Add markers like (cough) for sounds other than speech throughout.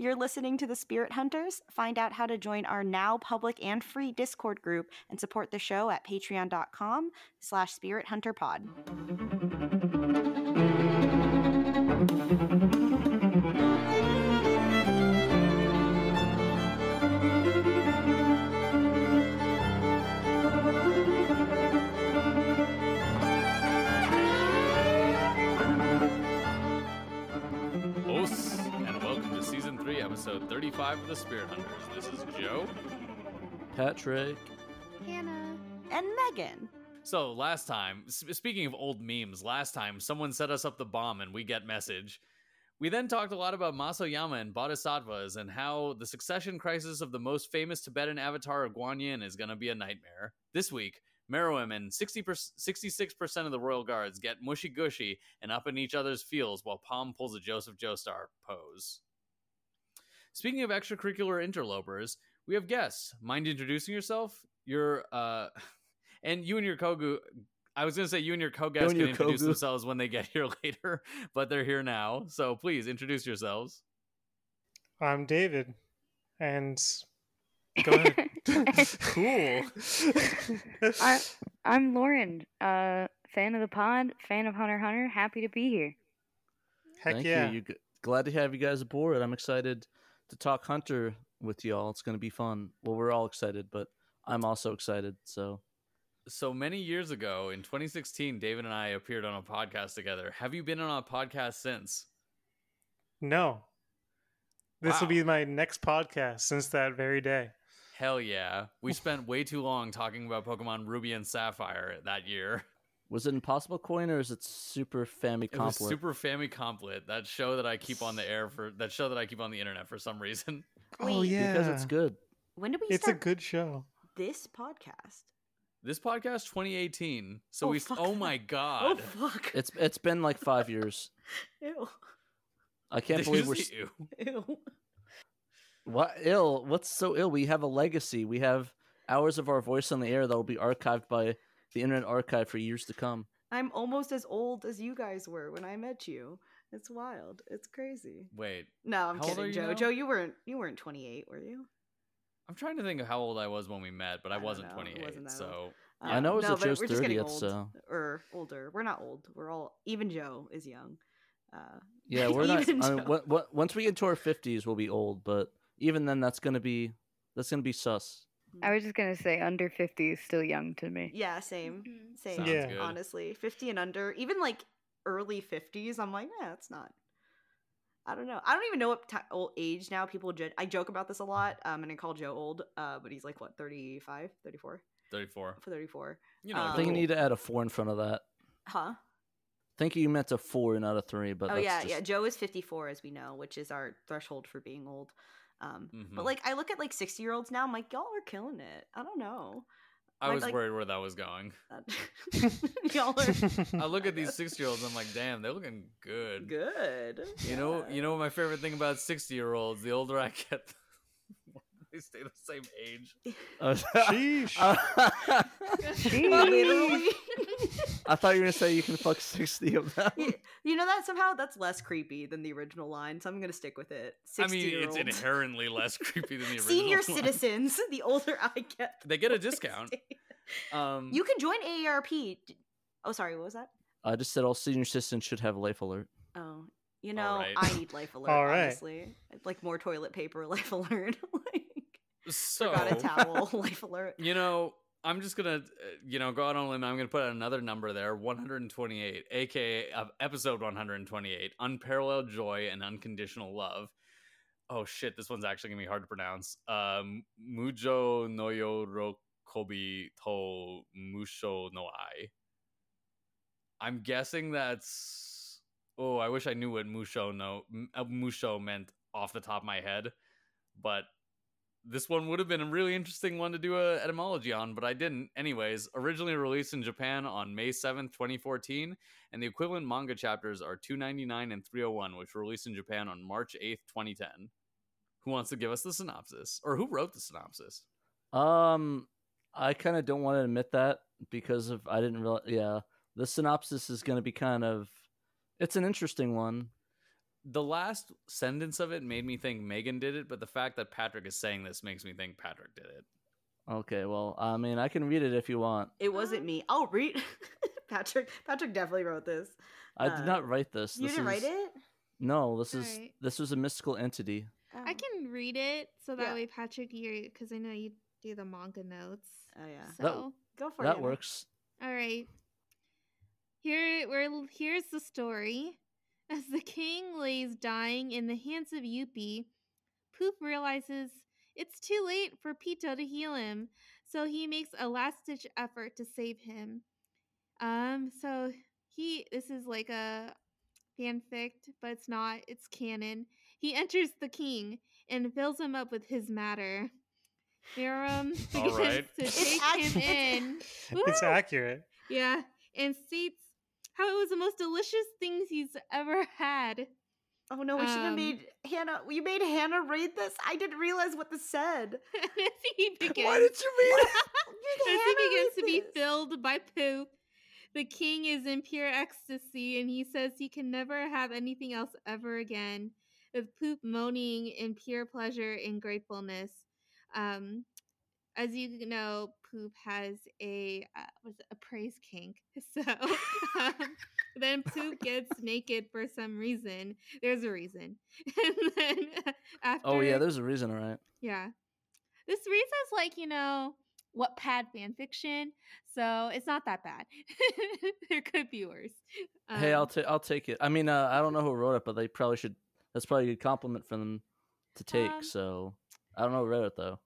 You're listening to The Spirit Hunters. Find out how to join our now public and free Discord group and support the show at patreon.com slash spirit episode 35 of The Spirit Hunters. This is Joe. Patrick. Hannah and Megan. So, last time, speaking of old memes, last time someone set us up the bomb and we get message. We then talked a lot about Masoyama and Bodhisattvas and how the succession crisis of the most famous Tibetan avatar of Guanyin is going to be a nightmare. This week, Meruem and 60 66% of the royal guards get mushy gushy and up in each other's fields while Palm pulls a Joseph Joestar pose. Speaking of extracurricular interlopers, we have guests. Mind introducing yourself? You're, uh, (laughs) and you and your Kogu. I was going to say you and your co-guests and can introduce Kogu. themselves when they get here (laughs) later, but they're here now. So please introduce yourselves. I'm David, and (laughs) go ahead. Cool. I, I'm Lauren, uh, fan of the pod, fan of Hunter Hunter. Happy to be here. Heck Thank yeah! you. you. Glad to have you guys aboard. I'm excited to talk Hunter with y'all. It's going to be fun. Well, we're all excited, but I'm also excited. So, so many years ago in 2016, David and I appeared on a podcast together. Have you been on a podcast since? No, this will be my next podcast since that very day. Hell yeah. We (laughs) spent way too long talking about Pokemon Ruby and Sapphire that year. Was it Impossible Coin or is it Super Family It was Complet? Super Family that show that I keep on the air for that show that I keep on the internet for some reason. (laughs) oh yeah, Because it's good. When did we It's a good show. this podcast? This podcast 2018. So Oh, we fuck. oh my (laughs) god. Oh, god. fuck. It's it's been like five years. (laughs) Ew. I can't Did believe we're just s- ew? Ew. what ill. What's so ill? We have a legacy. We have hours of our voice on the air that will be archived by the Internet Archive for years to come. I'm almost as old as you guys were when I met you. It's wild. It's crazy. Wait. No, I'm How old are kidding, you Joe. now? Joe, you weren't you weren't 28, were you? I'm trying to think of how old I was when we met, but I, I wasn't know. 28. wasn't that so I know it was no, at Joe's we're just getting 30th, old so- or older. We're not old. We're all even. Joe is young. Uh, Yeah, we're (laughs) not. even I mean, Joe. what, what, once we get into our fifties, we'll be old. But even then, that's gonna be that's gonna be sus. I was just gonna say, under 50 is still young to me. Yeah, same, same. Sounds Yeah. good. Honestly, 50 and under, even like early 50s, I'm like, yeah, it's not. I don't know. I don't even know what ti old age now. People judge. I joke about this a lot. Um, and I call Joe old. Uh, but he's like what 35, 34, 34. 34. You know, Um, I think you need to add a four in front of that. Huh? I think you meant a four, not a three. But oh that's yeah, just- yeah. Joe is 54, as we know, which is our threshold for being old. Um, Mhm. but like I look at like 60 year olds now, I'm like, y'all are killing it. I don't know. I like- was like- worried where that was going. (laughs) (laughs) Y'all are (laughs) I look at these 60 year olds, I'm like, damn, they're looking good. good. You know, you know my favorite thing about 60 year olds, the older I get, they stay the same age. (laughs) Uh, (laughs) Sheesh. literally. I thought you were gonna say you can fuck sixty of them. you you know that somehow that's less creepy than the original line, so I'm gonna stick with it. I mean, it's inherently less creepy than the (laughs) original. Senior one. citizens. The older I get, They get a discount. Um, You can join AARP. Oh, sorry, what was that? I just said all senior citizens should have life alert. Oh, you know, right. I need life alert. All right. Honestly, like more toilet paper, life alert. So, forgot a towel, (laughs) life alert. you know, I'm just gonna, uh, you know, go out on a limb. I'm gonna put another number there, 128, aka uh, episode 128, unparalleled joy and unconditional love. Oh shit, this one's actually gonna be hard to pronounce. Um, Mujo noyo rokobi to musho no ai. I'm guessing that's. Oh, I wish I knew what musho no uh, musho meant off the top of my head, but this one would have been a really interesting one to do a etymology on, but I didn't. Anyways, originally released in Japan on May 7th, 2014, and the equivalent manga chapters are 299 and 301, which were released in Japan on March 8th, 2010. Who wants to give us the synopsis? Or who wrote the synopsis? Um, I kind of don't want to admit that because of I didn't realize. Yeah, the synopsis is going to be kind of. It's an interesting one. The last sentence of it made me think Megan did it, but the fact that Patrick is saying this makes me think Patrick did it. Okay, well, I mean, I can read it if you want. It wasn't me. I'll read. (laughs) Patrick. Patrick definitely wrote this. I Uh, did not write this. You this didn't is, write it. No, this is Alright. this was a mystical entity. I Oh. can read it so that Yeah. way Patrick, you because I know you do the manga notes. Oh yeah. So, That- Go for it. that Hannah. works. all right. Here, we're here's the story. As the king lays dying in the hands of Youpi, Poop realizes it's too late for Pitou to heal him, so he makes a last-ditch effort to save him. Um, so he this is like a fanfic, but it's not. It's canon. He enters the king and fills him up with his matter. Meruem (laughs) All begins right. to take act- him in. It's accurate. Yeah, and states how it was the most delicious things he's ever had. Oh no, we should have Um, made Hannah. You made Hannah read this. I didn't realize what this said. (laughs) he (laughs) begins, Why did you (laughs) read it? as he begins to be filled by poop, the king is in pure ecstasy, and he says he can never have anything else ever again. With poop moaning in pure pleasure and gratefulness. Um, as you know, poop has a uh, was a praise kink. (laughs) So um, then poop gets naked for some reason. There's a reason, (laughs) and then after Oh yeah, there's a reason, all right. yeah. This reads as like, you know, Wattpad fan fiction, so it's not that bad. (laughs) there could be worse. hey, I'll Um, ta- I'll take it. I mean, uh, I don't know who wrote it, but they probably should. That's probably a good compliment for them to take. Um, so I don't know who wrote it though.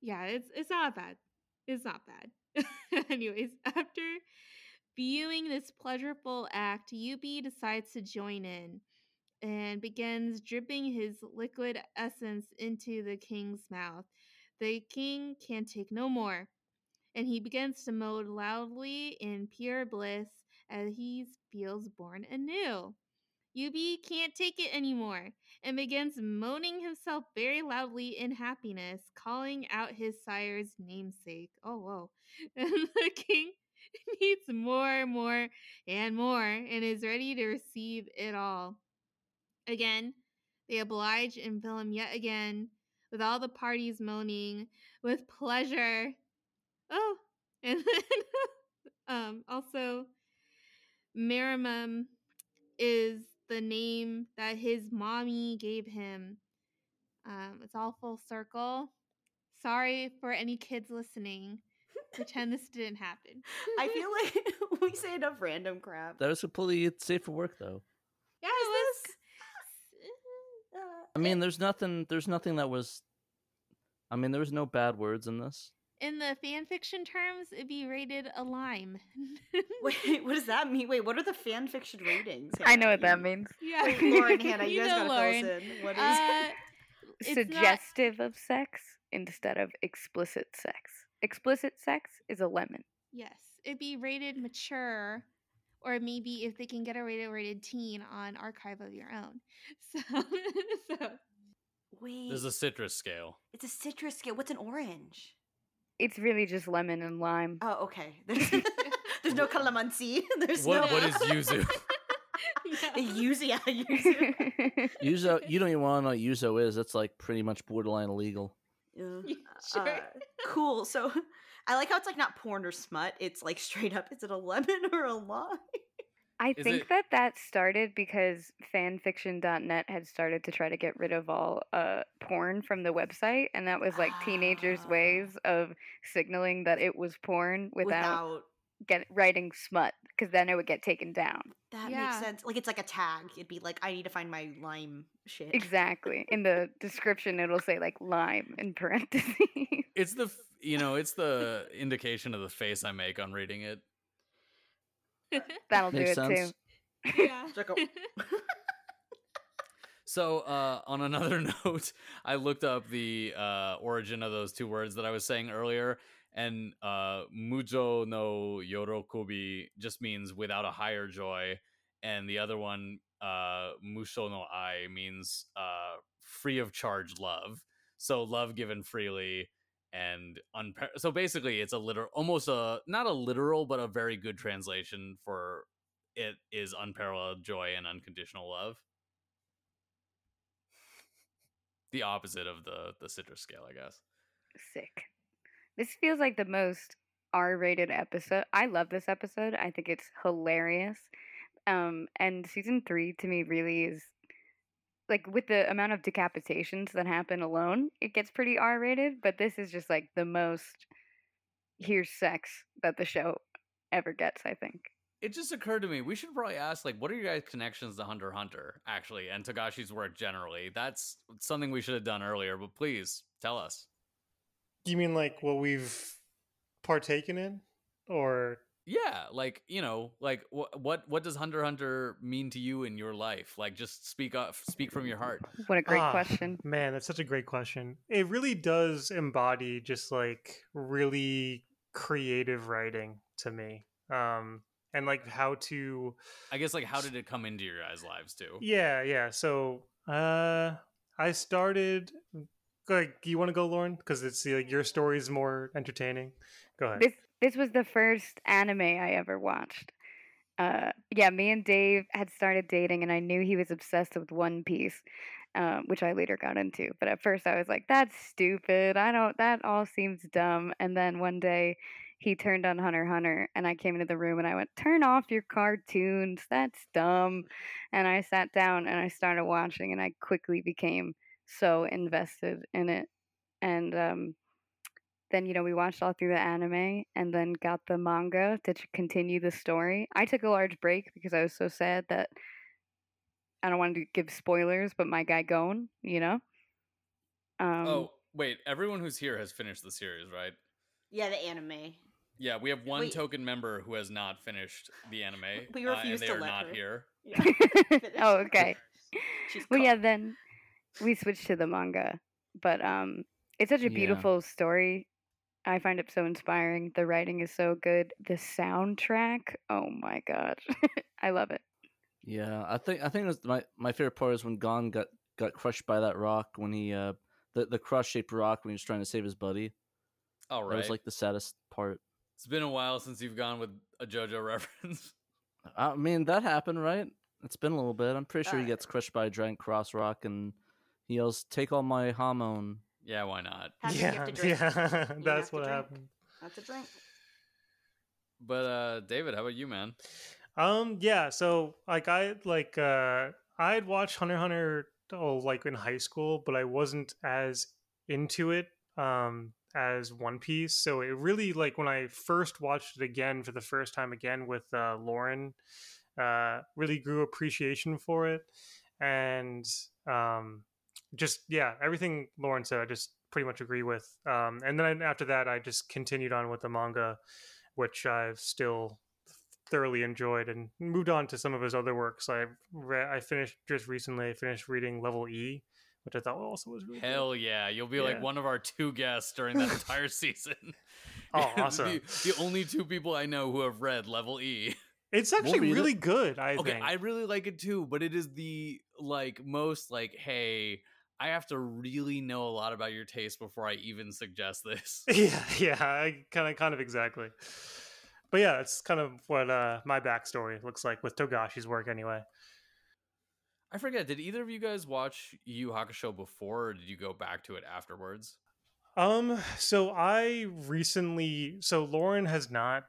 Yeah, it's it's not bad. It's not bad. (laughs) Anyways, after viewing this pleasurable act, Youpi decides to join in and begins dripping his liquid essence into the king's mouth. The king can take no more, and he begins to moan loudly in pure bliss as he feels born anew. Youpi can't take it anymore and begins moaning himself very loudly in happiness, calling out his sire's namesake. Oh, whoa. (laughs) And the king (laughs) needs more, and more, and more, and is ready to receive it all. Again, they oblige and fill him yet again, with all the parties moaning with pleasure. Oh, (laughs) and then um, also, Meruem is the name that his mommy gave him. Um, it's all full circle. Sorry for any kids listening. Pretend this didn't happen. I feel like (laughs) we say enough random crap. That was completely safe for work though. Yeah, Is it was. (laughs) Uh, I mean, there's nothing. There's nothing that was. I mean, there was no bad words in this. In the fan fiction terms, it'd be rated a lime. (laughs) Wait, what does that mean? Wait, what are the fan fiction ratings? (laughs) I know what that means. (laughs) yeah, Wait, Lauren, Hannah, you, guys know gotta Lauren. fill us in. What is? Uh, it's not- Suggestive of sex instead of explicit sex. Explicit sex is a lemon. Yes, it'd be rated mature, or maybe if they can get a rated rated teen on Archive of Our Own. So, so Wait, There's a citrus scale. it's a citrus scale. What's an orange? It's really just lemon and lime. Oh, okay. There's, (laughs) (laughs) there's no calamansi. (laughs) There's What no. what is yuzu? Yuzu, yeah, yuzu. Yuzo, you don't even want to know what Yuzo is. That's like pretty much borderline illegal. Yeah. sure. Uh, cool. So I like how it's like not porn or smut. It's like straight up. Is it a lemon or a lime? I Is think it- that that started because fanfiction.net had started to try to get rid of all uh, porn from the website, and that was like teenagers' Ah. ways of signaling that it was porn without, Without get writing smut, because then it would get taken down. that Yeah. makes sense. Like it's like a tag. It'd be like I need to find my lime shit. Exactly. In the description, it'll say like lime in parentheses. It's the you know it's (laughs) the indication of the face I make on reading it. (laughs) That'll do it sense. too. yeah. It's (laughs) like So, uh, on another (laughs) note, I looked up the uh, origin of those two words that I was saying earlier, and uh, mujo no yorokobi just means without a higher joy, and the other one, uh, musho no ai, means uh, free of charge love. So, love given freely, and unpar- so basically, it's a literal, almost a not a literal, but a very good translation for it is unparalleled joy and unconditional love. the opposite of the the citrus scale, I guess. Sick. This feels like the most R-rated episode. I love this episode. I think it's hilarious. Um, and season three to me really is like with the amount of decapitations that happen alone, it gets pretty R-rated. But this is just like the most here's sex that the show ever gets. I think. It just occurred to me we should probably ask like what are your guys' connections to Hunter Hunter actually and Togashi's work generally. That's something we should have done earlier, but please tell us. You mean like what we've partaken in, or Yeah, like you know, like what what what does Hunter Hunter mean to you in your life? Like, just speak up, speak from your heart. What a great Ah, question. Man, that's such a great question. It really does embody just like really creative writing to me. Um and like how to I guess like how did it come into your guys' lives too? Yeah, yeah. So, uh I started like you want to go Lauren because it's like your story is more entertaining. Go ahead. This this was the first anime I ever watched. Uh, yeah, me and Dave had started dating, and I knew he was obsessed with One Piece, um, which I later got into. But at first, I was like, "That's stupid. I don't. That all seems dumb." And then one day, he turned on Hunter Hunter, and I came into the room and I went, "Turn off your cartoons. That's dumb." And I sat down and I started watching, and I quickly became so invested in it. And um, then you know we watched all through the anime and then got the manga to ch- continue the story i took a large break because i was so sad that i don't want to give spoilers but my guy gone you know um oh wait, everyone who's here has finished the series, right? Yeah, the anime. Yeah, we have one Wait. token member who has not finished the anime. We uh, refuse and to they are let not her. here. Yeah. (laughs) oh okay (laughs) She's well yeah then we switched to the manga but um it's such a Yeah. beautiful story i find it so inspiring the writing is so good the soundtrack oh my god (laughs) i love it Yeah, I think I think it was my my favorite part is when Gon got got crushed by that rock when he uh the the cross shaped rock when he was trying to save his buddy. All That was like the saddest part. it's been a while since you've gone with a JoJo (laughs) reference. I mean that happened, right? It's been a little bit. I'm pretty sure he Uh, gets crushed by a giant cross rock and he yells, "Take all my hormone." Yeah, why not? Have yeah, to drink. yeah, You have (laughs) that's to what drink. happened. That's a drink. But uh David, how about you, man? Um, yeah. So like I like uh I'd watched Hunter Hunter oh like in high school, but I wasn't as into it um as One Piece. So it really like when I first watched it again for the first time again with uh Lauren, uh really grew appreciation for it. And um just yeah, everything Lauren said I just pretty much agree with. Um and then after that I just continued on with the manga, which I've still thoroughly enjoyed and moved on to some of his other works. I re- I finished just recently. I finished reading Level E, which I thought also was really good. Hell yeah, you'll be like one of our two guests during that entire (laughs) season. (laughs) Oh, (laughs) the, awesome. the only two people I know who have read Level E. It's actually read it. really good. I okay, think. I really like it too, but it is the like most like, hey, I have to really know a lot about your taste before I even suggest this. (laughs) yeah, yeah, I kind of, kind of exactly. But yeah, that's kind of what uh, my backstory looks like with Togashi's work, anyway. I forget, did either of you guys watch Yu Hakusho before or did you go back to it afterwards? Um, so I recently, so Lauren has not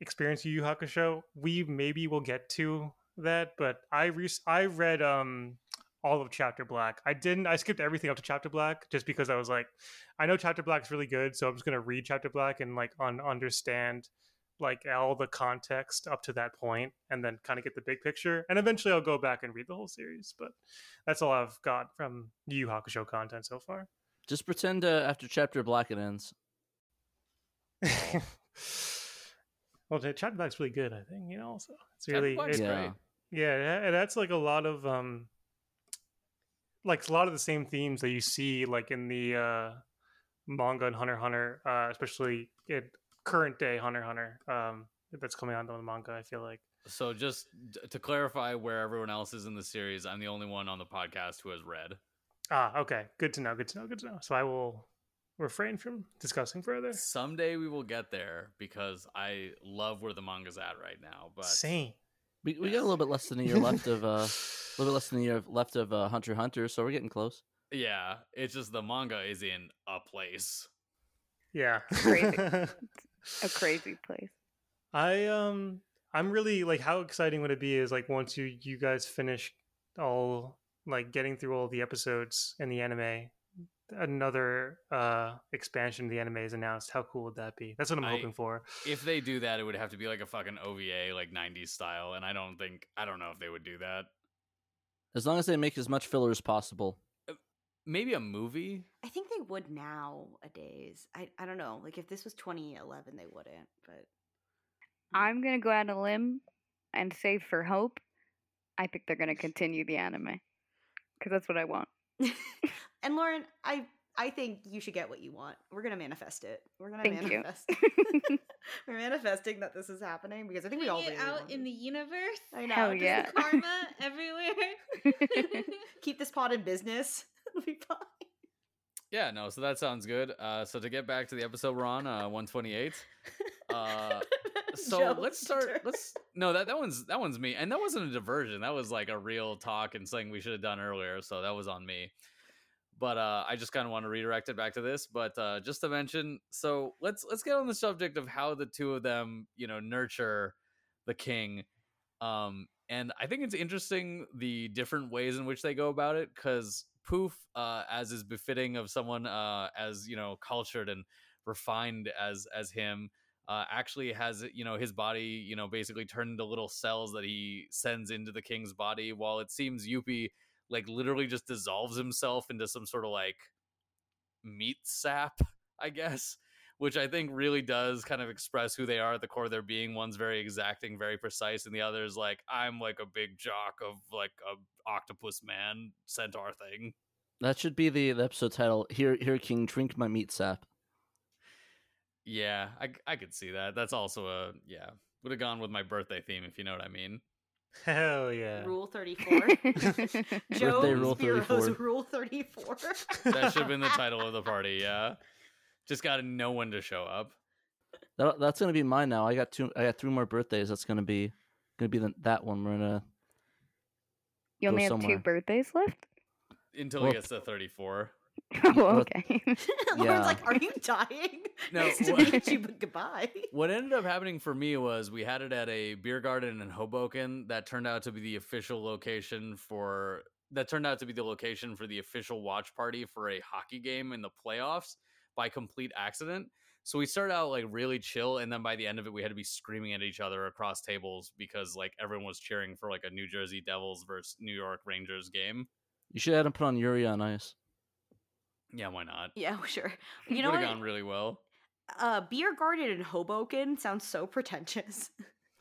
experienced Yu Yu Hakusho. We maybe will get to that, but I re- I read um all of Chapter Black. I didn't. I skipped everything up to Chapter Black just because I was like, I know Chapter Black's really good, so I'm just gonna read Chapter Black and like un- understand like all the context up to that point, and then kind of get the big picture. And eventually, I'll go back and read the whole series. But that's all I've got from Yu Yu Hakusho content so far. Just pretend uh, after chapter black it ends. (laughs) well, Chapter chat back's really good. I think you know. Also, it's really Black's it- Yeah. great. yeah. and That's like a lot of um, like a lot of the same themes that you see like in the uh manga and Hunter Hunter, uh, especially in current day Hunter Hunter. Um, that's coming out on the manga. I feel like. So just to clarify where everyone else is in the series, I'm the only one on the podcast who has read. Ah, okay. Good to know. Good to know. Good to know. So I will refrain from discussing further. Someday we will get there because I love where the manga's at right now. But Same. We, we got a little bit less than a year left of uh, a little bit less than a year left of uh, Hunter Hunter, so we're getting close. Yeah, it's just the manga is in a place. Yeah. Crazy. (laughs) A crazy place. I um I'm really like how exciting would it be is like once you you guys finish all like getting through all the episodes in the anime another uh expansion of the anime is announced how cool would that be that's what i'm I- hoping for If they do that, it would have to be like a fucking OVA, like '90s style, and I don't think I don't know if they would do that. As long as they make as much filler as possible. Maybe a movie. I think they would nowadays. I I don't know. Like if this was 2011, they wouldn't. But I'm gonna go out on a limb and say for hope, I think they're gonna continue the anime because that's what I want. (laughs) and Lauren, I I think you should get what you want. We're gonna manifest it. We're gonna Thank you. manifest. (laughs) We're manifesting that this is happening because I think we all Putting really out want in it. the universe. I (laughs) know. Hell yeah. Karma (laughs) everywhere. Keep this pod in business. It'll be fine. Yeah, no. So that sounds good. Uh, so to get back to the episode we're on, uh, 128. Uh, so Joe's let's start. turn. Let's no that that one's that one's me, and that wasn't a diversion. That was like a real talk and something we should have done earlier. So that was on me. But uh, I just kind of want to redirect it back to this. But uh, just to mention, so let's let's get on the subject of how the two of them, you know, nurture the king. Um, and I think it's interesting the different ways in which they go about it because Poof, uh, as is befitting of someone uh, as you know cultured and refined as as him, uh, actually has you know his body you know basically turned into little cells that he sends into the king's body. While it seems Youpi like literally just dissolves himself into some sort of like meat sap, (laughs) I guess. Which I think really does kind of express who they are at the core of their being. One's very exacting, very precise, and the other is like, I'm like a big jock of like a octopus man centaur thing. That should be the, the episode title. Here, here, King, drink my meat sap. Yeah, I I could see that. That's also a yeah. Would have gone with my birthday theme if you know what I mean. (laughs) hell yeah Rule 34. Joe (laughs) (laughs) Birthday Rule Spiro's 34. Rule 34. That should have been the title of the party. Yeah, just got to know when to show up. That, that's gonna be mine now. I got two. I got three more birthdays. That's gonna be gonna be the, that one. We're gonna. you only Go have somewhere. two birthdays left. Until Well, he gets to 34. (laughs) oh, okay. (laughs) (laughs) Lauren's Yeah. like, "Are you dying?" No, nice to what- meet you, but goodbye. What ended up happening for me was we had it at a beer garden in Hoboken that turned out to be the official location for that turned out to be the location for the official watch party for a hockey game in the playoffs by complete accident. So we started out like really chill and then by the end of it we had to be screaming at each other across tables because like everyone was cheering for like a New Jersey Devils versus New York Rangers game. You should have had him put on Yuri on Ice. Yeah, why not? Yeah, (laughs) sure. You know Would what? have gone really well. uh, beer garden in Hoboken sounds so pretentious.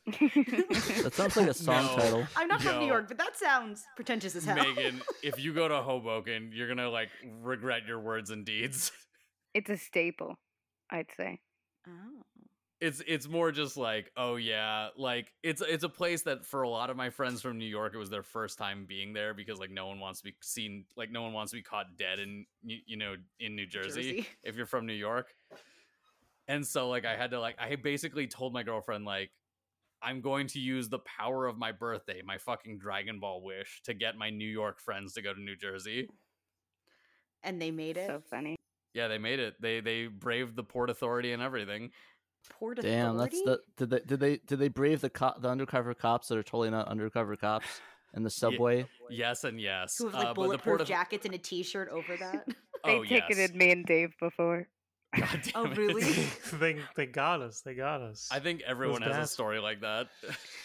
That sounds like a (laughs) song No. title. I'm not from New York, but that sounds pretentious as hell. Megan, (laughs) if you go to Hoboken, you're gonna like regret your words and deeds. it's a staple, I'd say. oh. It's it's more just like oh yeah like it's it's a place that for a lot of my friends from new york it was their first time being there because like no one wants to be seen like no one wants to be caught dead in you, you know in new jersey, Jersey. if you're from new york and so like i had to like i basically told my girlfriend like i'm going to use the power of my birthday my fucking dragon ball wish to get my new york friends to go to new jersey And they made it. So funny. yeah they made it they they braved the port authority and everything Port Damn, that's the did they did they did they brave the co- the undercover cops that are totally not undercover cops in the subway? yes and yes Who have uh, like but the bulletproof port Auth- jackets and a T-shirt over that. (laughs) (laughs) They oh, ticketed yes. me and Dave before. (laughs) God damn Oh, really? they they got us they got us I think everyone has a story like that.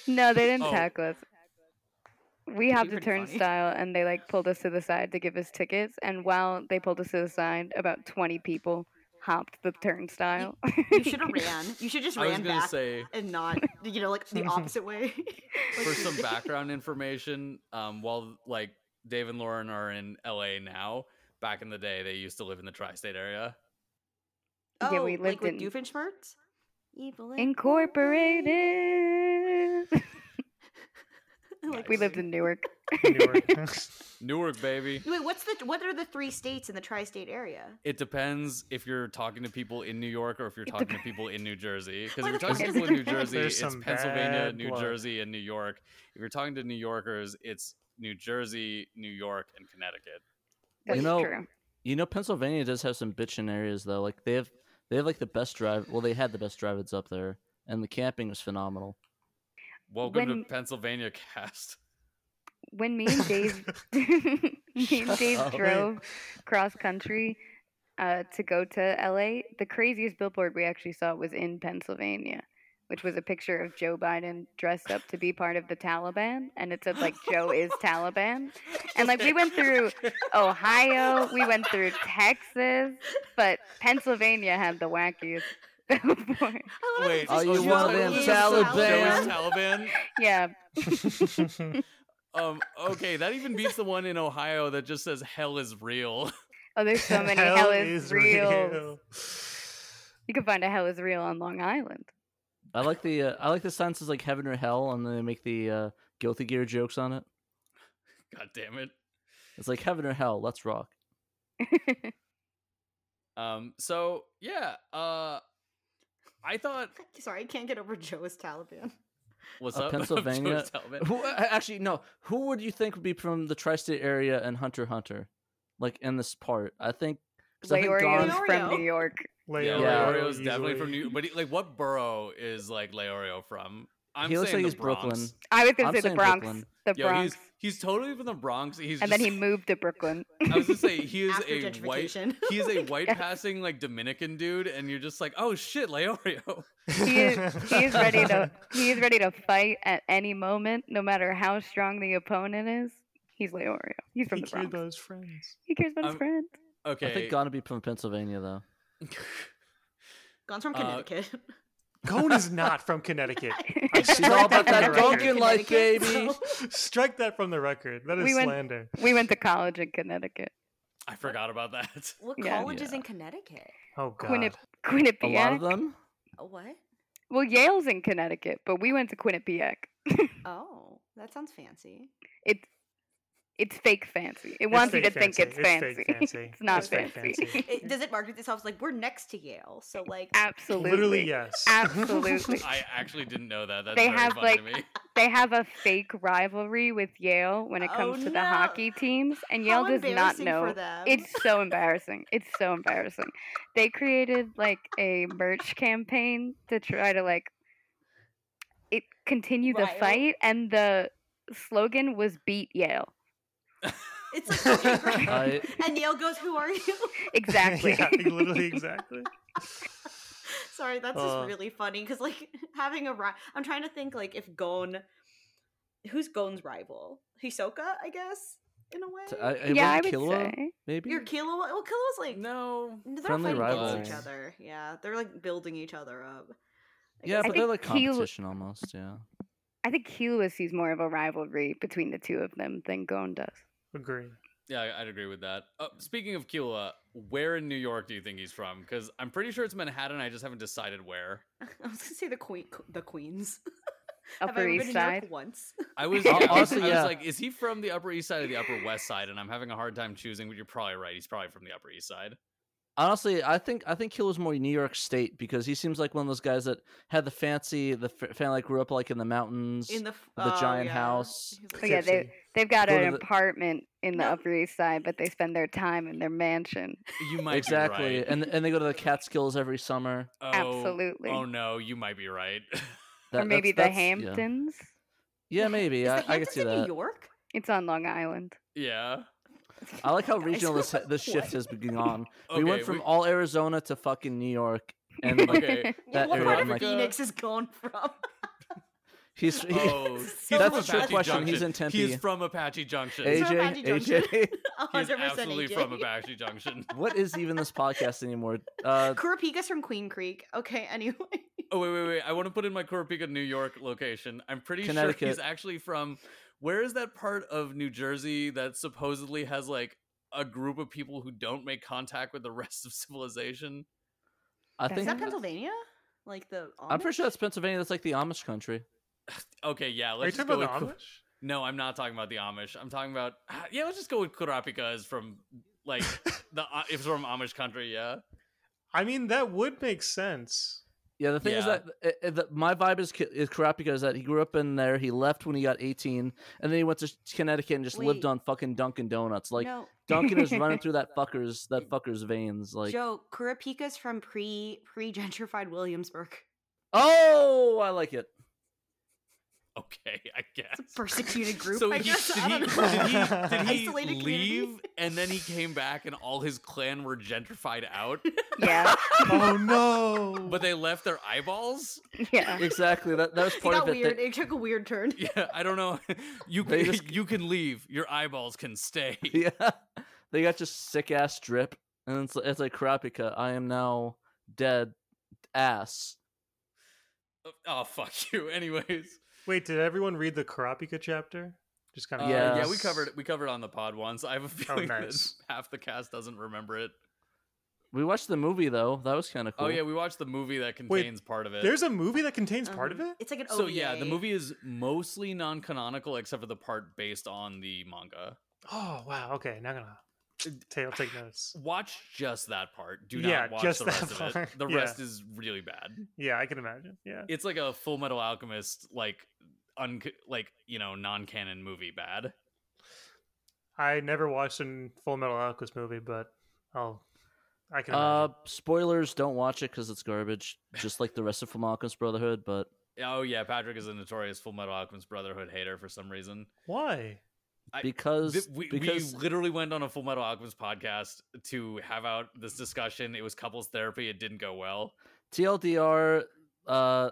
No, they didn't Oh. tackle us. We hopped the pretty funny. turnstile and they like pulled us to the side to give us tickets. And while they pulled us to the side, about twenty people hopped the turnstile. you should have (laughs) ran. You should just I was ran gonna back say and not, you know, like the (laughs) opposite way. (laughs) for some background information, um, while like Dave and Lauren are in LA now, back in the day they used to live in the tri-state area. Oh, Yeah, we like lived with in- Doofenshmirtz? Evil Incorporated. (laughs) like, we lived in Newark. Newark. (laughs) (laughs) Newark, baby. Wait, what's the? What are the three states in the tri-state area? It depends if you're talking to people in New York or if you're talking to people in New Jersey. Because if you're talking to people in New? Jersey, There's it's Pennsylvania, New blood. Jersey, and New York. If you're talking to New Yorkers, it's New Jersey, New York, and Connecticut. That's you know, true. you know, Pennsylvania does have some bitchin' areas though. Like they have, they have like the best drive. Well, they had the best drive-ins up there, and the camping was phenomenal. Welcome When- to Pennsylvania cast. When me and Dave, (laughs) (laughs) me and Dave up. drove cross country uh, to go to LA, the craziest billboard we actually saw was in Pennsylvania, which was a picture of Joe Biden dressed up to be part of the Taliban, and it said like Joe is (laughs) Taliban. And like we went through Ohio, we went through Texas, but Pennsylvania had the wackiest billboard. Wait, Are you one of them me Taliban? (laughs) Taliban? Yeah, (laughs) Um, okay, that even beats the one in Ohio that just says "Hell is real." oh, there's so many (laughs) Hell hell is, is real. real. You can find a hell is real on Long Island. I like the uh, I like the sign says like heaven or hell, and then they make the uh, guilty gear jokes on it. God damn it. It's like heaven or hell. Let's rock. Um, so yeah, uh, I thought (laughs) Sorry, I can't get over Joe as Taliban. what's up, (laughs) Pennsylvania. Who uh, actually no? Who would you think would be from the tri-state area and Hunter Hunter, like in this part? I think. 'cause I think Leorio's from New York. Yeah, Leorio Yeah. Leorio's definitely from. New. But he, like, what borough is like Leorio from? I'm he looks saying like the he's Brooklyn. I was gonna I'm say the Bronx. Brooklyn. The Yo, Bronx. he's he's totally from the Bronx. He's and just, then he moved to Brooklyn. (laughs) I was gonna say he is a white. (laughs) He is a (laughs) white passing like Dominican dude, and you're just like, oh shit, Leorio. he is he is ready to he is ready to fight at any moment, no matter how strong the opponent is. He's Leorio. He's from he the cared Bronx. about his friends. He cares about his Um, friends. Okay. I think gonna be from Pennsylvania though. Gon's from Uh, Connecticut. Gon is not from Connecticut. (laughs) I She's strike all about that the life, baby. (laughs) Strike that from the record. That is We went- slander. we went to college in Connecticut. I forgot about that. (laughs) What Yeah. college is in Connecticut? Oh god. Quinni- A lot of them. What? Well, Yale's in Connecticut, but we went to Quinnipiac. Oh, that sounds fancy. It's it's fake fancy. It It's wants you to fake think fancy. it's It's fancy. fake fancy. (laughs) it's not It's fake fancy. fancy. (laughs) It, does it market itself as like we're next to Yale? So like, (laughs) Absolutely. Literally yes. Absolutely. I actually didn't know that. That's They very have, funny like, to me. they have a fake rivalry with Yale when it Oh, comes to the hockey teams, and how Yale does not know. for them. It's so embarrassing. It's so embarrassing. They created like a merch campaign to try to like it continue the Rile. fight, and the slogan was "Beat Yale." It's like okay, great. And Yale goes, "Who are you?" (laughs) Exactly. yeah, literally exactly. (laughs) Sorry, that's Uh. just really funny because like (laughs) having a ri- I'm trying to think like if Gon, who's Gon's rival? Hisoka, I guess, in a way. T- I, I yeah, I wouldn't would Killua, say. maybe. Your Killua, well, Killua's like No. they're Friendly fighting against each other. Yeah, they're like building each other up. I yeah, guess. but think they're like Killua- competition almost. Yeah. I think Killua sees more of a rivalry between the two of them than Gon does. Agree. Yeah, I- I'd agree with that. Uh, speaking of Killua, where in New York do you think he's from? Because I'm pretty sure it's Manhattan. I just haven't decided where. (laughs) I was gonna say the queen, the queens. (laughs) Have I Upper ever East been to New York Side. once? (laughs) I was, Hon- yeah, I was- I was yeah. like, is he from the Upper East Side or the Upper West Side? And I'm having a hard time choosing. But you're probably right. He's probably from the Upper East Side. Honestly, I think I think he was more New York State because he seems like one of those guys that had the fancy, the f- family like grew up like in the mountains. In the f- the oh, giant yeah. house. He's Oh, yeah, they they've got Go an the- apartment in the No. Upper East Side, but they spend their time in their mansion. You might exactly, be right. and and they go to the Catskills every summer. oh, Absolutely. Oh no, you might be right. (laughs) That- or maybe that's- the that's- Hamptons. Yeah, maybe. Is I, the I could Hamptons see in New. York? It's on Long Island. yeah. I like how (laughs) regional this (laughs) this shift what? has been on. we went from all Arizona to fucking New York, and like, Okay. (laughs) that what area, part of like- Phoenix is going from? he's he, Oh, he's That's from a trick Apache question. He's in Tempe. He's from Apache Junction. He's from Apache Junction. AJ. He's 100% absolutely AJ. from Apache Junction. what is even this podcast anymore? Uh, Kurapika's from Queen Creek. Okay, anyway. Oh wait, wait, wait! I want to put in my Kurapika, New York location. I'm pretty sure he's actually from. Where is that part of New Jersey that supposedly has like a group of people who don't make contact with the rest of civilization? I Is Is think that Pennsylvania? Like the I'm pretty sure that's Pennsylvania. That's like the Amish country. (laughs) Okay, yeah. Are you Let's just talking go about the with. Ku- Amish? No, I'm not talking about the Amish. I'm talking about. ah, (sighs) Yeah, let's just go with Kurapika is from like (laughs) the if it's from Amish country. Yeah. I mean, that would make sense. Yeah, the thing is that uh, uh, the, my vibe is Ki- is Kurapika is that he grew up in there. He left when he got 18, and then he went to Connecticut and just lived on fucking Dunkin' Donuts. Like no, Dunkin' is running through that (laughs) fucker's that fucker's veins. Like, Joe, Kurapika's from pre pre gentrified Williamsburg. oh, I like it. Okay, I guess. It's a persecuted group. So I he, guess. did, I he, don't did he did he Isolated community? leave and then he came back and all his clan were gentrified out, (laughs) Yeah, oh no! but they left their eyeballs? yeah. Exactly. That that was It part got of it. weird. They- It took a weird turn. (laughs) Yeah, I don't know. (laughs) You can, just- you can leave. Your eyeballs can stay. yeah, they got just sick ass drip, and it's it's like Kurapika. I am now dead. Ass. Oh, oh fuck you. Anyways, Wait, did everyone read the Kurapika chapter? Just kind uh, of Yeah. yeah, we covered it. We covered it on the pod once. I have a feeling nice. that half the cast doesn't remember it. We watched the movie though. That was kind of cool. Oh yeah, we watched the movie that Wait, contains part of it. There's a movie that contains part of Um, it. It's like an so yeah, the movie is mostly non-canonical except for the part based on the manga. Oh wow. Okay, now gonna take, I'll take notes. Watch just that part. Do not Yeah, watch just the that rest of it. part. The (laughs) Yeah. rest is really bad. Yeah, I can imagine. Yeah. It's like a Full Metal Alchemist like un like you know non-canon movie bad. I never watched a Full Metal Alchemist movie, but I'll. I can. Uh, spoilers. Don't watch it because it's garbage. Just like the rest of Full Metal Alchemist Brotherhood. But Oh yeah, Patrick is a notorious Full Metal Alchemist Brotherhood hater for some reason. Why? I- because Th- we, because we literally went on a Full Metal Alchemist podcast to have out this discussion. It was couples therapy. It didn't go well. TLDR, uh,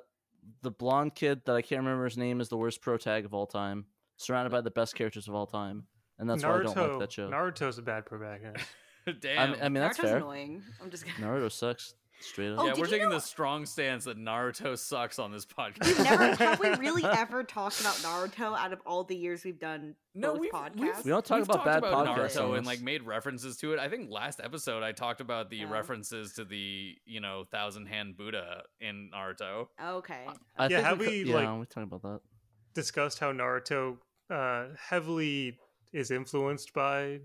the blonde kid that I can't remember his name is the worst pro tag of all time, surrounded by the best characters of all time, and that's why I don't like that show. Naruto's a bad protagonist. (laughs) I Damn. mean, I mean that's Naruto's fair. annoying. I'm just kidding. Naruto sucks straight up. Oh, yeah, we're taking know- the strong stance that Naruto sucks on this podcast. We've never have we really (laughs) ever talked about Naruto out of all the years we've done No, both we've- podcasts? we've- We don't talk We've about talked bad about podcasts Naruto and like made references to it. I think last episode I talked about the Oh. references to the you know thousand hand Buddha in Naruto. okay. I Yeah, think have we, we, co- yeah, like- we talked about that. Discussed how Naruto uh, heavily is influenced by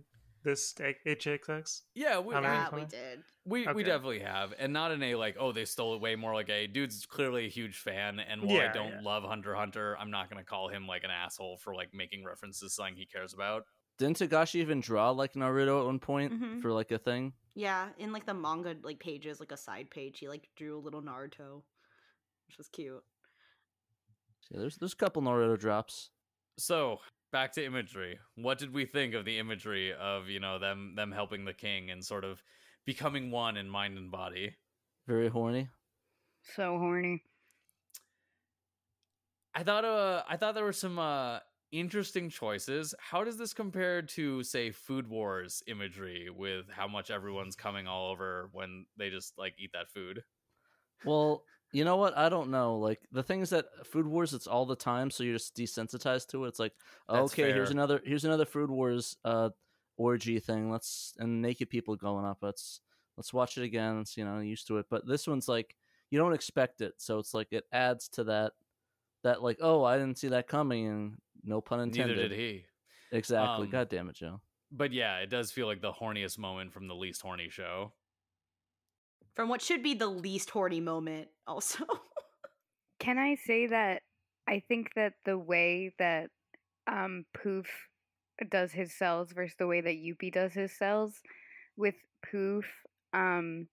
this HXX. Yeah, we, How many I mean, Yeah, we did. we, we definitely have, and not in a like oh they stole it way more like a dude's clearly a huge fan, and while I don't yeah. love Hunter Hunter, I'm not gonna call him like an asshole for like making references to something he cares about. Didn't Togashi even draw like Naruto at one point Mhm. for like a thing? Yeah, in like the manga like pages, like a side page, he like drew a little Naruto, which was cute. Yeah, there's there's a couple Naruto drops. So back to imagery. What did we think of the imagery of you know them them helping the king and sort of becoming one in mind and body? Very horny. So horny. I thought uh I thought there were some uh interesting choices. How does this compare to say Food Wars imagery with how much everyone's coming all over when they just like eat that food? Well, you know what? I don't know. Like the thing is that Food Wars, it's all the time, so you're just desensitized to it. It's like, That's okay, here's another here's another Food Wars uh orgy thing. Let's and naked people going up. Let's let's watch it again. It's you know used to it. But this one's like you don't expect it, so it's like it adds to that that like oh I didn't see that coming, and no pun intended. Neither did he. Exactly. Um, God damn it, Joe. But yeah, it does feel like the horniest moment from the least horny show. From what should be the least horny moment, also. (laughs) Can I say that I think that the way that um Poof does his cells versus the way that Youpi does his cells with Poof, um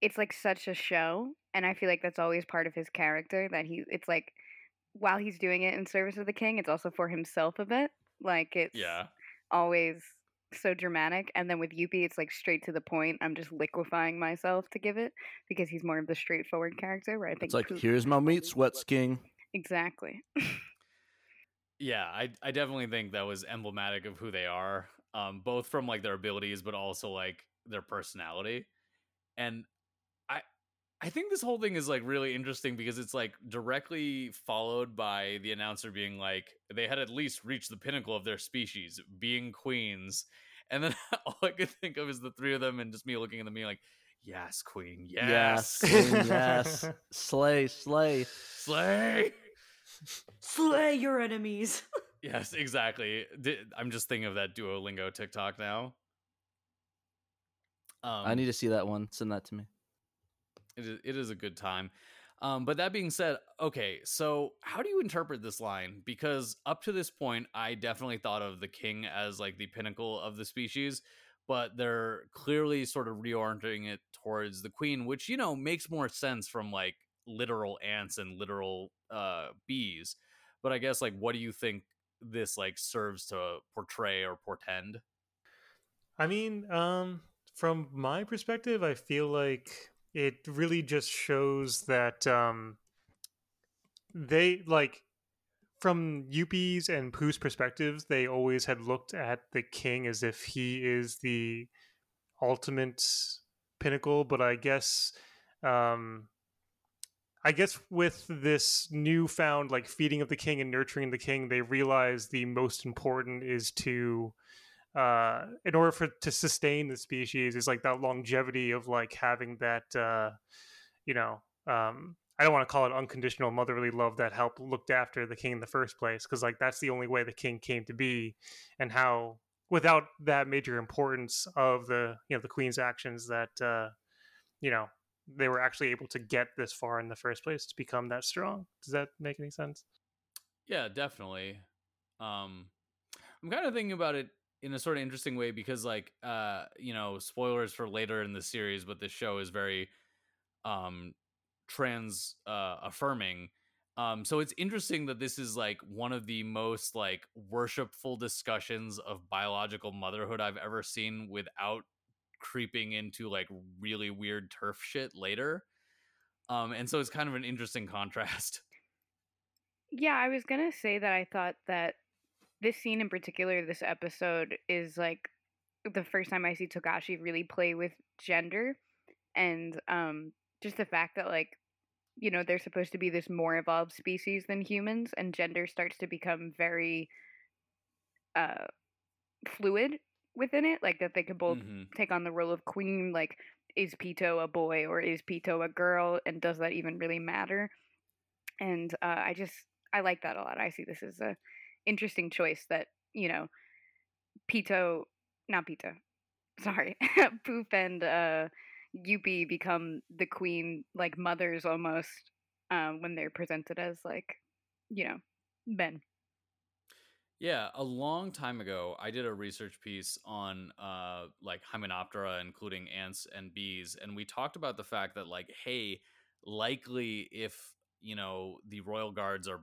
it's like such a show and I feel like that's always part of his character that he it's like while he's doing it in service of the king, it's also for himself a bit. Like it's Yeah. always so dramatic and then with Youpi it's like straight to the point. I'm just liquefying myself to give it because he's more of the straightforward character where I think It's like Poof- here's my meat sweats, King. Exactly. (laughs) Yeah, I I definitely think that was emblematic of who they are, um, both from like their abilities, but also like their personality. And I I think this whole thing is like really interesting because it's like directly followed by the announcer being like they had at least reached the pinnacle of their species, being queens. And then (laughs) all I could think of is the three of them and just me looking at them being like, Yes, queen, yes. Queen, yes. (laughs) Slay, slay. Slay. Slay your enemies. (laughs) Yes, exactly. I'm just thinking of that Duolingo TikTok now. Um, I need to see that one. Send that to me. It is, it is a good time. Um, but that being said, okay, so how do you interpret this line? Because up to this point, I definitely thought of the king as like the pinnacle of the species, but they're clearly sort of reorienting it towards the queen, which you know makes more sense from like literal ants and literal uh, bees. But I guess like, what do you think this like serves to portray or portend? I mean, um, from my perspective, I feel like it really just shows that um, they like from Youpi's and Poof's perspectives, they always had looked at the king as if he is the ultimate pinnacle. But I guess, um, I guess with this newfound like feeding of the king and nurturing the king, they realize the most important is to uh in order for to sustain the species is like that longevity of like having that uh you know um i don't want to call it unconditional motherly love that helped looked after the king in the first place because like that's the only way the king came to be and how without that major importance of the you know the queen's actions that uh you know they were actually able to get this far in the first place to become that strong does that make any sense Yeah, definitely. Um, I'm kind of thinking about it in a sort of interesting way because, like, uh, you know, spoilers for later in the series, but this show is very um trans uh affirming. Um, so it's interesting that this is like one of the most like worshipful discussions of biological motherhood I've ever seen without creeping into like really weird turf shit later. Um, and so it's kind of an interesting contrast. Yeah, I was gonna say that I thought that this scene in particular, this episode, is like the first time I see Togashi really play with gender and um just the fact that like you know they're supposed to be this more evolved species than humans and gender starts to become very uh fluid within it like that they could both Mhm. take on the role of queen like is Pitou a boy or is Pitou a girl and does that even really matter and uh, i just i like that a lot i see this as a interesting choice that you know Pitou not Pitou (laughs) sorry poof and uh Youpi become the queen like mothers almost um when they're presented as like you know men. Yeah, a long time ago, I did a research piece on uh like Hymenoptera, including ants and bees, and we talked about the fact that like, hey, likely if you know the royal guards are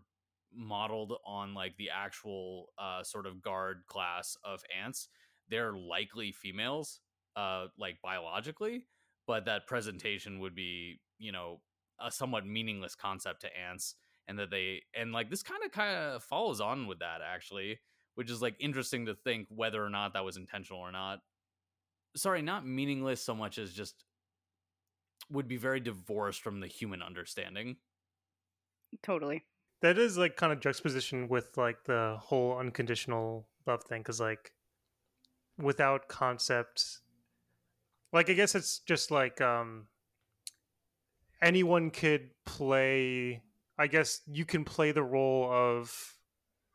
modeled on like the actual uh sort of guard class of ants, they're likely females, uh, like biologically, but that presentation would be, you know, a somewhat meaningless concept to ants and that they and like this kind of kind of follows on with that actually which is like interesting to think whether or not that was intentional or not. Sorry not meaningless so much as just would be very divorced from the human understanding. Totally that is like kind of juxtaposition with like the whole unconditional love thing because like without concept like i guess it's just like um anyone could play i guess you can play the role of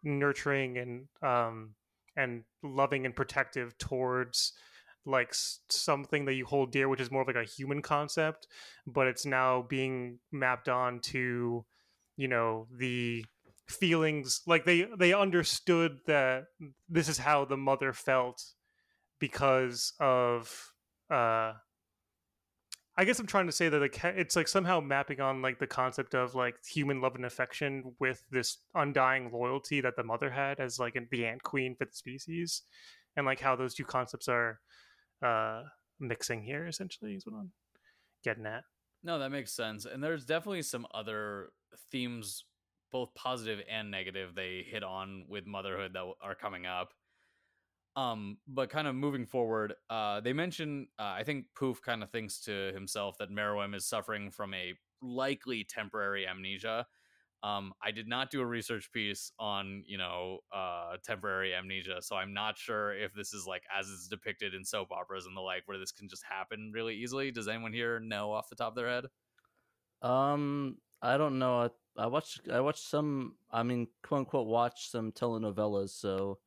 nurturing and um and loving and protective towards like something that you hold dear which is more of like a human concept but it's now being mapped on to you know the feelings like they they understood that this is how the mother felt because of uh I guess I'm trying to say that like it's like somehow mapping on like the concept of like human love and affection with this undying loyalty that the mother had as like the ant queen for the species, and like how those two concepts are uh mixing here. Essentially, is what I'm getting at. No that makes sense and there's definitely some other themes both positive and negative they hit on with motherhood that are coming up. Um but kind of moving forward uh they mention uh, i think poof kind of thinks to himself that Meruem is suffering from a likely temporary amnesia um i did not do a research piece on you know uh temporary amnesia so i'm not sure if this is like as is depicted in soap operas and the like where this can just happen really easily does anyone here know off the top of their head Um, I don't know. I, I watched I watched some. I mean, quote unquote, watch some telenovelas. So,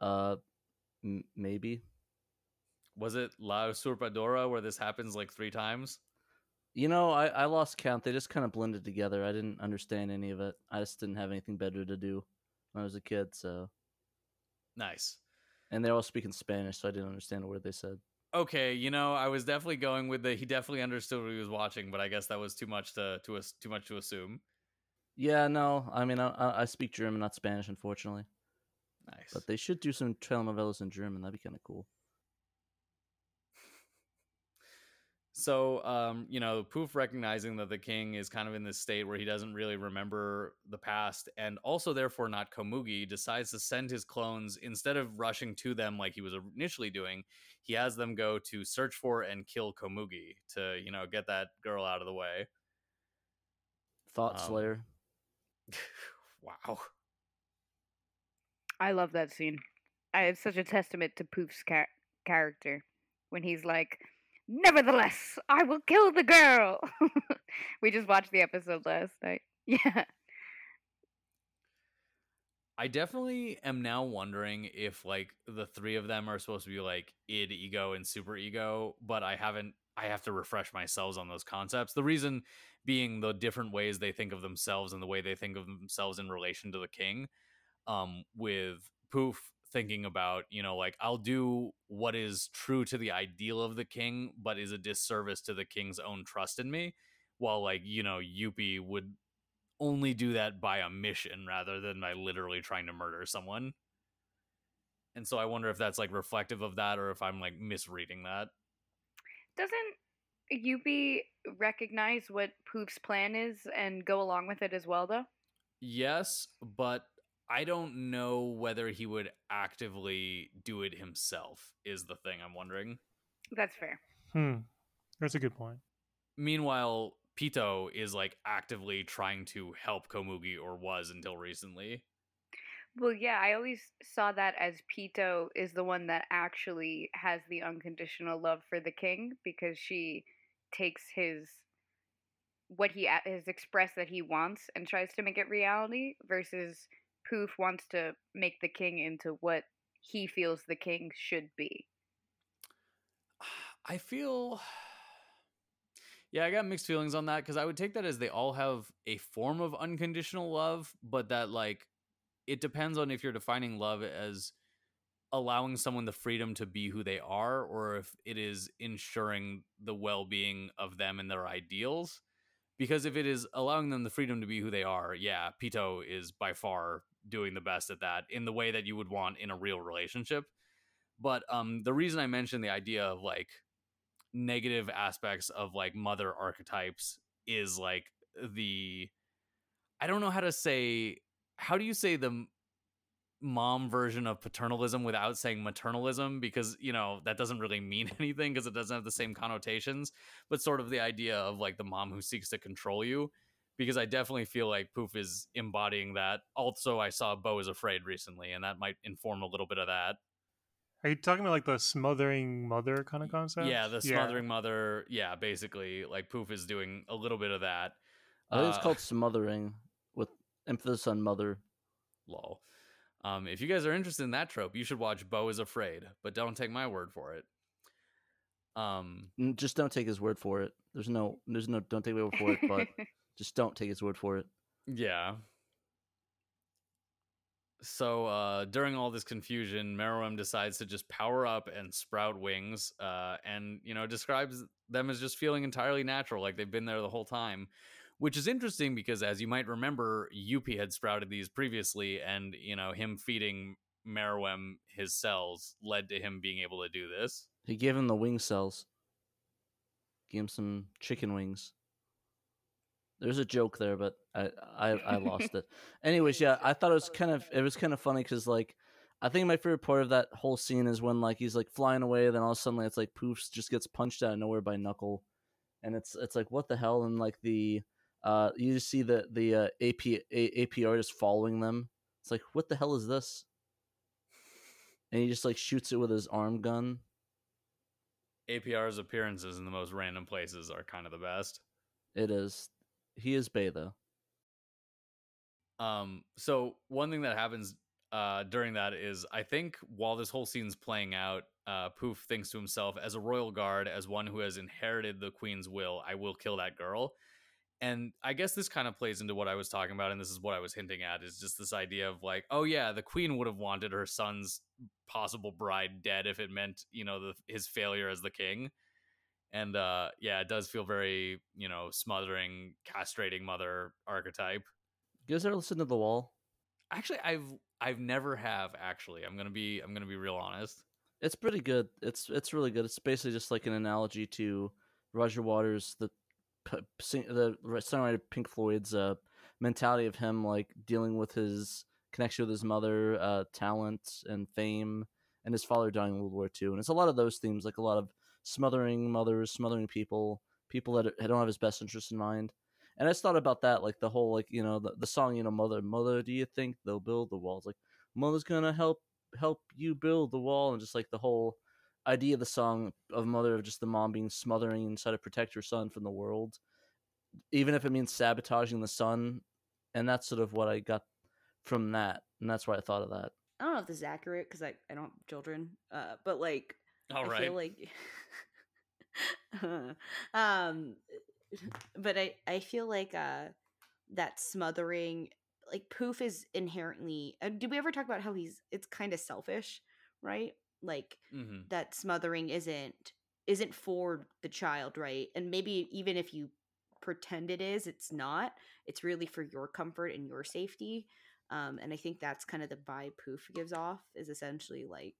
uh, m- maybe. was it la usurpadora where this happens like three times You know, I, I lost count. They just kind of blended together. I didn't understand any of it. I just didn't have anything better to do when I was a kid. So, Nice. and they're all speaking Spanish, so I didn't understand a word they said. Okay, you know, I was definitely going with the he definitely understood what he was watching, but I guess that was too much to to us too much to assume. Yeah, no, I mean, I, I I speak German, not Spanish, unfortunately. Nice. But they should do some telenovelas in German. That'd be kind of cool. So, um, you know, Poof recognizing that the king is kind of in this state where he doesn't really remember the past and also therefore not Komugi, decides to send his clones instead of rushing to them like he was initially doing, he has them go to search for and kill Komugi to, you know, get that girl out of the way. Thought Um, Slayer. (laughs) wow. I love that scene. I, it's such a testament to Poof's char- character when he's like, "Nevertheless, I will kill the girl." (laughs) we just watched the episode last night. (laughs) Yeah, I definitely am now wondering if like the three of them are supposed to be like id, ego, and super ego, but I haven't. I have to refresh myself on those concepts. The reason being the different ways they think of themselves and the way they think of themselves in relation to the king. Um, with Poof thinking about, you know, like I'll do what is true to the ideal of the king, but is a disservice to the king's own trust in me. While like, you know, Youpi would only do that by a mission rather than by literally trying to murder someone. And so I wonder if that's like reflective of that or if I'm like misreading that. doesn't Youpi recognize what Poof's plan is and go along with it as well, though? Yes, but I don't know whether he would actively do it himself, is the thing I'm wondering. That's fair. Hmm. That's a good point. Meanwhile, Pitou is like actively trying to help Komugi or was until recently. Well, yeah, I always saw that as Pitou is the one that actually has the unconditional love for the king because she takes his what he has expressed that he wants and tries to make it reality versus Poof wants to make the king into what he feels the king should be. I feel (sighs) Yeah, I got mixed feelings on that because I would take that as they all have a form of unconditional love, but that like it depends on if you're defining love as allowing someone the freedom to be who they are or if it is ensuring the well-being of them and their ideals. Because if it is allowing them the freedom to be who they are, yeah, Pitou is by far doing the best at that in the way that you would want in a real relationship. But um the reason I mentioned the idea of like negative aspects of like mother archetypes is like the I don't know how to say how do you say the mom version of paternalism without saying maternalism because you know that doesn't really mean (laughs) anything because it doesn't have the same connotations but sort of the idea of like the mom who seeks to control you because I definitely feel like Poof is embodying that. Also, I saw Beau is Afraid recently, and that might inform a little bit of that. Are you talking about like the smothering mother kind of concept? Yeah, the smothering mother. Yeah, basically, like Poof is doing a little bit of that. I think it's Uh, called (laughs) smothering with emphasis on mother. Lol. Um, if you guys are interested in that trope, you should watch Beau is Afraid, but don't take my word for it. Um, Just don't take his word for it. There's no, there's no, don't take my word for it, but (laughs) just don't take his word for it. yeah. So uh, during all this confusion, Meruem decides to just power up and sprout wings, uh, and you know describes them as just feeling entirely natural, like they've been there the whole time. Which is interesting because, as you might remember, Youpi had sprouted these previously, and you know him feeding Meruem his cells led to him being able to do this. He gave him the wing cells. Gave him some chicken wings. There's a joke there, but I I, I lost it. (laughs) Anyways, yeah, I thought it was kind of it was kind of funny because like I think my favorite part of that whole scene is when like he's like flying away, then all of a sudden it's like Poofs just gets punched out of nowhere by Knuckle, and it's it's like what the hell, and like the uh you just see the the uh, AP A, APR just following them. It's like what the hell is this? And he just like shoots it with his arm gun. APR's appearances in the most random places are kind of the best. It is. He is though. Um, so one thing that happens uh, during that is I think while this whole scene's playing out, uh, Poof thinks to himself, as a royal guard, as one who has inherited the queen's will, I will kill that girl. And I guess this kind of plays into what I was talking about, and this is what I was hinting at is just this idea of like, oh yeah, the queen would have wanted her son's possible bride dead if it meant, you know, the, his failure as the king. And uh, yeah, it does feel very, you know, smothering, castrating mother archetype. You guys ever listen to The Wall? Actually, I've I've never have actually. I'm gonna be I'm gonna be real honest. It's pretty good. It's it's really good. It's basically just like an analogy to Roger Waters, the the songwriter Pink Floyd's uh, mentality of him like dealing with his connection with his mother, uh, talent and fame, and his father dying in World War II. And it's a lot of those themes, like a lot of smothering mothers, smothering people, people that don't have his best interest in mind. And I just thought about that, like the whole, like you know, the, the song, you know, mother, mother, do you think they'll build the walls? Like mother's gonna help help you build the wall, and just like the whole idea of the song of mother of just the mom being smothering try to protect her son from the world, even if it means sabotaging the son. And that's sort of what I got from that, and that's why I thought of that. I don't know if this is accurate because I, I don't have children, uh, but like All I right. feel like (laughs) um (laughs) but I I feel like uh that smothering like Poof is inherently uh, did we ever talk about how he's it's kind of selfish, right? Like hmm that smothering isn't isn't for the child, right? And maybe even if you pretend it is, it's not. It's really for your comfort and your safety. Um, and I think that's kind of the vibe Poof gives off is essentially like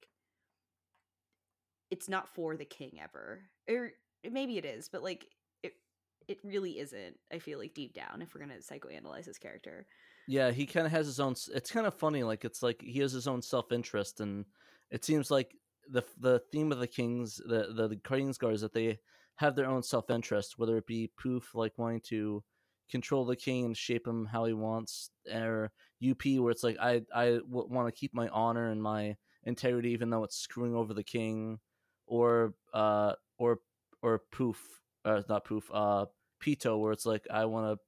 it's not for the king ever. Or eh, maybe it is, but like it it really isn't. I feel like deep down, if we're gonna psychoanalyze his character. Yeah, he kind of has his own. It's kind of funny. Like it's like he has his own self interest, and it seems like the the theme of the kings, the the, the Kingsguard is that they have their own self interest, whether it be Poof like wanting to control the king and shape him how he wants, or Youpi where it's like I I w- want to keep my honor and my integrity even though it's screwing over the king, or uh or or Poof, uh not Poof, uh Pitou where it's like I want to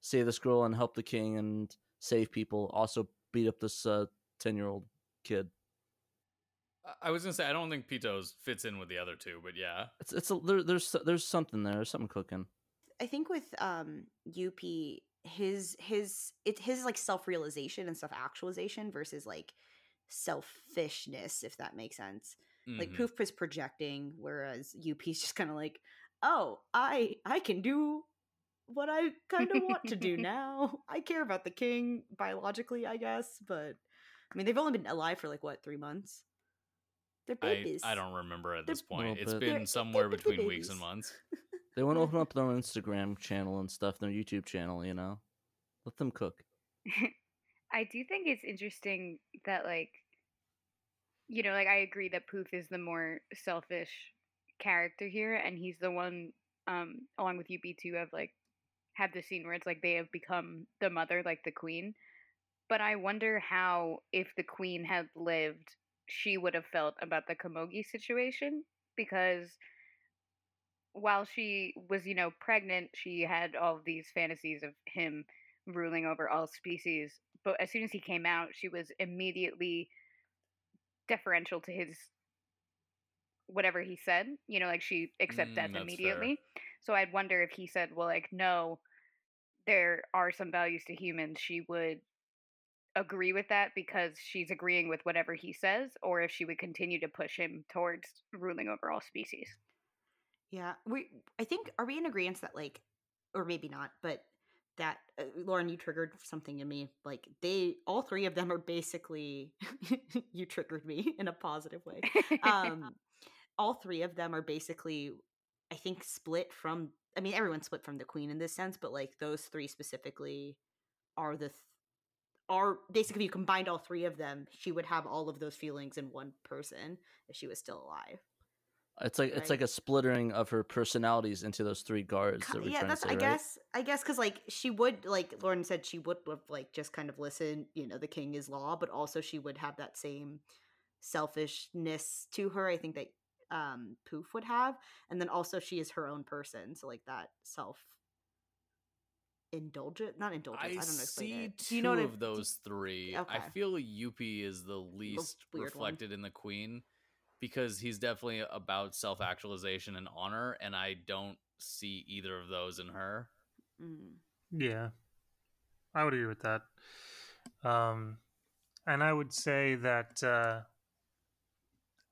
save this girl and help the king and save people. Also beat up this uh, ten year old kid. I- I was gonna say I don't think Pitou's fits in with the other two, but yeah. It's it's a, there, there's there's something there. There's something cooking. I think with um Youpi his his it his like self-realization and self-actualization versus like selfishness if that makes sense. Like Mhm. Poof is projecting whereas Youpi's just kind of like, "Oh, I I can do what I kind of want to do (laughs) now. I care about the king biologically, I guess, but I mean, they've only been alive for like what, 3 months? They're babies. I don't remember at They're- this point. Well, It's but- They're- been somewhere they're between weeks and months. (laughs) They want to open up their own Instagram channel and stuff, their YouTube channel. You know, let them cook. (laughs) I do think it's interesting that like you know, like I agree that Poof is the more selfish character here and he's the one um along with UB2 have like had the scene where it's like they have become the mother like the queen. But I wonder how if the queen had lived she would have felt about the Komugi situation because while she was, you know, pregnant, she had all these fantasies of him ruling over all species. But as soon as he came out, she was immediately deferential to his whatever he said. You know, like she accepted Mm, that that's fair. immediately. So I'd wonder if he said, well, like, no, there are some values to humans, she would agree with that because she's agreeing with whatever he says, or if she would continue to push him towards ruling over all species. Yeah, we. I think are we in agreement that like, or maybe not, but that uh, Lauren, you triggered something in me. Like they, all three of them are basically. (laughs) you triggered me in a positive way. (laughs) Um, all three of them are basically, I think, split from. I mean, everyone's split from the queen in this sense, but like those three specifically are the. Th- are basically if you combined all three of them, she would have all of those feelings in one person if she was still alive. It's like it's like a splittering of her personalities into those three guards. That we're yeah trying that's to say, i right? guess i guess because like she would like lauren said she would have like just kind of listened you know the king is law but also she would have that same selfishness to her i think that um poof would have and then also she is her own person so like that self indulgent, not indulgent. I, I, don't know. how see it. two you know what I- of those three. I Okay. feel Youpi is the least weird one. reflected in the Queen because he's definitely about self actualization and honor, and I don't see either of those in her. Mm. Yeah, I would agree with that. Um, and I would say that uh,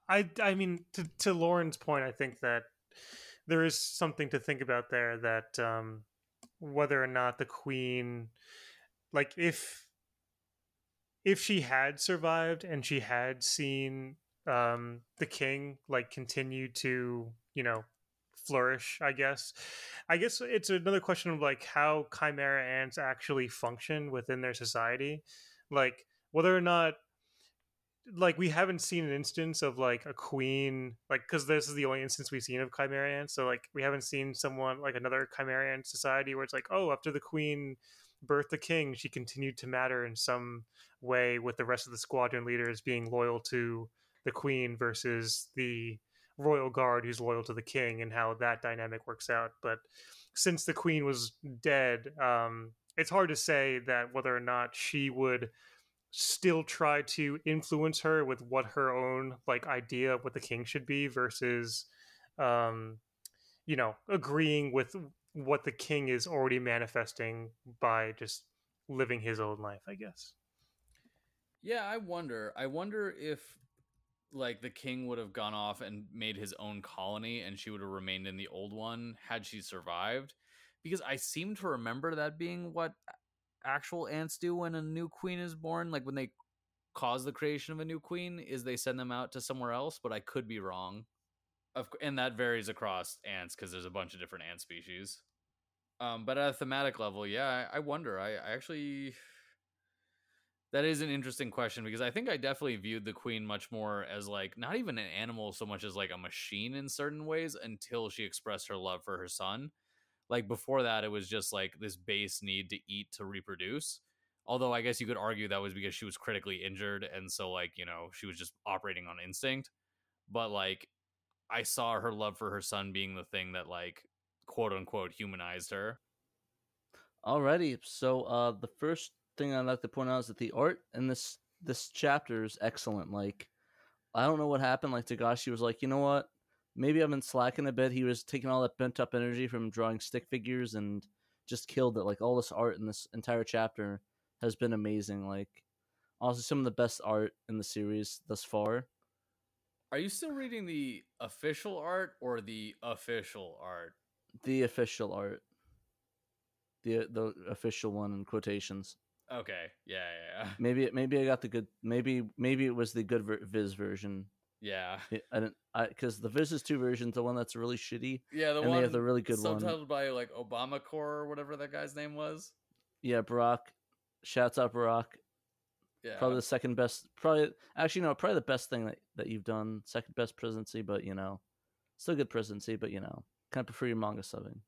I I mean to to Lauren's point, I think that there is something to think about there. That um, whether or not the queen, like if if she had survived and she had seen um, the king like continue to you know flourish i guess. I guess it's another question of like how chimera ants actually function within their society. Like whether or not like we haven't seen an instance of like a queen like because this is the only instance we've seen of chimera ants. So like we haven't seen someone like another chimera ant society where it's like oh after the queen birthed the king she continued to matter in some way with the rest of the squadron leaders being loyal to the queen versus the royal guard who's loyal to the king and how that dynamic works out but since the queen was dead um it's hard to say that whether or not she would still try to influence her with what her own like idea of what the king should be versus um you know agreeing with what the king is already manifesting by just living his own life i guess Yeah, I wonder. I wonder if like the king would have gone off and made his own colony and she would have remained in the old one had she survived because I seem to remember that being what actual ants do when a new queen is born like when they cause the creation of a new queen is they send them out to somewhere else but I could be wrong. Of and that varies across ants cuz there's a bunch of different ant species. Um but at a thematic level, yeah, I, I wonder. I, I actually that is an interesting question because I think I definitely viewed the queen much more as like not even an animal so much as like a machine in certain ways until she expressed her love for her son. Like before that, it was just like this base need to eat to reproduce. Although I guess you could argue that was because she was critically injured and so like, you know, she was just operating on instinct. But like I saw her love for her son being the thing that like quote unquote humanized her. Alrighty, so uh, the first thing I'd like to point out is that the art in this this chapter is excellent. Like, I don't know what happened. Like Togashi was like, you know what? Maybe I've been slacking a bit. He was taking all that bent up energy from drawing stick figures and just killed it. Like all this art in this entire chapter has been amazing. Like, also some of the best art in the series thus far. Are you still reading the official art or the official art? The official art, the the official one in quotations. Okay. Yeah, yeah, yeah. (laughs) Maybe maybe I got the good. Maybe maybe it was the good Viz version. Yeah. I didn't because the Viz is two versions. The one that's really shitty. Yeah, the And they one have the really good one. subtitled by like Obama Core or whatever that guy's name was. Yeah, Barack. Shouts out Barack. Yeah. Probably the second best. Probably actually no. Probably the best thing that that you've done. Second best presidency, but you know, still good presidency. But you know, kind of prefer your manga subbing.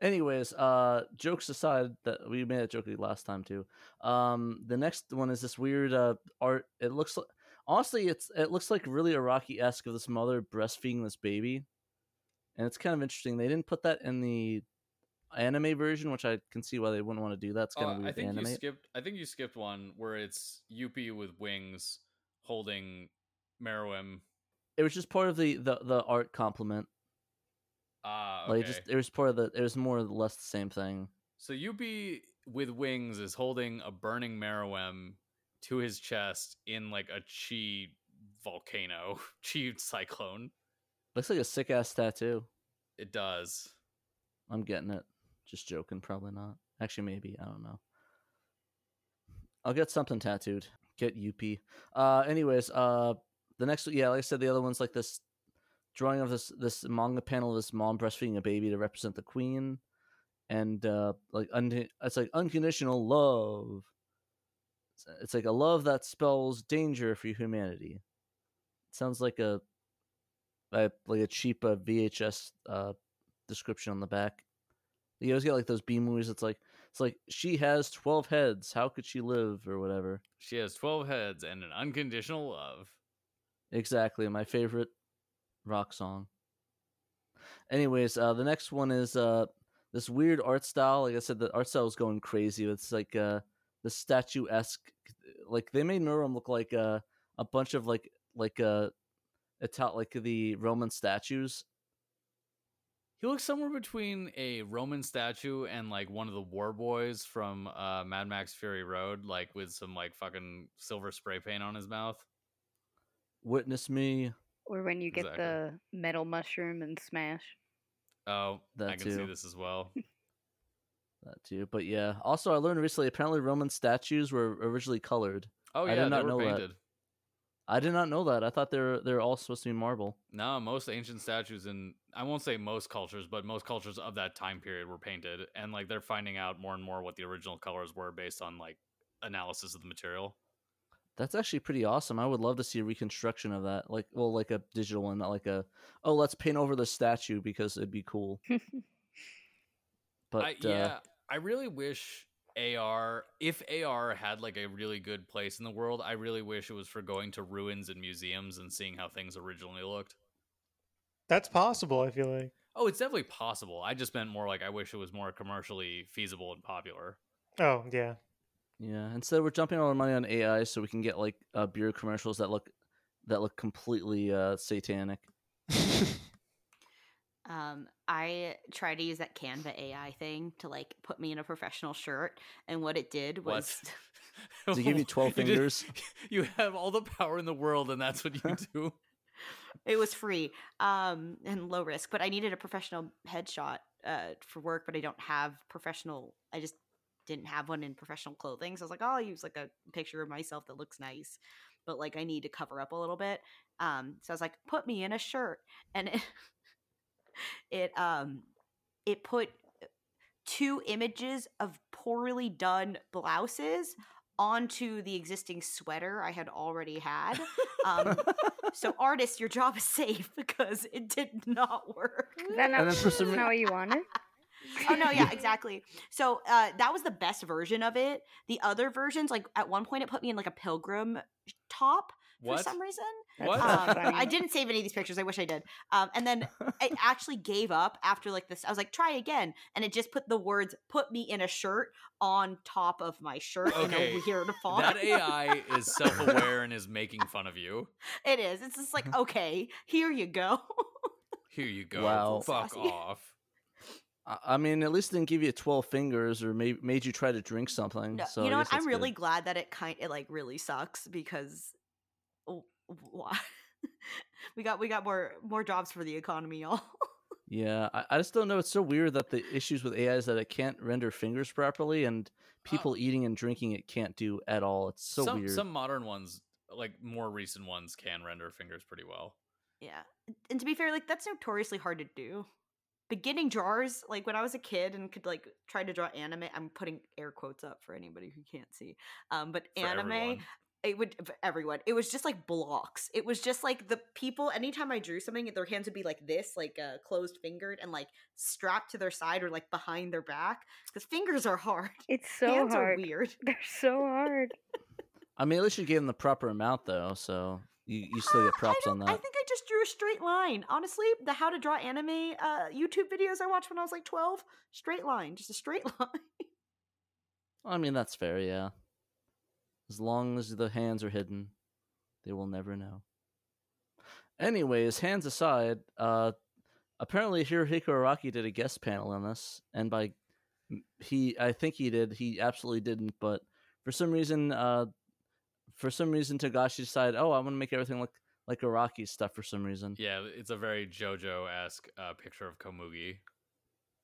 Anyways, uh, jokes aside, that we made a joke last time too. Um, the next one is this weird uh art. It looks like honestly, it's it looks like really Araki esque of this mother breastfeeding this baby, and it's kind of interesting. They didn't put that in the anime version, which I can see why they wouldn't want to do that. It's kind Oh, of weird I think you skipped. I think you skipped one where it's Youpi with wings holding Meruem. It was just part of the the, the art complement. Ah, okay. Like just it was part of the. It was more or less the same thing. so Youpi with wings is holding a burning Meruem to his chest in like a chi volcano, (laughs) chi cyclone. Looks like a sick ass tattoo. It does. I'm getting it. Just joking. Probably not. Actually, maybe. I don't know. I'll get something tattooed. Get Youpi. Uh, anyways, uh, the next, yeah, like I said, the other one's like this drawing of this this manga panel of this mom breastfeeding a baby to represent the queen, and uh, like un- it's like unconditional love. It's, it's like a love that spells danger for humanity. It sounds like a, a like a cheap uh, VHS uh, description on the back. You always get like those B movies. It's like it's like she has twelve heads. How could she live or whatever? She has twelve heads and an unconditional love. Exactly, my favorite rock song. Anyways, uh, the next one is uh, this weird art style. Like I said, the art style is going crazy. It's like uh the statuesque. Like they made Meruem look like uh, a bunch of like like uh Ital- like the Roman statues. He looks somewhere between a Roman statue and like one of the war boys from uh, Mad Max Fury Road, like with some like fucking silver spray paint on his mouth. Witness me. Or when you get Exactly. the metal mushroom and smash. Oh, I That can see too. this as well. (laughs) That too. But yeah. Also, I learned recently. Apparently, Roman statues were originally colored. Oh yeah, I yeah, did they not were know that. I did not know that. I thought they're they're all supposed to be marble. No, most ancient statues in I won't say most cultures, but most cultures of that time period were painted, and like they're finding out more and more what the original colors were based on like analysis of the material. That's actually pretty awesome. I would love to see a reconstruction of that. Like, well, like a digital one, not like a oh, let's paint over the statue because it'd be cool. (laughs) But I, uh, yeah, I really wish AR, if AR had like a really good place in the world, I really wish it was for going to ruins and museums and seeing how things originally looked. That's possible. I feel like. Oh, it's definitely possible. I just meant more like I wish it was more commercially feasible and popular. Oh yeah. Yeah. Instead, we're jumping all our money on AI so we can get like uh, beer commercials that look that look completely uh, satanic. (laughs) Um, I tried to use that Canva AI thing to like put me in a professional shirt, and what it did was (laughs) Does it give you 12 did- fingers? (laughs) You have all the power in the world, and that's what you do. it was free um and low risk but i needed a professional headshot uh for work but i don't have professional i just didn't have one in professional clothing so i was like oh, i'll use like a picture of myself that looks nice but like i need to cover up a little bit um so i was like put me in a shirt and it (laughs) it um it put two images of poorly done blouses onto the existing sweater i had already had um so (laughs) artists your job is safe (laughs) because it did not work Is that not, And then for some not what you wanted? Oh no yeah (laughs) exactly so uh that was the best version of it the other versions like at one point it put me in like a pilgrim top for some reason What? Um. I didn't save any of these pictures. I wish I did. Um, and then it (laughs) actually gave up after like this. I was like, try again, and it just put the words "put me in a shirt" on top of my shirt Okay, in a weird font. That AI is self-aware (laughs) and is making fun of you. it is. It's just like, okay, here you go. Here you go. Wow. Fuck off. I- I mean, at least it didn't give you 12 fingers or made, made you try to drink something. No, so you know what? I'm really good. glad that it kind it like really sucks because oh, why? (laughs) we got we got more more jobs for the economy, y'all. (laughs) Yeah, I, I just don't know. It's so weird that the issues with AI is that it can't render fingers properly, and uh. people eating and drinking it can't do at all. It's so some weird. some modern ones, like more recent ones, can render fingers pretty well. Yeah. And to be fair, like that's notoriously hard to do. Beginning drawers, like when I was a kid and could like try to draw anime, I'm putting air quotes up for anybody who can't see. Um, but For anime, everyone. it would for everyone. It was just like blocks. It was just like the people. Anytime I drew something, their hands would be like this, like uh, closed fingered and like strapped to their side or like behind their back. Because fingers are hard. (laughs) It's so hands hard. are weird. (laughs) They're so hard. (laughs) I mean, at least you gave them the proper amount, though, so you, you still get props I on that. I think I just drew a straight line. Honestly, the how to draw anime uh, YouTube videos I watched when I was like 12, straight line, just a straight (laughs) line. I mean, that's fair, yeah. As long as the hands are hidden, they will never know. Anyways, hands aside, uh, apparently Hirohiko Araki did a guest panel on this, and by he, I think he did. He absolutely didn't, but for some reason, uh, for some reason, Togashi decided, oh, I'm gonna make everything look like Araki stuff for some reason. Yeah, it's a very JoJo esque uh, picture of Komugi.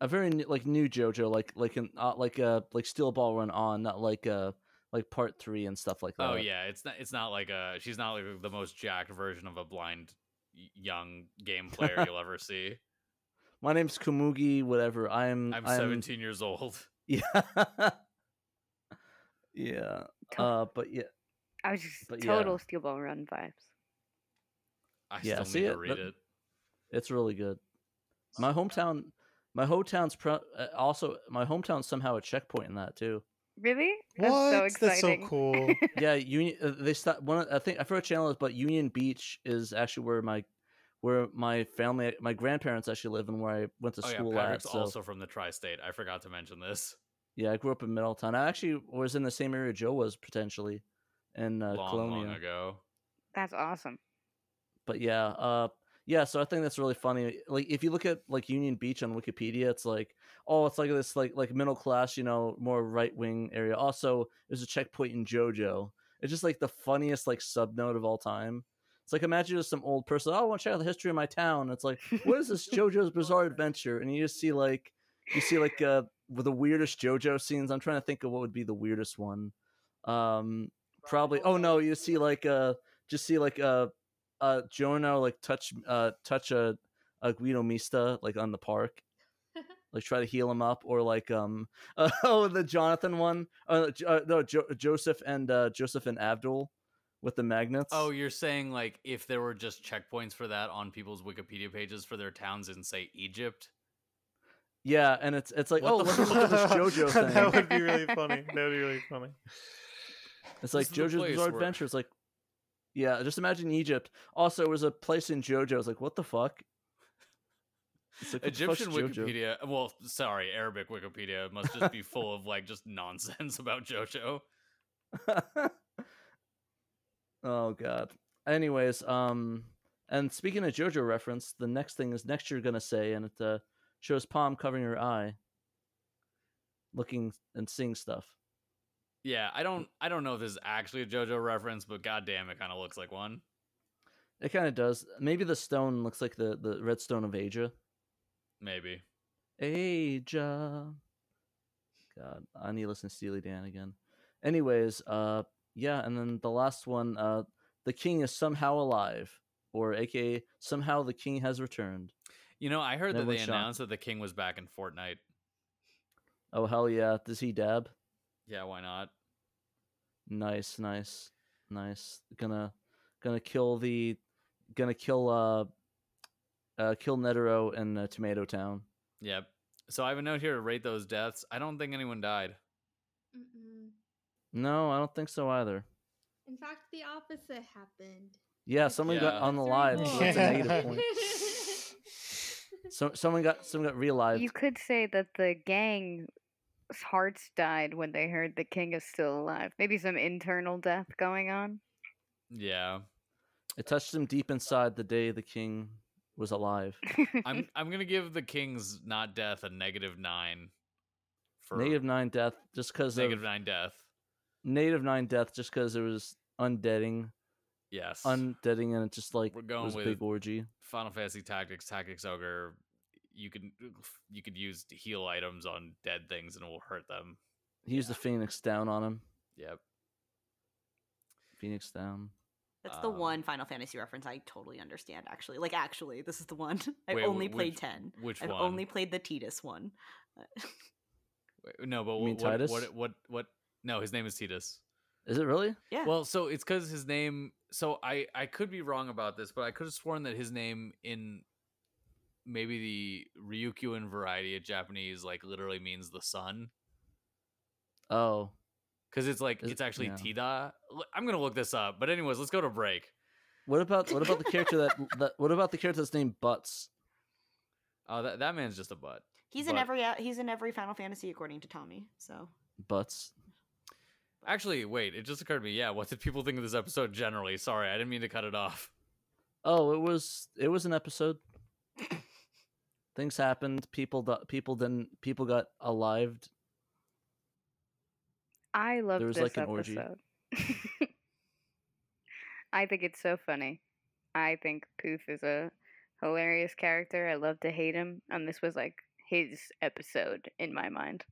a very new, like new JoJo, like like an uh, like a like Steel Ball Run on, not like a like part three and stuff like that. Oh yeah, it's not. It's not like a. She's not like the most jacked version of a blind young game player you'll ever see. (laughs) My name's Komugi. Whatever. I'm. I'm 17 years old. (laughs) Yeah. (laughs) yeah. Uh, but yeah, I was just But yeah. total Steel Ball Run vibes. I Yeah, still see need it? to read it. it's really good. My hometown, my hometown's pro- uh, also my hometown's somehow a checkpoint in that too. Really? That's What? so That's so cool. (laughs) Yeah, Union. Uh, they start one. of- I think I forgot what channel it is, but Union Beach is actually where my where my family, my grandparents actually live and where I went to Oh yeah, school Patrick's at. So also from the tri-state. I forgot to mention this. yeah, I grew up in Middletown. I actually was in the same area Joe was potentially in uh, long, Colonia. long ago. That's awesome. but yeah uh yeah so i think that's really funny. Like if you look at like union beach on wikipedia it's like oh it's like this like like middle class you know more right wing area. Also there's a checkpoint in jojo. It's just like the funniest like sub note of all time. It's like imagine just some old person oh i want to check out the history of my town. It's like (laughs) what is this jojo's bizarre adventure? And you just see like you see like uh with the weirdest jojo scenes. I'm trying to think of what would be the weirdest one. Um probably oh no you see like uh just see like uh uh Jonah like touch uh touch a a Guido Mista like on the park, (laughs) like try to heal him up, or like um uh, (laughs) oh the Jonathan one, uh, uh no jo- Joseph and uh Joseph and Abdul with the magnets. Oh, you're saying like if there were just checkpoints for that on people's Wikipedia pages for their towns in say Egypt? yeah, and it's it's like What oh let me look at this JoJo (laughs) thing. that would be really funny. That would be really funny. It's like This is the JoJo's Bizarre where- Adventure. It's like, yeah, just imagine Egypt. Also, there was a place in JoJo. I was like, what the fuck? It's like, what the fuck's Egyptian JoJo? Wikipedia, well, sorry, Arabic Wikipedia must just be full of like just nonsense (laughs) about JoJo. (laughs) oh god. Anyways, um, and speaking of JoJo reference, the next thing is next you're gonna say, and it uh, shows palm covering her eye, looking and seeing stuff. Yeah, I don't, I don't know if this is actually a JoJo reference, but goddamn, it kind of looks like one. It kind of does. Maybe the stone looks like the the red stone of Aja. Maybe. Aja. God, I need to listen to Steely Dan again. Anyways, uh, yeah, and then the last one, uh, the king is somehow alive, or AKA somehow the king has returned. You know, I heard that they shocked. announced that the king was back in Fortnite. Oh hell yeah! Does he dab? Yeah, why not? Nice, nice, nice. Gonna, gonna kill the, gonna kill uh, uh, kill Netero and uh, Tomato Town. Yep. So I have a note here to rate those deaths. I don't think anyone died. Mm-mm. No, I don't think so either. In fact, the opposite happened. Yeah, someone got Yeah. unalived. That's So very that's a cool. negative point. (laughs) So someone got someone got realized. You could say that the gang's hearts died when they heard the king is still alive. Maybe some internal death going on. Yeah. It touched him deep inside the day the king was alive. I'm (laughs) I'm gonna give the king's not death a negative nine. For Negative nine death, just because of negative nine death. negative nine death, just because it was undeading, Yes. undeading, and it just like We're going was a with- big orgy. Final Fantasy Tactics, Tactics Ogre. You can you could use heal items on dead things and it will hurt them. He used the phoenix down on him. Yep. Phoenix down. That's the Um, one Final Fantasy reference I totally understand. Actually, like actually, this is the one (laughs) I've Wait, wh- only played ten. Which I've one? only played the Tidus one. Wait, no, but You mean what, what, Tidus? what what what no, his name is Tidus. Is it really? yeah. Well, so it's because his name. So I I could be wrong about this, but I could have sworn that his name in maybe the Ryukyuan variety of Japanese like literally means the sun Oh, because it's like Is- it's actually yeah. Tida. L- I'm gonna look this up, but anyways, let's go to break. what about what about the character that, (laughs) that what about the character that's named Butts? Oh, that that man's just a butt. he's in every uh, he's in every Final Fantasy according to Tommy. So Butts. Actually, wait, it just occurred to me. Yeah, what did people think of this episode generally? Sorry, I didn't mean to cut it off. Oh, it was it was an episode. (laughs) Things happened. People di- people didn't people got alived. I love There was, this like, an orgy. episode. (laughs) I think it's so funny. I think Poof is a hilarious character. I love to hate him, and this was like his episode in my mind.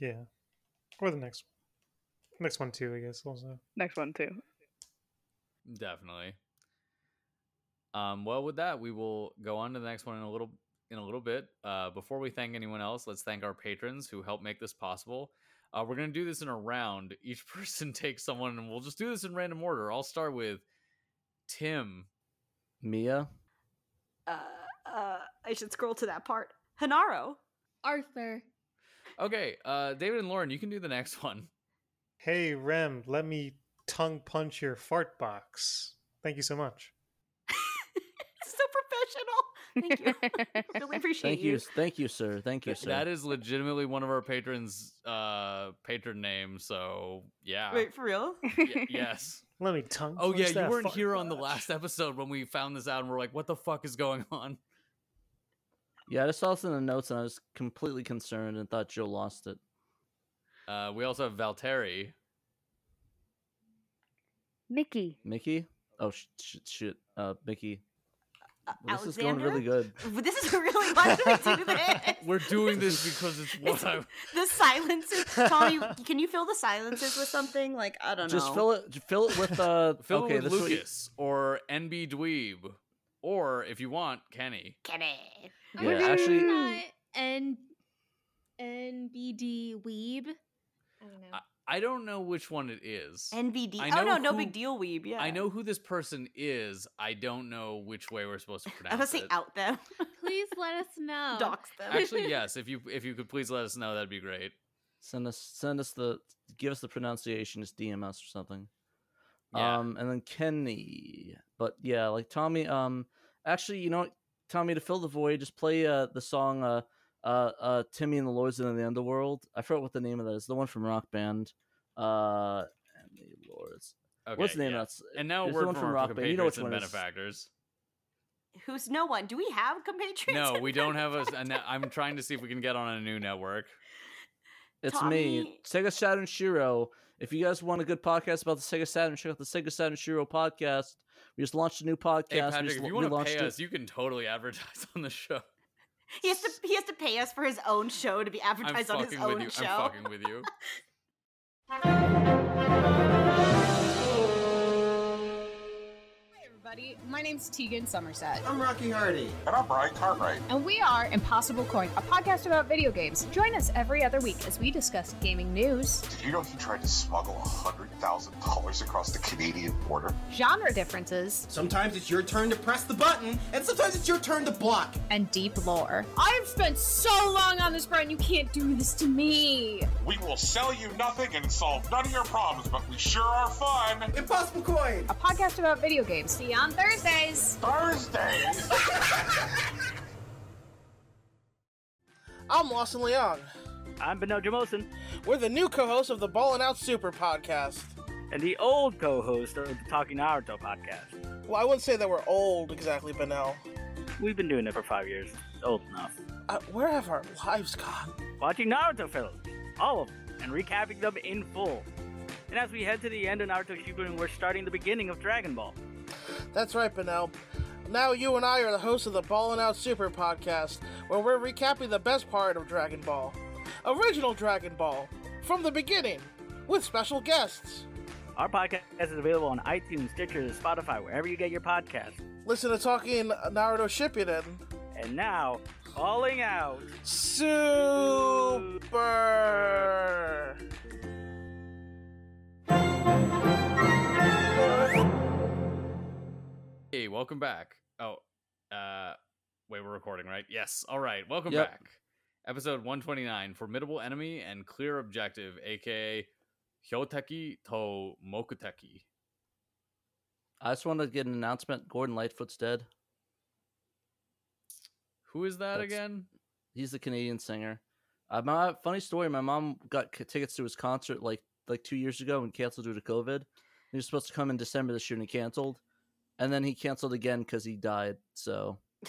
Yeah. Or the next next one too, I guess also. Next one too. Definitely. Um, well, with that, we will go on to the next one in a little in a little bit. Uh, before we thank anyone else, let's thank our patrons who help make this possible. Uh, we're gonna do this in a round. (laughs) Each person takes someone, and we'll just do this in random order. I'll start with Tim. Mia. uh, uh, I should scroll to that part. Hanaro. Arthur. Okay, uh, David and Lauren, you can do the next (laughs) one. Hey Rem, let me tongue punch your fart box. Thank you so much. Professional. (laughs) Thank you. (laughs) really (laughs) appreciate Thank you, thank you, sir. Thank you, sir. That is legitimately one of our patrons' uh patron names. So yeah, Wait, for real? Y- yes. Let me tongue. Oh yeah, you weren't fucking here on the last episode when we found this out, and we're like, "What the fuck is going on?" yeah, I just saw this in the notes and I was completely concerned and thought Joe lost it. Uh, we also have Valteri. Mickey. Mickey? Oh sh- sh- shit. Uh, Mickey. Uh, Well, this is going really Alexander? good. (laughs) This is really why do we do (laughs) this? We're doing this (laughs) because it's what I. the silences. Tommy, can you fill the silences with something? Like I don't know. Just fill it. Fill it with uh. Fill okay, it with this is what you- Lucas or NB Dweeb, or if you want, Kenny. Kenny. Yeah, wonder if actually- it's not N NBD Weeb. I don't know. I don't know which one it is. NVD. I Oh know no, no who- big deal. Weeb. Yeah. I know who this person is. I don't know which way we're supposed to pronounce (laughs) it. I pronounce was say it. out them. Please let us (laughs) know. Dox them. Actually, (laughs) yes. If you if you could please let us know, that'd be great. Send us. Send us the. Give us the pronunciation. Just DM us or something. Yeah. Um, and then Kenny. But yeah, like Tommy. Um, actually, you know, what, Tommy, to fill the void, just play uh the song uh uh uh Timmy and the Lords in the Underworld. I forgot what the name of that is. The one from Rock Band. Uh, and the Lords. Okay, What's the name yeah. of that? And now a It's the word one from, from Rock Band. You know which compatriots and one it is. benefactors. Who's no one? Do we have compatriots? No, we don't have a. a ne- I'm trying to see if we can get on a new network. It's me, Tommy- Sega Saturn Shiro. If you guys want a good podcast about the Sega Saturn, check out the Sega Saturn Shiro podcast. We just launched a new podcast. Hey we Patrick, just if l- you want to relaunched pay it. us, you can totally advertise (laughs) on the show. He has to. He has to pay us for his own show to be I'm advertised on his fucking with own you. show. I'm fucking with you. (laughs) everybody. My name's Tegan Somerset, I'm Rocky Hardy. And I'm Brian Cartwright. and we are Impossible Coin, a podcast about video games. Join us every other week as we discuss gaming news, Did you know he tried to smuggle $100,000 across the Canadian border? genre differences, Sometimes it's your turn to press the button, and sometimes it's your turn to block. and deep lore. I've spent so long on this grind, you can't do this to me. We will sell you nothing and solve none of your problems, but we sure are fun. Impossible coin. A podcast about video games. See you on Thursdays. Thursdays! I'm Lawson Leong. I'm Beno Jamosin, We're the new co-hosts of the Ballin' Out Super podcast. and the old co-host of the Talking Naruto podcast. Well, I wouldn't say that we're old exactly, Benel. We've been doing it for five years. Old enough. Uh, where have our lives gone? Watching Naruto films, all of them, and recapping them in full. And as we head to the end of Naruto Shippuden, we're starting the beginning of Dragon Ball. That's right, Benel. Now you and I are the hosts of the Ballin' Out Super podcast, where we're recapping the best part of Dragon Ball. Original Dragon Ball. From the beginning. With special guests. Our podcast is available on iTunes, Stitcher, Spotify, wherever you get your podcasts. Listen to Talking Naruto Shippuden. And now, calling out. Super! Hey, welcome back. Oh, uh, wait, we're recording, right? Yes. All right, welcome Yep. back. Episode 129 Formidable Enemy and Clear Objective, aka Hyoteki to Mokuteki. I just wanted to get an announcement. Gordon Lightfoot's dead. Who is that That's- again? He's the Canadian singer. Uh, my funny story. My mom got tickets to his concert like like two years ago and canceled due to COVID. He was supposed to come in December this year and he canceled, and then he canceled again because he died. So (laughs)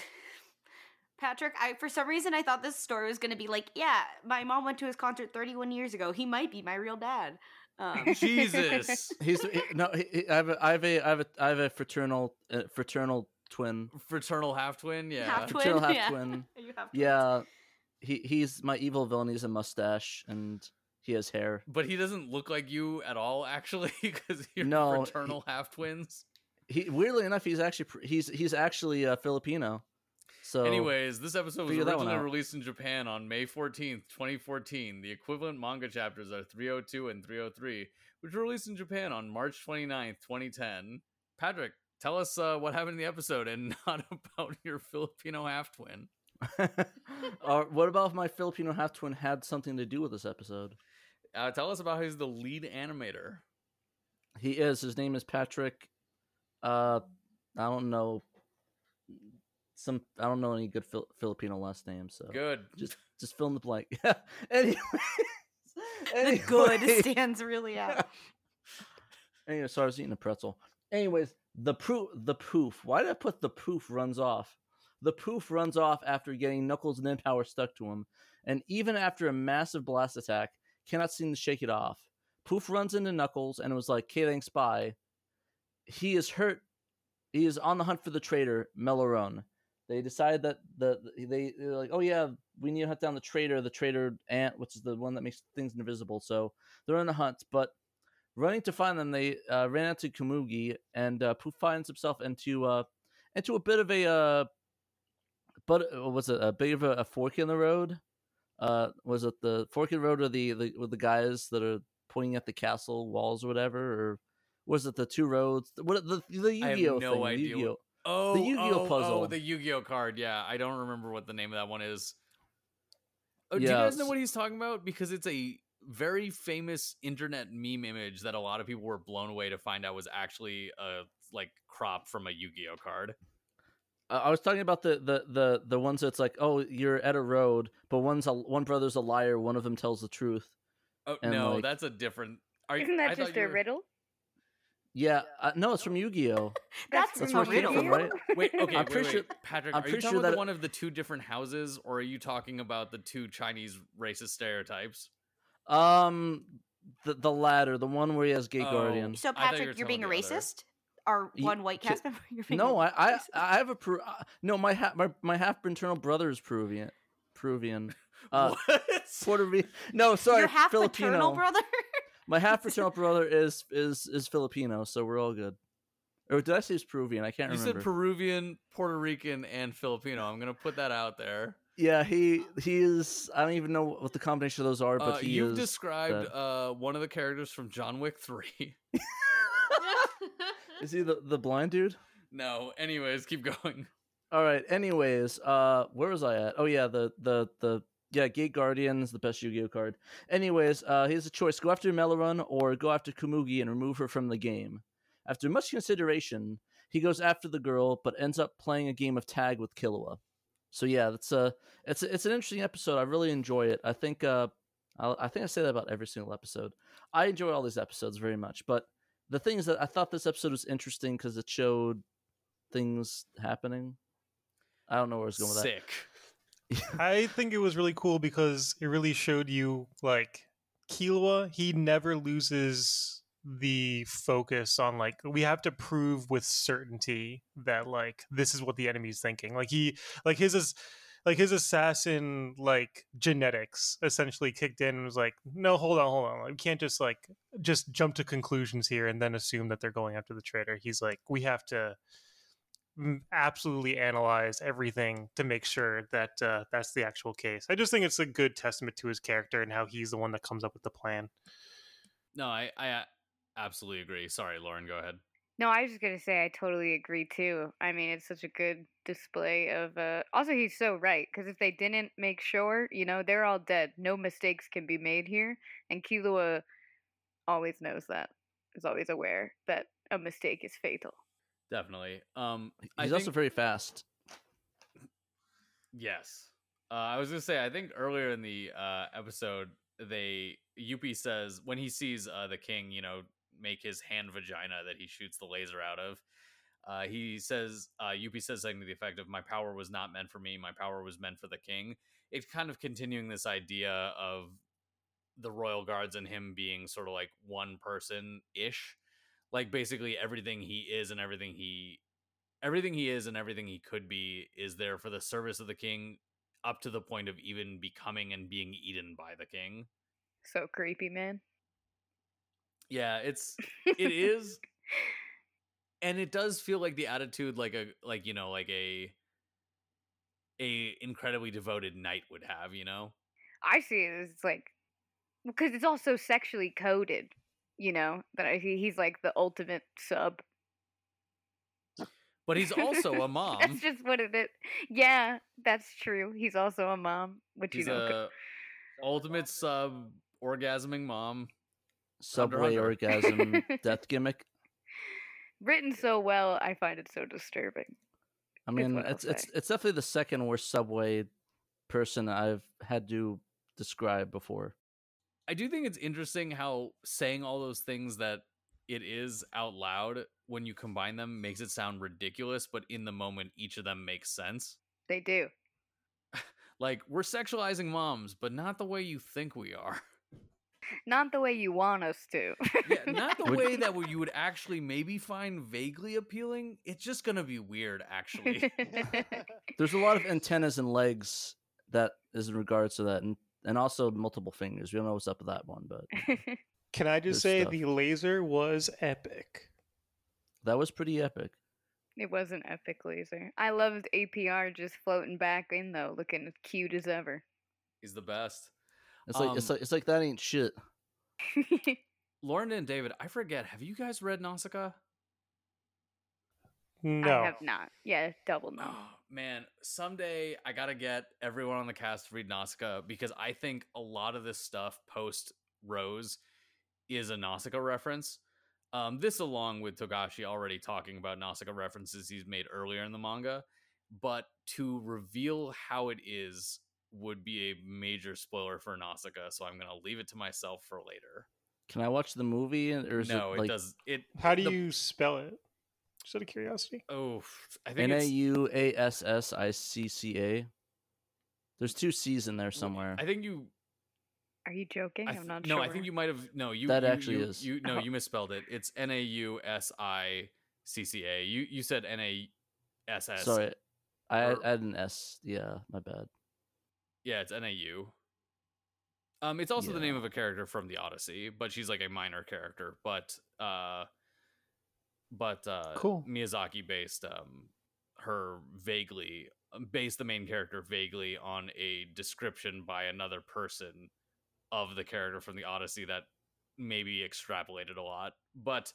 Patrick, I for some reason I thought this story was gonna be like, yeah, my mom went to his concert 31 years ago. He might be my real dad. Um, Jesus. (laughs) he's he, no. He, he- I have a I have a I have a I have a fraternal uh, fraternal twin. Fraternal half twin, yeah. half twin. Fraternal half (laughs) yeah. twin. You have. Yeah, he he's my evil villain. He's a mustache and he has hair. But he doesn't look like you at all, actually, because you're No, fraternal half twins. He weirdly enough, he's actually he's he's actually uh, Filipino. So Anyways, this episode was figure that one originally released in Japan on May 14th, 2014. The equivalent manga chapters are 302 and 303, which were released in Japan on March 29th, 2010. Patrick, tell us uh, what happened in the episode and (laughs) not about your Filipino half twin. uh, (laughs) what about if my Filipino half twin had something to do with this episode? Uh, tell us about how he's the lead animator. He is. His name is Patrick. Uh, I don't know. some I don't know any good Fil- Filipino last names, so Good. Just just fill in the blank. (laughs) Yeah. anyway, The good stands really out. (laughs) Anyway, so I was eating a pretzel. Anyways, the proof, the poof. Why did I put the poof runs off? The poof runs off after getting Knuckles and Empower stuck to him, and even after a massive blast attack, cannot seem to shake it off. Poof runs into Knuckles and it was like, "K thanks, bye." He is hurt. He is on the hunt for the traitor, Meleoron. They decide that the they they're like, "Oh yeah, we need to hunt down the traitor, the traitor ant, which is the one that makes things invisible." So they're on the hunt, but running to find them, they uh, ran into Komugi, and uh, Poof finds himself into uh, into a bit of a uh, but uh, was it a bit of a, a fork in the road? Uh, was it the fork in the road or the, the with the guys that are pointing at the castle walls or whatever, or was it the two roads? What the the Yu-Gi-Oh no thing? the idea. Yu-Gi-Oh. Oh, the Yu-Gi-Oh oh, puzzle. Oh, the Yu-Gi-Oh card. Yeah, I don't remember what the name of that one is. Oh, do you guys know what he's talking about? Because it's a very famous internet meme image that a lot of people were blown away to find out was actually a like crop from a Yu-Gi-Oh card. Uh, I was talking about the, the the the ones that's like, oh, you're at a road, but one's a one brother's a liar, one of them tells the truth. Oh no, like- that's a different. Are, Isn't that thought just you a were- riddle? Yeah, uh, no, it's from Yu-Gi-Oh. (laughs) That's, That's a where it came from, right? Wait, okay, I'm wait, pretty wait. sure- Patrick, I'm are you talking sure about that- the one of the two different houses, or are you talking about the two Chinese racist stereotypes? Um, the the latter, the one where he has gay Oh. guardian. So I thought you Patrick, you're being a telling the other. racist? Our Ye- one white ki- cast member? (laughs) You're being No, a I I, racist? I have a Peru- uh, no my ha- my my half paternal brother is Peruvian. Peruvian. Uh, (laughs) what? Puerto Rican. No, sorry, Your half Filipino. paternal brother? My half fraternal (laughs) brother is is is Filipino, so we're all good. Or did I say he's Peruvian? I can't You remember. said Peruvian, Puerto Rican, and Filipino. I'm gonna put that out there. yeah, he he is. I don't even know what the combination of those are, but Uh, he you've described uh, one of the characters from John Wick Three. (laughs) Is he the the blind dude? no, anyways, keep going. All right. Anyways, uh, where was I at? Oh yeah, the the the yeah, Gate Guardian is the best Yu-Gi-Oh card. Anyways, uh, he has a choice: go after Meleoron or go after Komugi and remove her from the game. After much consideration, he goes after the girl, but ends up playing a game of tag with Killua. So yeah, that's a it's a, it's an interesting episode. I really enjoy it. I think uh, I, I think I say that about every single episode. I enjoy all these episodes very much, but the thing is that I thought this episode was interesting because it showed things happening. I don't know where I was going with that. (laughs) I think it was really cool because it really showed you like Killua, he never loses the focus on like we have to prove with certainty that like this is what the enemy's thinking. Like he like his is like his assassin like genetics essentially kicked in and was like, no, hold on, hold on. Like, we can't just like just jump to conclusions here and then assume that they're going after the traitor. He's like, we have to absolutely analyze everything to make sure that uh, that's the actual case. I just think it's a good testament to his character and how he's the one that comes up with the plan. No, I I uh, absolutely agree. Sorry, Lauren, go ahead. No, I was just gonna say I totally agree too. I mean, it's such a good display of. uh Also, he's so right because if they didn't make sure, you know, they're all dead. No mistakes can be made here, and Killua always knows that. Is always aware that a mistake is fatal. Definitely. Um, I He's also think- very fast. Yes. Uh, I was gonna say, I think earlier in the uh, episode, they Youpi says when he sees uh, the king, you know, make his hand vagina that he shoots the laser out of. Uh, he says, uh, Youpi says something to the effect of, "My power was not meant for me. My power was meant for the king." It's kind of continuing this idea of the royal guards and him being sort of like one person ish, like basically everything he is and everything he everything he is and everything he could be is there for the service of the king up to the point of even becoming and being eaten by the king. So creepy, man. Yeah, it's (laughs) it is and it does feel like the attitude like a like you know like a a incredibly devoted knight would have, you know. I see it as like because it's also sexually coded. You know that I he's like the ultimate sub. But he's also a (laughs) mom. that's just what it is. Yeah, that's true. He's also a mom, which He's you know. a ultimate sub orgasming mom. Subway orgasm (laughs) death gimmick. written so well, I find it so disturbing. I mean, what it's it's say. it's definitely the second worst subway person I've had to describe before. I do think it's interesting how saying all those things that it is out loud when you combine them makes it sound ridiculous, but in the moment, each of them makes sense. They do. (laughs) Like, we're sexualizing moms, but not the way you think we are. (laughs) Not the way you want us to. Yeah, not the way that (laughs) you would actually maybe find vaguely appealing. It's just gonna be weird, actually. There's a lot of antennas and legs that is in regards to that, and and also multiple fingers. We don't know what's up with that one, but (laughs) Can I just say stuff. the laser was epic? that was pretty epic. it was an epic laser. I loved APR just floating back in though, looking as cute as ever. He's the best. It's like it's Um, like it's like that ain't shit. (laughs) Lauren and David, I forget. Have you guys read Nausicaa? No. I have not. Yeah, double no. Oh, man, someday I gotta get everyone on the cast to read Nausicaa because I think a lot of this stuff post Rose is a Nausicaa reference. Um, this along with Togashi already talking about Nausicaa references he's made earlier in the manga, but to reveal how it is would be a major spoiler for Nausicaa, so I'm gonna leave it to myself for later. Can I watch the movie? Or is no, it it, like does it. How do the- you spell it? Just out of curiosity. Oh, I think N A it's, U A S S I C C A? There's two C's in there somewhere. I think you Are you joking? I I'm th- not no, sure. I think you might have. No, you. That you- actually you- is. You no, Oh. you misspelled it. It's N A U S I C C A. You you said N A S S. Sorry, I had, or- I had an S. Yeah, my bad. Yeah, it's N A U. Um, it's also the name of a character from the Odyssey, but she's like a minor character. But uh, but uh, Cool. Miyazaki based um her vaguely um, based the main character vaguely on a description by another person of the character from the Odyssey that maybe extrapolated a lot. But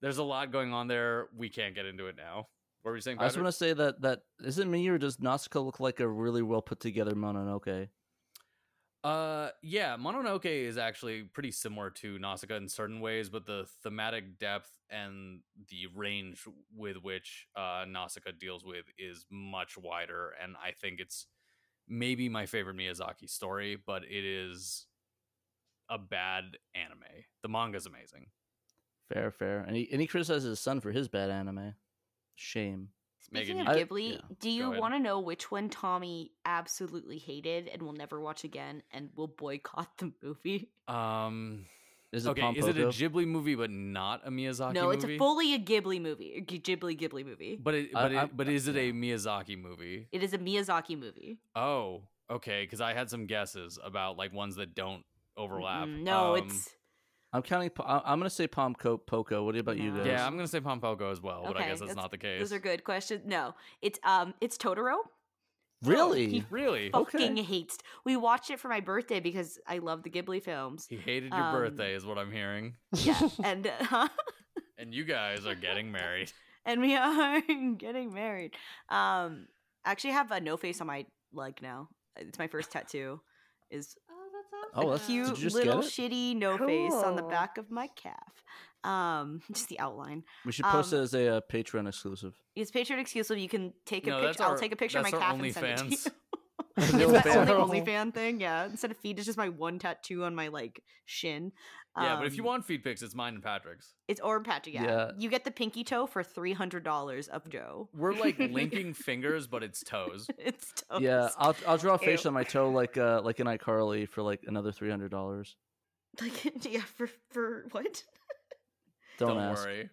there's a lot going on there. We can't get into it now. What were you saying? I just want to say that that is it me or does Nausicaa look like a really well put together Mononoke? Uh, yeah, Mononoke is actually pretty similar to Nausicaa in certain ways, but the thematic depth and the range with which uh, Nausicaa deals with is much wider, and I think it's maybe my favorite Miyazaki story, but it is a bad anime. The manga's amazing. Fair, fair. And he and he criticizes his son for his bad anime. Shame. Speaking Megan, of you- I- Ghibli, yeah, do you want to know which one Tommy absolutely hated and will never watch again and will boycott the movie? Um, Is it okay, is it a Pompoko? Ghibli movie but not a Miyazaki no, movie? it's fully a Ghibli movie. a G- Ghibli Ghibli movie. But it, I- but it, I'm- but is it a. Miyazaki movie? It is a Miyazaki movie. Oh, okay. Because I had some guesses about like ones that don't overlap. Mm, no, Um, it's I'm counting. I- I'm gonna say Pomco Poco. What about you guys? yeah. I'm gonna say Pompoko as well, but I guess that's, that's- not the case. those are good questions. No, it's um, it's Totoro. really. he Really? Fucking hates. We watched it for my birthday because I love the Ghibli films. He hated your Um, birthday, is what I'm hearing. Yeah, (laughs) and uh, (laughs) And you guys are getting married. and we (laughs) are getting married. Um, I actually have a no face on my leg now. It's my first tattoo. Is Oh, that's Oh, awesome. a that's- cute did you just little get it? shitty no face on the back of my calf. Um, (laughs) just the outline. We should post um, it as a uh, Patreon exclusive. It's Patreon exclusive. You can take a No, that's picture. I'll take a picture of my calf and send it to you. (laughs) OnlyFans. it's The my OnlyFans. only OnlyFan thing. Yeah, instead of feet, it's just my one tattoo on my like shin. yeah, but if you Um, want feed pics, it's mine and Patrick's. it's or Patrick. Yeah. Yeah. you get the pinky toe for three hundred dollars of Joe. We're like linking (laughs) fingers, but it's toes. (laughs) it's toes. Yeah, I'll I'll draw a face Ew. on my toe like uh like an iCarly for like another three hundred dollars. like yeah for for what? Don't, Don't ask. worry.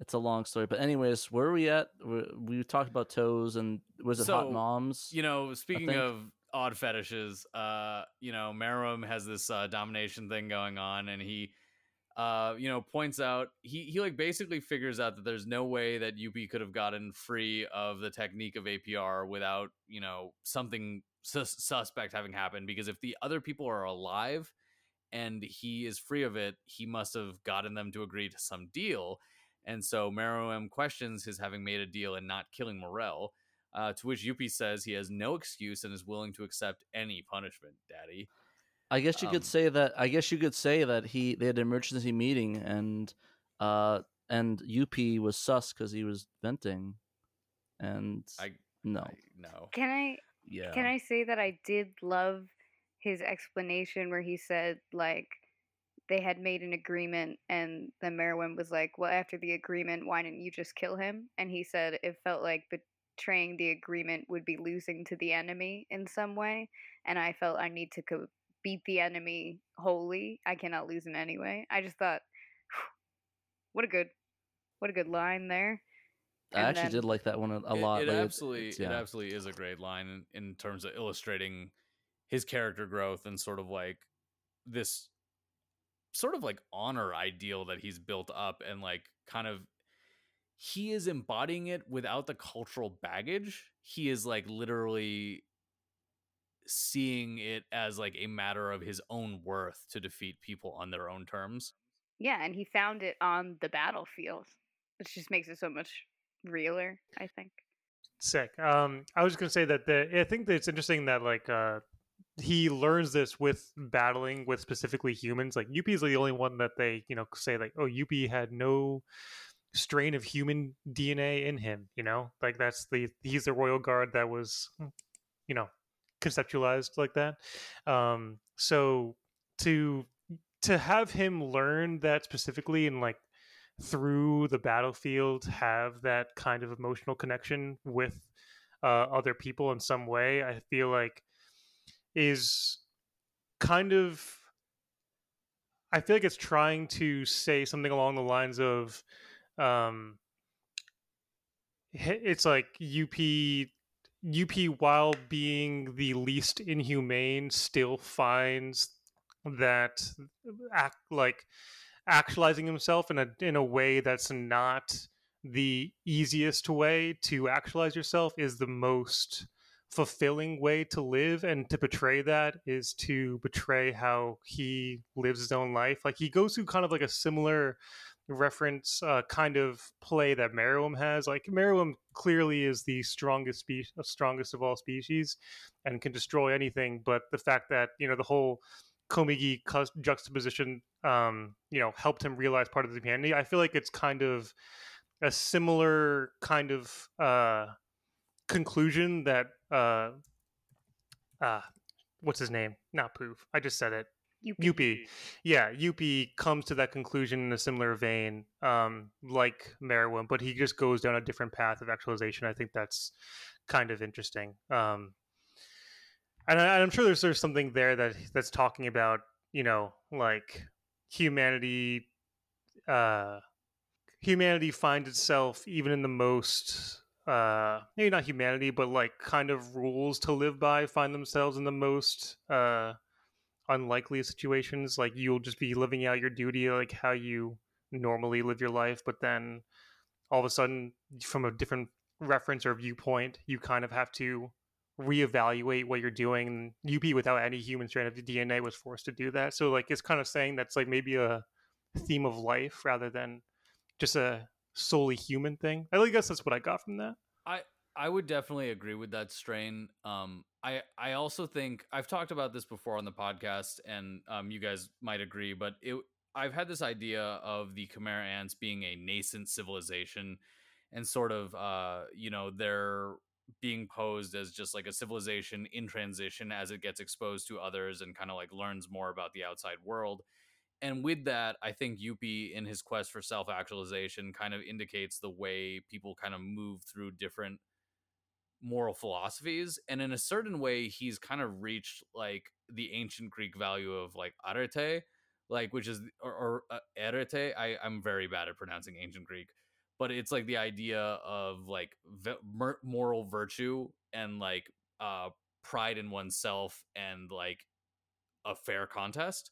It's a long story, but anyways, where are we at? We, we talked about toes and was it hot So, moms? You know, speaking of odd fetishes, uh, you know, Meruem has this uh, domination thing going on, and he, uh, you know, points out he he like basically figures out that there's no way that Youpi could have gotten free of the technique of APR without you know something sus- suspect having happened because if the other people are alive and he is free of it, he must have gotten them to agree to some deal. And so Meruem questions his having made a deal and not killing Morel. Uh, to which Youpi says he has no excuse and is willing to accept any punishment, Daddy. I guess you um, could say that. I guess you could say that he they had an emergency meeting and uh and Youpi was sus because he was venting. and I no, no. Can I yeah, can I say that I did love his explanation where he said like they had made an agreement and then Meruem was like, Well after the agreement, why didn't you just kill him? And he said it felt like betraying the agreement would be losing to the enemy in some way. And I felt I need to co- beat the enemy wholly. I cannot lose in any way. I just thought (sighs) what a good what a good line there. I actually then- did like that one a, a It- lot. It, like, absolutely, it yeah. absolutely is a great line in, in terms of illustrating his character growth and sort of like this sort of like honor ideal that he's built up and like kind of he is embodying it without the cultural baggage. He is like literally seeing it as like a matter of his own worth to defeat people on their own terms. Yeah, and he found it on the battlefield, which just makes it so much realer, I think. Sick. Um, I was just gonna say that the I think that it's interesting that like uh he learns this with battling with specifically humans. Like Youpi is the only one that they you know say like oh Youpi had no strain of human DNA in him. You know like that's the he's the royal guard that was you know conceptualized like that. Um, so to to have him learn that specifically and like through the battlefield have that kind of emotional connection with uh, other people in some way i feel like is kind of i feel like it's trying to say something along the lines of um it's like Youpi Youpi while being the least inhumane still finds that act like actualizing himself in a in a way that's not the easiest way to actualize yourself is the most fulfilling way to live and to betray that is to betray how he lives his own life like he goes through kind of like a similar reference uh, kind of play that Meruem has like Meruem clearly is the strongest species strongest of all species and can destroy anything but the fact that you know the whole Komugi juxtaposition, um, you know, helped him realize part of the humanity. I feel like it's kind of a similar kind of uh, conclusion that uh, uh, what's his name? Not Poof. I just said it. Youpi. Youpi. Yeah, Youpi comes to that conclusion in a similar vein, um, like Meruem, but he just goes down a different path of actualization. I think that's kind of interesting. Um, and I, I'm sure there's there's something there that that's talking about you know like humanity uh humanity finds itself even in the most uh maybe not humanity but like kind of rules to live by find themselves in the most uh unlikely situations like you'll just be living out your duty like how you normally live your life but then all of a sudden from a different reference or viewpoint you kind of have to reevaluate what you're doing. Youpi without any human strand of DNA was forced to do that. So like it's kind of saying that's like maybe a theme of life rather than just a solely human thing. I guess that's what I got from that. I I would definitely agree with that strain. Um, I I also think I've talked about this before on the podcast, and um, you guys might agree, but it I've had this idea of the Chimera ants being a nascent civilization, and sort of uh, you know they're being posed as just like a civilization in transition as it gets exposed to others and kind of like learns more about the outside world. And with that, I think Youpi, in his quest for self actualization, kind of indicates the way people kind of move through different moral philosophies. And in a certain way, he's kind of reached like the ancient Greek value of like arete, like which is or, or uh, arete. I I'm very bad at pronouncing ancient Greek, but it's like the idea of like v- moral virtue and like uh pride in oneself and like a fair contest.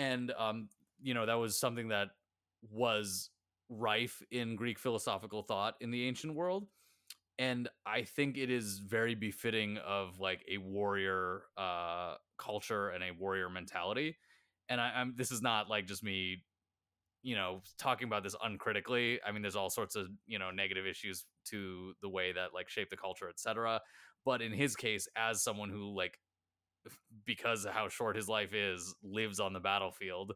And um you know that was something that was rife in Greek philosophical thought in the ancient world and I think it is very befitting of like a warrior uh, culture and a warrior mentality. And I, I'm this is not like just me, you know, talking about this uncritically. I mean, there's all sorts of you know negative issues to the way that like shape the culture, etc. But in his case, as someone who like because of how short his life is, lives on the battlefield,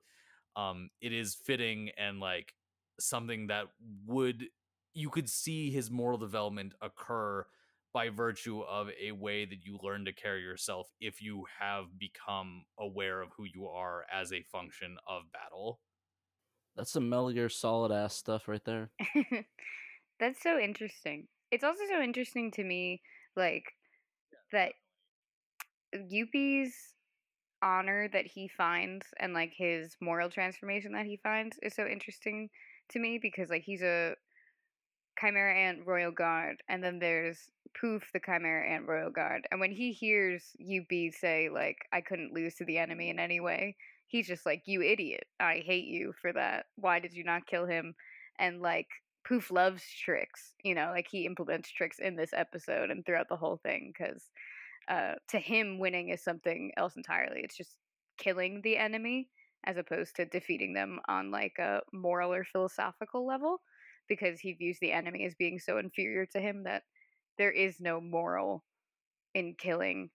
um, it is fitting and like something that would you could see his moral development occur by virtue of a way that you learn to carry yourself if you have become aware of who you are as a function of battle. That's some Metal Gear Solid ass stuff right there. (laughs) That's so interesting. It's also so interesting to me, like that Youpi's honor that he finds and like his moral transformation that he finds is so interesting to me because like he's a Chimera Ant Royal Guard, and then there's Poof the Chimera Ant Royal Guard. And when he hears Youpi say like I couldn't lose to the enemy in any way, he's just like you idiot. I hate you for that. Why did you not kill him? And like Poof loves tricks, you know, like he implements tricks in this episode and throughout the whole thing because uh, to him, winning is something else entirely. It's just killing the enemy as opposed to defeating them on like a moral or philosophical level because he views the enemy as being so inferior to him that there is no moral in killing.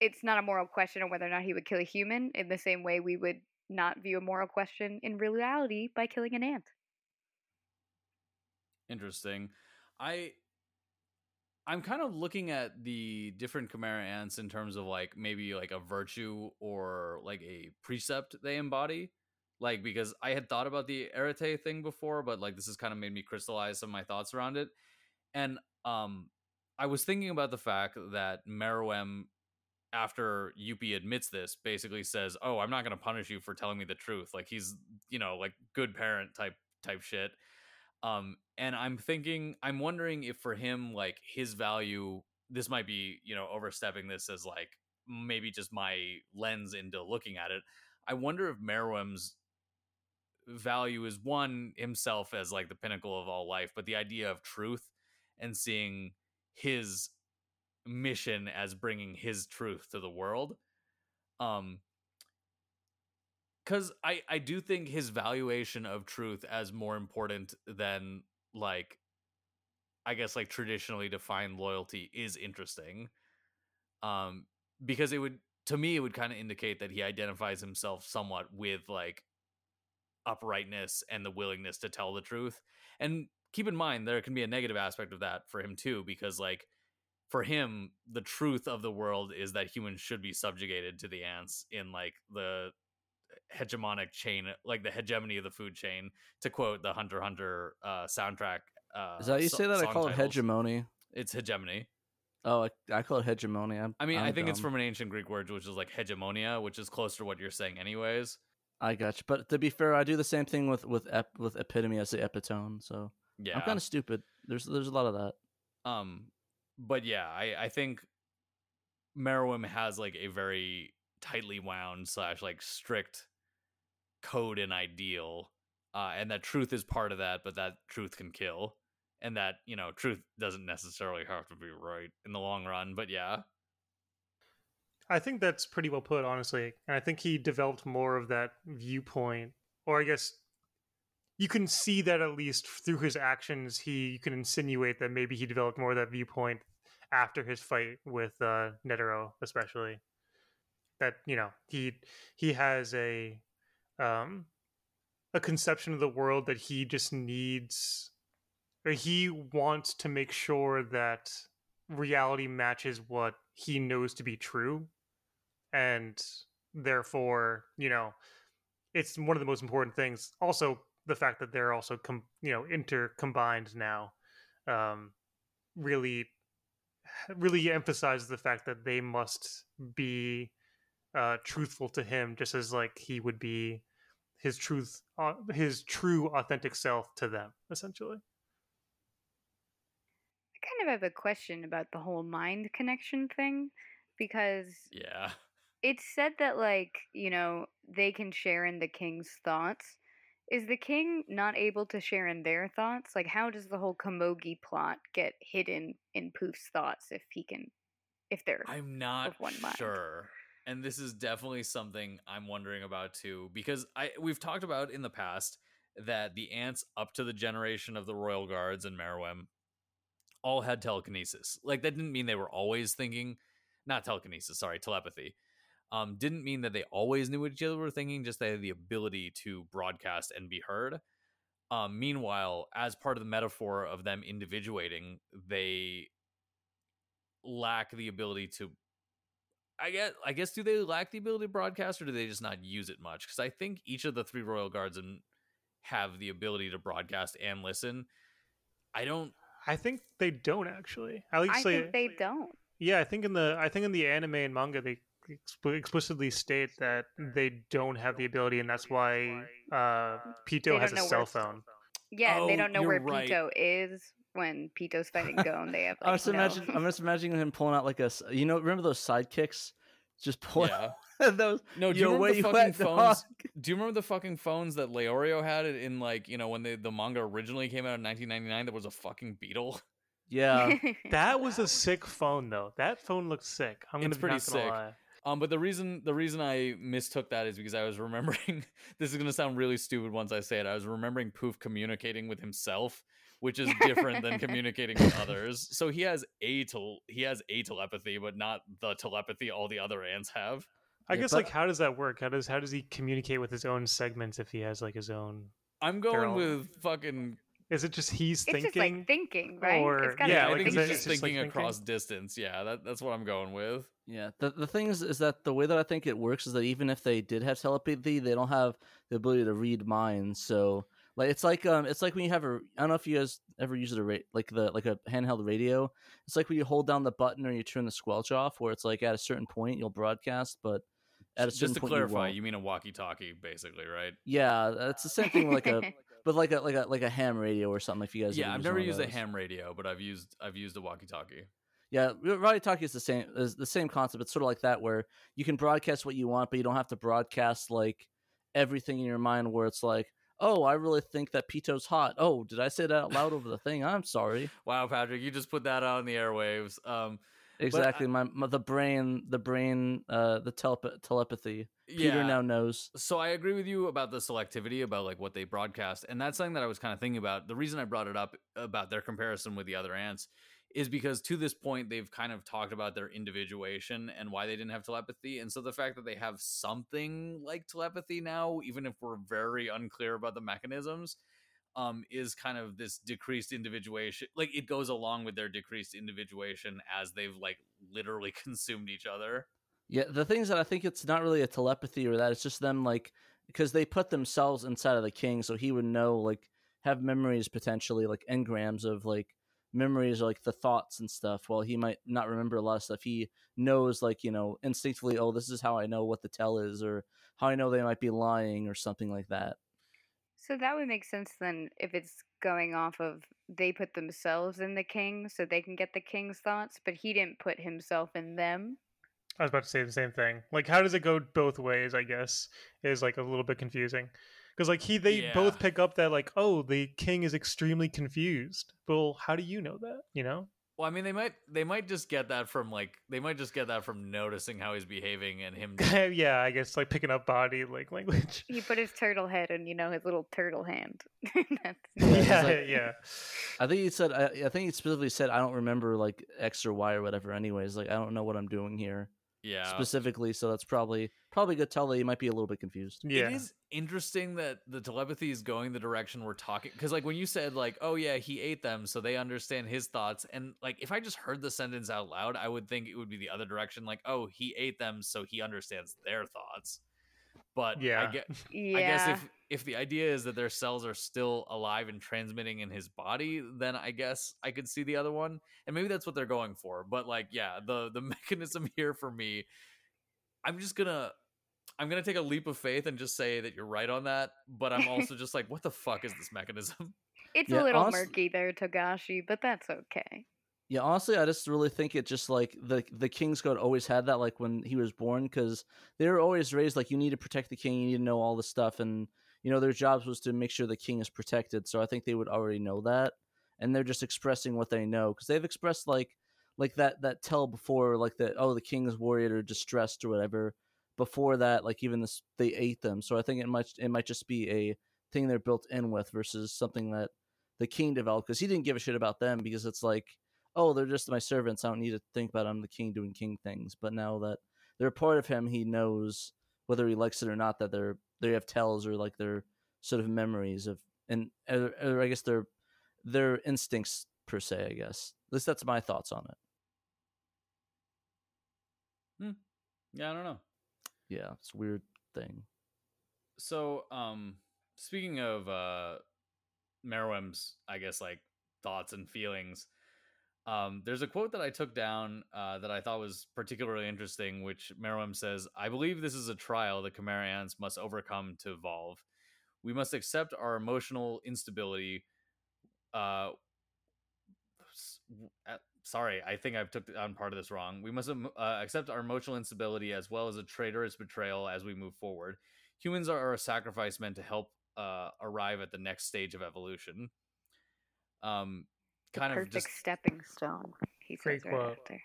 It's not a moral question on whether or not he would kill a human in the same way we would not view a moral question in reality by killing an ant. Interesting. I I'm kind of looking at the different Chimera ants in terms of like maybe like a virtue or like a precept they embody. Like because I had thought about the Arete thing before, but like this has kind of made me crystallize some of my thoughts around it. And um I was thinking about the fact that Meruem after Youpi admits this, basically says, "Oh, I'm not going to punish you for telling me the truth." Like he's, you know, like good parent type type shit. Um, and I'm thinking, I'm wondering if for him, like his value, this might be, you know, overstepping this as like maybe just my lens into looking at it. I wonder if Meruem's value is one himself as like the pinnacle of all life, but the idea of truth and seeing his mission as bringing his truth to the world. Um, because I I do think his valuation of truth as more important than like I guess like traditionally defined loyalty is interesting. Um because it would to me it would kind of indicate that he identifies himself somewhat with like uprightness and the willingness to tell the truth. And keep in mind there can be a negative aspect of that for him too because like for him the truth of the world is that humans should be subjugated to the ants in like the hegemonic chain, like the hegemony of the food chain, to quote the Hunter Hunter uh, soundtrack. Uh, Is that you so- say that? I call it hegemony. It's hegemony. Oh, I, I call it hegemony. I'm, I mean, i I'm think it's from an ancient Greek word, which is like hegemonia, which is close to what you're saying, anyways. I got you. But to be fair, I do the same thing with with ep, with epitome. I say epitone. So Yeah. I'm kind of stupid. There's there's a lot of that. Um, but yeah, I I think Meruem has like a very tightly wound slash like strict code and ideal, uh, and that truth is part of that, but that truth can kill, and that you know truth doesn't necessarily have to be right in the long run. But yeah, I think that's pretty well put, honestly. And I think he developed more of that viewpoint, or I guess you can see that at least through his actions. He you can insinuate that maybe he developed more of that viewpoint after his fight with uh, Netero, especially. That you know he he has a um a conception of the world that he just needs, or he wants to make sure that reality matches what he knows to be true. And therefore you know it's one of the most important things. Also the fact that they're also com- you know intercombined now um really really emphasizes the fact that they must be uh truthful to him just as like he would be his truth uh, his true authentic self to them essentially I kind of have a question about the whole mind connection thing because yeah, it's said that like you know they can share in the king's thoughts is the king not able to share in their thoughts like how does the whole Komugi plot get hidden in poof's thoughts if he can if they're I'm not of one mind. sure. And this is definitely something I'm wondering about too, because I we've talked about in the past that the ants up to the generation of the royal guards and Meruem all had telekinesis. Like that didn't mean they were always thinking, not telekinesis, sorry, telepathy. Um, didn't mean that they always knew what each other were thinking, just they had the ability to broadcast and be heard. Um, meanwhile, as part of the metaphor of them individuating, they lack the ability to. I guess. I guess. Do they lack the ability to broadcast, or do they just not use it much? Because I think each of the three royal guards and have the ability to broadcast and listen. I don't. I think they don't actually. At least I they, think they don't. Yeah, I think in the I think in the anime and manga they explicitly state that they don't have the ability, and that's why uh, Pitou has a cell where- phone. Yeah, Oh, they don't know where right. Pitou is when Pitou's fighting Gon. They have like I was no. imagine. I'm just imagining him pulling out like a. You know, remember those sidekicks? Just pulling Yeah. (laughs) those. No, do you remember the fucking phones? dog? Do you remember the fucking phones that Leorio had it in like you know when they, the manga originally came out in 1999? That was a fucking beetle. Yeah. (laughs) That was a sick phone though. That phone looked sick. I'm gonna It's be pretty not gonna sick. lie. Um, but the reason the reason I mistook that is because I was remembering. (laughs) this is gonna sound really stupid once I say it. I was remembering Poof communicating with himself, which is different than (laughs) communicating with others. So he has a tel- he has a telepathy, but not the telepathy all the other ants have. I Yeah, guess but- like how does that work? How does how does he communicate with his own segments if he has like his own? I'm going They're with fucking. Is it just he's It's thinking? just like thinking, right? Or- it's yeah, be I like, think he's it- just it's just, like, thinking thinking? across distance. Yeah, that, that's what I'm going with. Yeah. The the thing is is that the way that I think it works is that even if they did have telepathy, they don't have the ability to read minds. So like it's like um it's like when you have a I don't know if you guys ever use it a ra- like the like a handheld radio. It's like when you hold down the button or you turn the squelch off, where it's like at a certain point you'll broadcast, but at a certain point. Just to point clarify, you, you mean a walkie-talkie, basically, right? yeah, it's the same thing with like a (laughs) but like a like a like a ham radio or something. If you guys Yeah, I've never used a ham radio, but I've used I've used a walkie-talkie. Yeah, radio talkie is the same. Is the same concept. It's sort of like that, where you can broadcast what you want, but you don't have to broadcast like everything in your mind. Where it's like, oh, I really think that Pitou's hot. Oh, did I say that out loud over the thing? I'm sorry. (laughs) Wow, Patrick, you just put that out on the airwaves. Um, but I- Exactly. my, my the brain, the brain, uh, the telep- telepathy. Pitou Yeah. now knows. so I agree with you about the selectivity about like what they broadcast, and that's something that I was kind of thinking about. The reason I brought it up about their comparison with the other ants is because to this point they've kind of talked about their individuation and why they didn't have telepathy, and so the fact that they have something like telepathy now, even if we're very unclear about the mechanisms, um, is kind of this decreased individuation. Like it goes along with their decreased individuation as they've like literally (laughs) consumed each other. Yeah, the things that I think it's not really a telepathy or that it's just them like because they put themselves inside of the king, so he would know like have memories potentially like engrams of like memories or like the thoughts and stuff. While he might not remember a lot of stuff, he knows like you know instinctively, oh, this is how I know what the tell is, or how I know they might be lying or something like that. So that would make sense then if it's going off of they put themselves in the king so they can get the king's thoughts, but he didn't put himself in them. I was about to say the same thing. Like, how does it go both ways? I guess is like a little bit confusing because like he they both pick up that like oh the king is extremely confused. Well, how do you know that? You know? Well, I mean, they might they might just get that from like they might just get that from noticing how he's behaving and him. (laughs) yeah, I guess like picking up body like language. He put his turtle head and you know, his little turtle hand. (laughs) That's yeah, like- (laughs) yeah. I think he said. I, I think he specifically said, "I don't remember like X or Y or whatever." Anyways, like I don't know what I'm doing here Yeah, specifically, so that's probably probably a good tell that he might be a little bit confused. Yeah. It is interesting that the telepathy is going the direction we're talking because, like, when you said like, "Oh yeah, he ate them," so they understand his thoughts, and like, if I just heard the sentence out loud, I would think it would be the other direction, like, "Oh, he ate them, so he understands their thoughts." But Yeah. I get. yeah. (laughs) I guess if if the idea is that their cells are still alive and transmitting in his body, then I guess I could see the other one, and maybe that's what they're going for. But like, yeah, the the (laughs) mechanism here for me, I'm just gonna I'm gonna take a leap of faith and just say that you're right on that. But I'm (laughs) also just like, what the fuck is this mechanism? it's Yeah, a little honest- murky there, Togashi, but that's okay. Yeah, honestly, I just really think it just like the the King's Code always had that, like when he was born, because they were always raised like you need to protect the king, you need to know all the stuff, and you know their jobs was to make sure the king is protected. So I think they would already know that, and they're just expressing what they know because they've expressed like like that that tell before, like that oh the king is worried or distressed or whatever. Before that, like even this, they ate them. So I think it might it might just be a thing they're built in with versus something that the king developed because he didn't give a shit about them because it's like oh, they're just my servants. I don't need to think about I'm the king doing king things. But now that they're a part of him, he knows whether he likes it or not that they're they have tells or like their sort of memories of and or, or I guess their their instincts per se. I guess at least that's my thoughts on it. Yeah, I don't know. Yeah, it's a weird thing. So, um, speaking of uh, Meruem's, I guess like thoughts and feelings. Um, there's a quote that I took down uh, that I thought was particularly interesting, which Meruem says, "I believe this is a trial the Chimera ants must overcome to evolve. We must accept our emotional instability. Uh, sorry, I think I've took on part of this wrong. We must uh, accept our emotional instability as well as a traitorous betrayal as we move forward. Humans are a sacrifice meant to help uh, arrive at the next stage of evolution. Um, The kind of perfect just stepping stone. He Great says right quote. after.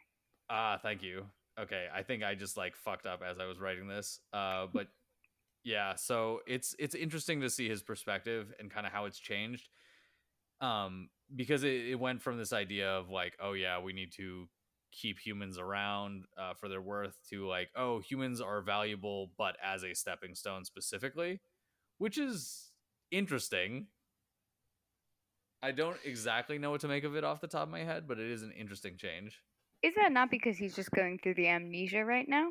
Ah, thank you. Okay, I think I just like fucked up as I was writing this. Uh, but (laughs) yeah, so it's it's interesting to see his perspective and kind of how it's changed. Um, because it, it went from this idea of like, oh yeah, we need to keep humans around uh, for their worth to like, oh, humans are valuable, but as a stepping stone specifically, which is interesting. I don't exactly know what to make of it off the top of my head, but it is an interesting change. Is that not because he's just going through the amnesia right now?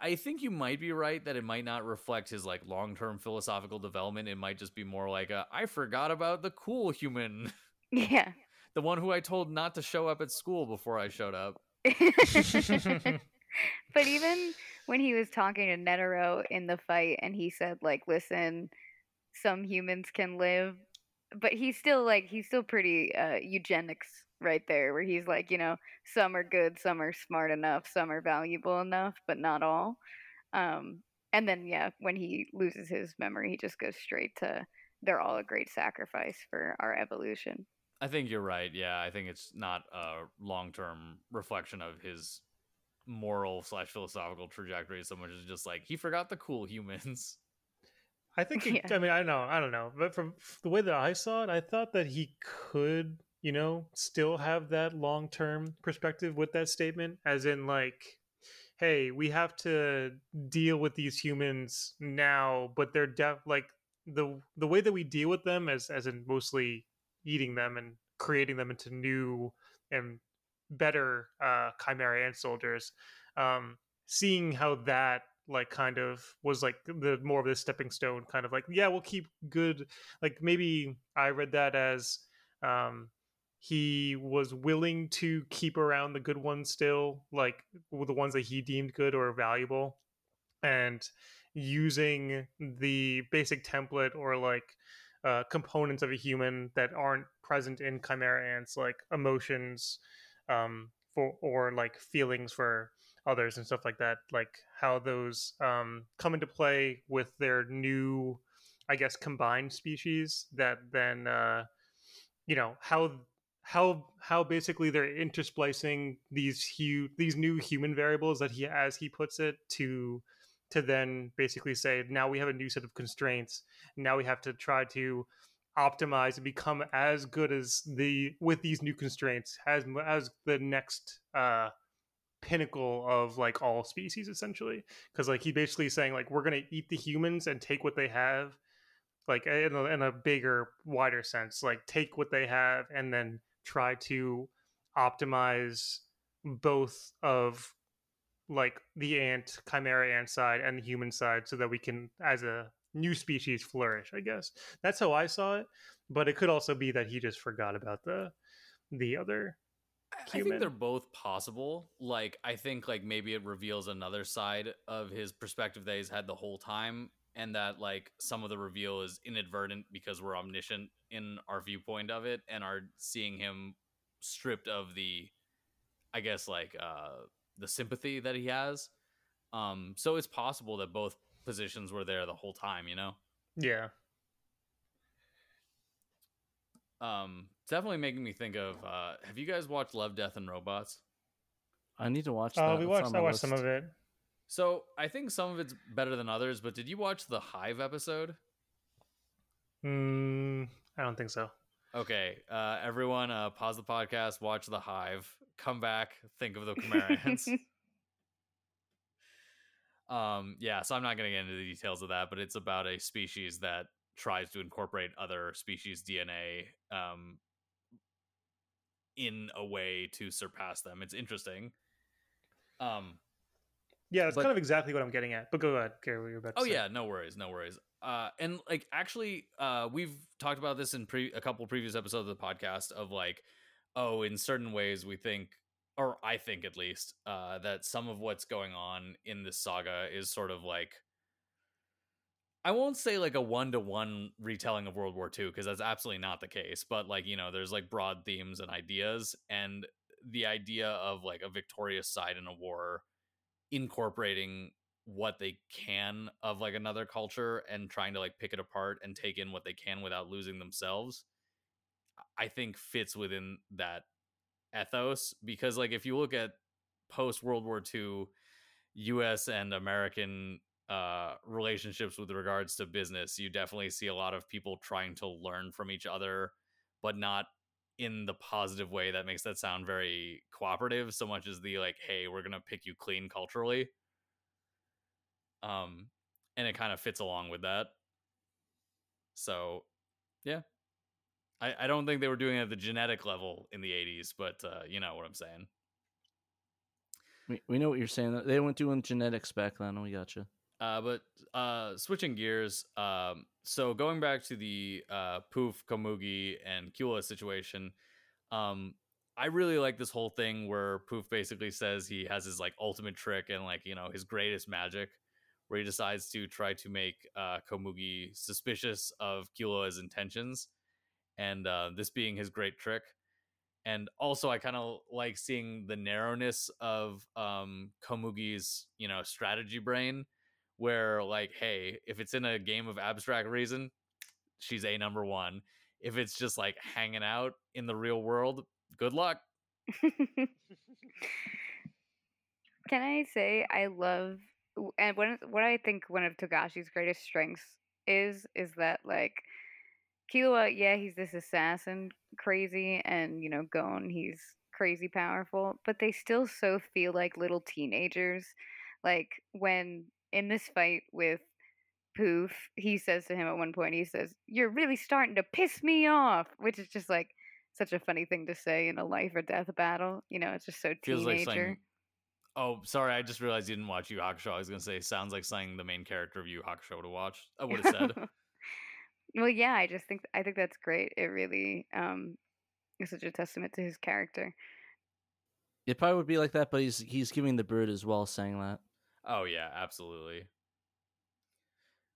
I think you might be right that it might not reflect his like long-term philosophical development. It might just be more like a I forgot about the cool human, (laughs) Yeah. the one who I told not to show up at school before I showed up. (laughs) but even when he was talking to Netero in the fight and he said like listen some humans can live but he's still like he's still pretty uh eugenics right there where he's like you know some are good some are smart enough some are valuable enough but not all um and then yeah when he loses his memory he just goes straight to they're all a great sacrifice for our evolution I think you're right. Yeah, I think it's not a long-term reflection of his moral slash philosophical trajectory so much as just like he forgot the cool humans. I think. It, Yeah. I mean, I don't know. I don't know. But from the way that I saw it, I thought that he could, you know, still have that long term perspective with that statement, as in, like, hey, we have to deal with these humans now, but they're def like the the way that we deal with them, as as in mostly eating them and creating them into new and better uh chimera ant soldiers um seeing how that like kind of was like the more of the stepping stone kind of like yeah we'll keep good like maybe i read that as um he was willing to keep around the good ones still like the ones that he deemed good or valuable and using the basic template or like uh, components of a human that aren't present in chimera ants like emotions um for or like feelings for others and stuff like that like how those um come into play with their new i guess combined species that then uh you know how how how basically they're intersplicing these hu- these new human variables that he as he puts it to to then basically say now we have a new set of constraints. Now we have to try to optimize and become as good as the with these new constraints as as the next uh pinnacle of like all species essentially because like he basically saying like we're gonna eat the humans and take what they have like in a, in a bigger wider sense like take what they have and then try to optimize both of like the ant chimera ant side and the human side so that we can as a new species flourish i guess. That's how i saw it but it could also be that he just forgot about the the other I think they're both possible. Like I think like maybe it reveals another side of his perspective that he's had the whole time and that like some of the reveal is inadvertent because we're omniscient in our viewpoint of it and are seeing him stripped of the I guess like uh the sympathy that he has. Um so it's possible that both positions were there the whole time, you know? yeah Um it's definitely making me think of uh have you guys watched Love, Death and Robots? I need to watch. uh, that. we watched i my watched some of it So I think some of it's better than others, but did you watch the Hive episode? mm, i don't think so Okay, uh, everyone, uh, pause the podcast, watch the Hive, come back, think of the Chimera (laughs) um, yeah, so I'm not gonna get into the details of that, but it's about a species that tries to incorporate other species DNA um, in a way to surpass them. It's interesting. Um, Yeah, that's But- kind of exactly what I'm getting at. But go ahead, Gary. What you're about to Oh say. yeah, no worries, no worries. Uh, and like actually, uh, we've talked about this in pre- a couple previous episodes of the podcast of like, oh, in certain ways we think, or I think at least, uh, that some of what's going on in this saga is sort of like. I won't say like a one to one retelling of World War II because that's absolutely not the case. But like you know, there's like broad themes and ideas, and the idea of like a victorious side in a war incorporating what they can of like another culture and trying to like pick it apart and take in what they can without losing themselves i think fits within that ethos because like if you look at post world war ii us and american uh relationships with regards to business you definitely see a lot of people trying to learn from each other but not in the positive way that makes that sound very cooperative so much as the like hey we're gonna pick you clean culturally um and it kind of fits along with that so yeah i i don't think they were doing it at the genetic level in the 80s but uh you know what i'm saying We, we know what you're saying. They weren't doing genetics back then. We got you. Uh, but uh, switching gears, um, so going back to the uh, Poof, Komugi, and Killua situation, um, I really like this whole thing where Poof basically says he has his like ultimate trick and like you know his greatest magic, where he decides to try to make uh, Komugi suspicious of Killua's intentions, and uh, this being his great trick. And also, I kind of like seeing the narrowness of um, Komugi's, you know, strategy brain, where like, hey, if it's in a game of abstract reason, she's a number one. If it's just like hanging out in the real world, good luck. (laughs) (laughs) Can I say I love and what what I think one of Togashi's greatest strengths is is that like Killua, yeah, he's this assassin crazy and you know Gon, he's crazy powerful, but they still so feel like little teenagers. Like when in this fight with Poof, he says to him at one point, he says, You're really starting to piss me off, which is just like such a funny thing to say in a life or death battle. You know, it's just so Feels like teenager. saying, "Oh, sorry, I just realized you didn't watch Yu Hakusho." I was gonna say, sounds like something the main character of Yu Hakusho to watch. I would have said. (laughs) well, yeah, I just think I think that's great. It really um is such a testament to his character. It probably would be like that, but he's he's giving the bird as well, saying that. Oh yeah, absolutely.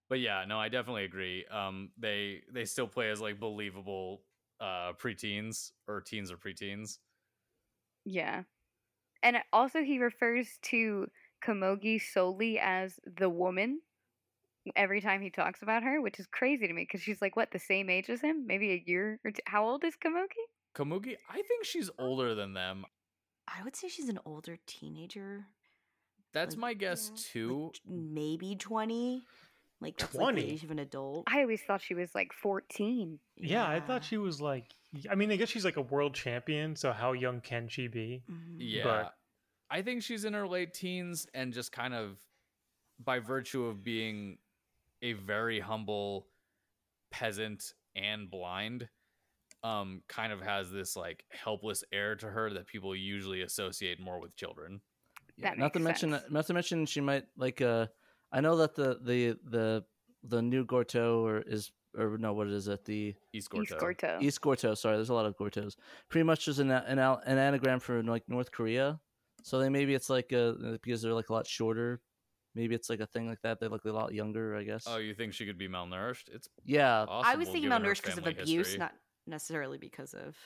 But yeah, no, I definitely agree. Um, they they still play as like believable uh preteens or teens or preteens. Yeah. And also he refers to Komugi solely as the woman every time he talks about her, which is crazy to me because she's like what the same age as him, maybe a year or two. How old is Komogi? Komugi, I think she's older than them. I would say she's an older teenager. That's Like, my guess too. Maybe 20. Like that's like 20? age of an adult. I always thought she was like 14. Yeah, I thought she was like. I mean, I guess she's like a world champion. So how young can she be? Yeah. But I think she's in her late teens and just kind of by virtue of being a very humble peasant and blind um kind of has this like helpless air to her that people usually associate more with children. That not to makes mention, sense. not to mention, she might like. Uh, I know that the the the the new Gorteau or is or no, what is it? The East East Gorteau. East Gorteau. Sorry, there's a lot of Gorteaus. Pretty much just an an, an anagram for like North Korea. So they maybe it's like uh because they're like a lot shorter. Maybe it's like a thing like that. They look a lot younger, I guess. Oh, you think she could be malnourished? It's yeah. I was thinking given her malnourished because of abuse, history. not necessarily because of.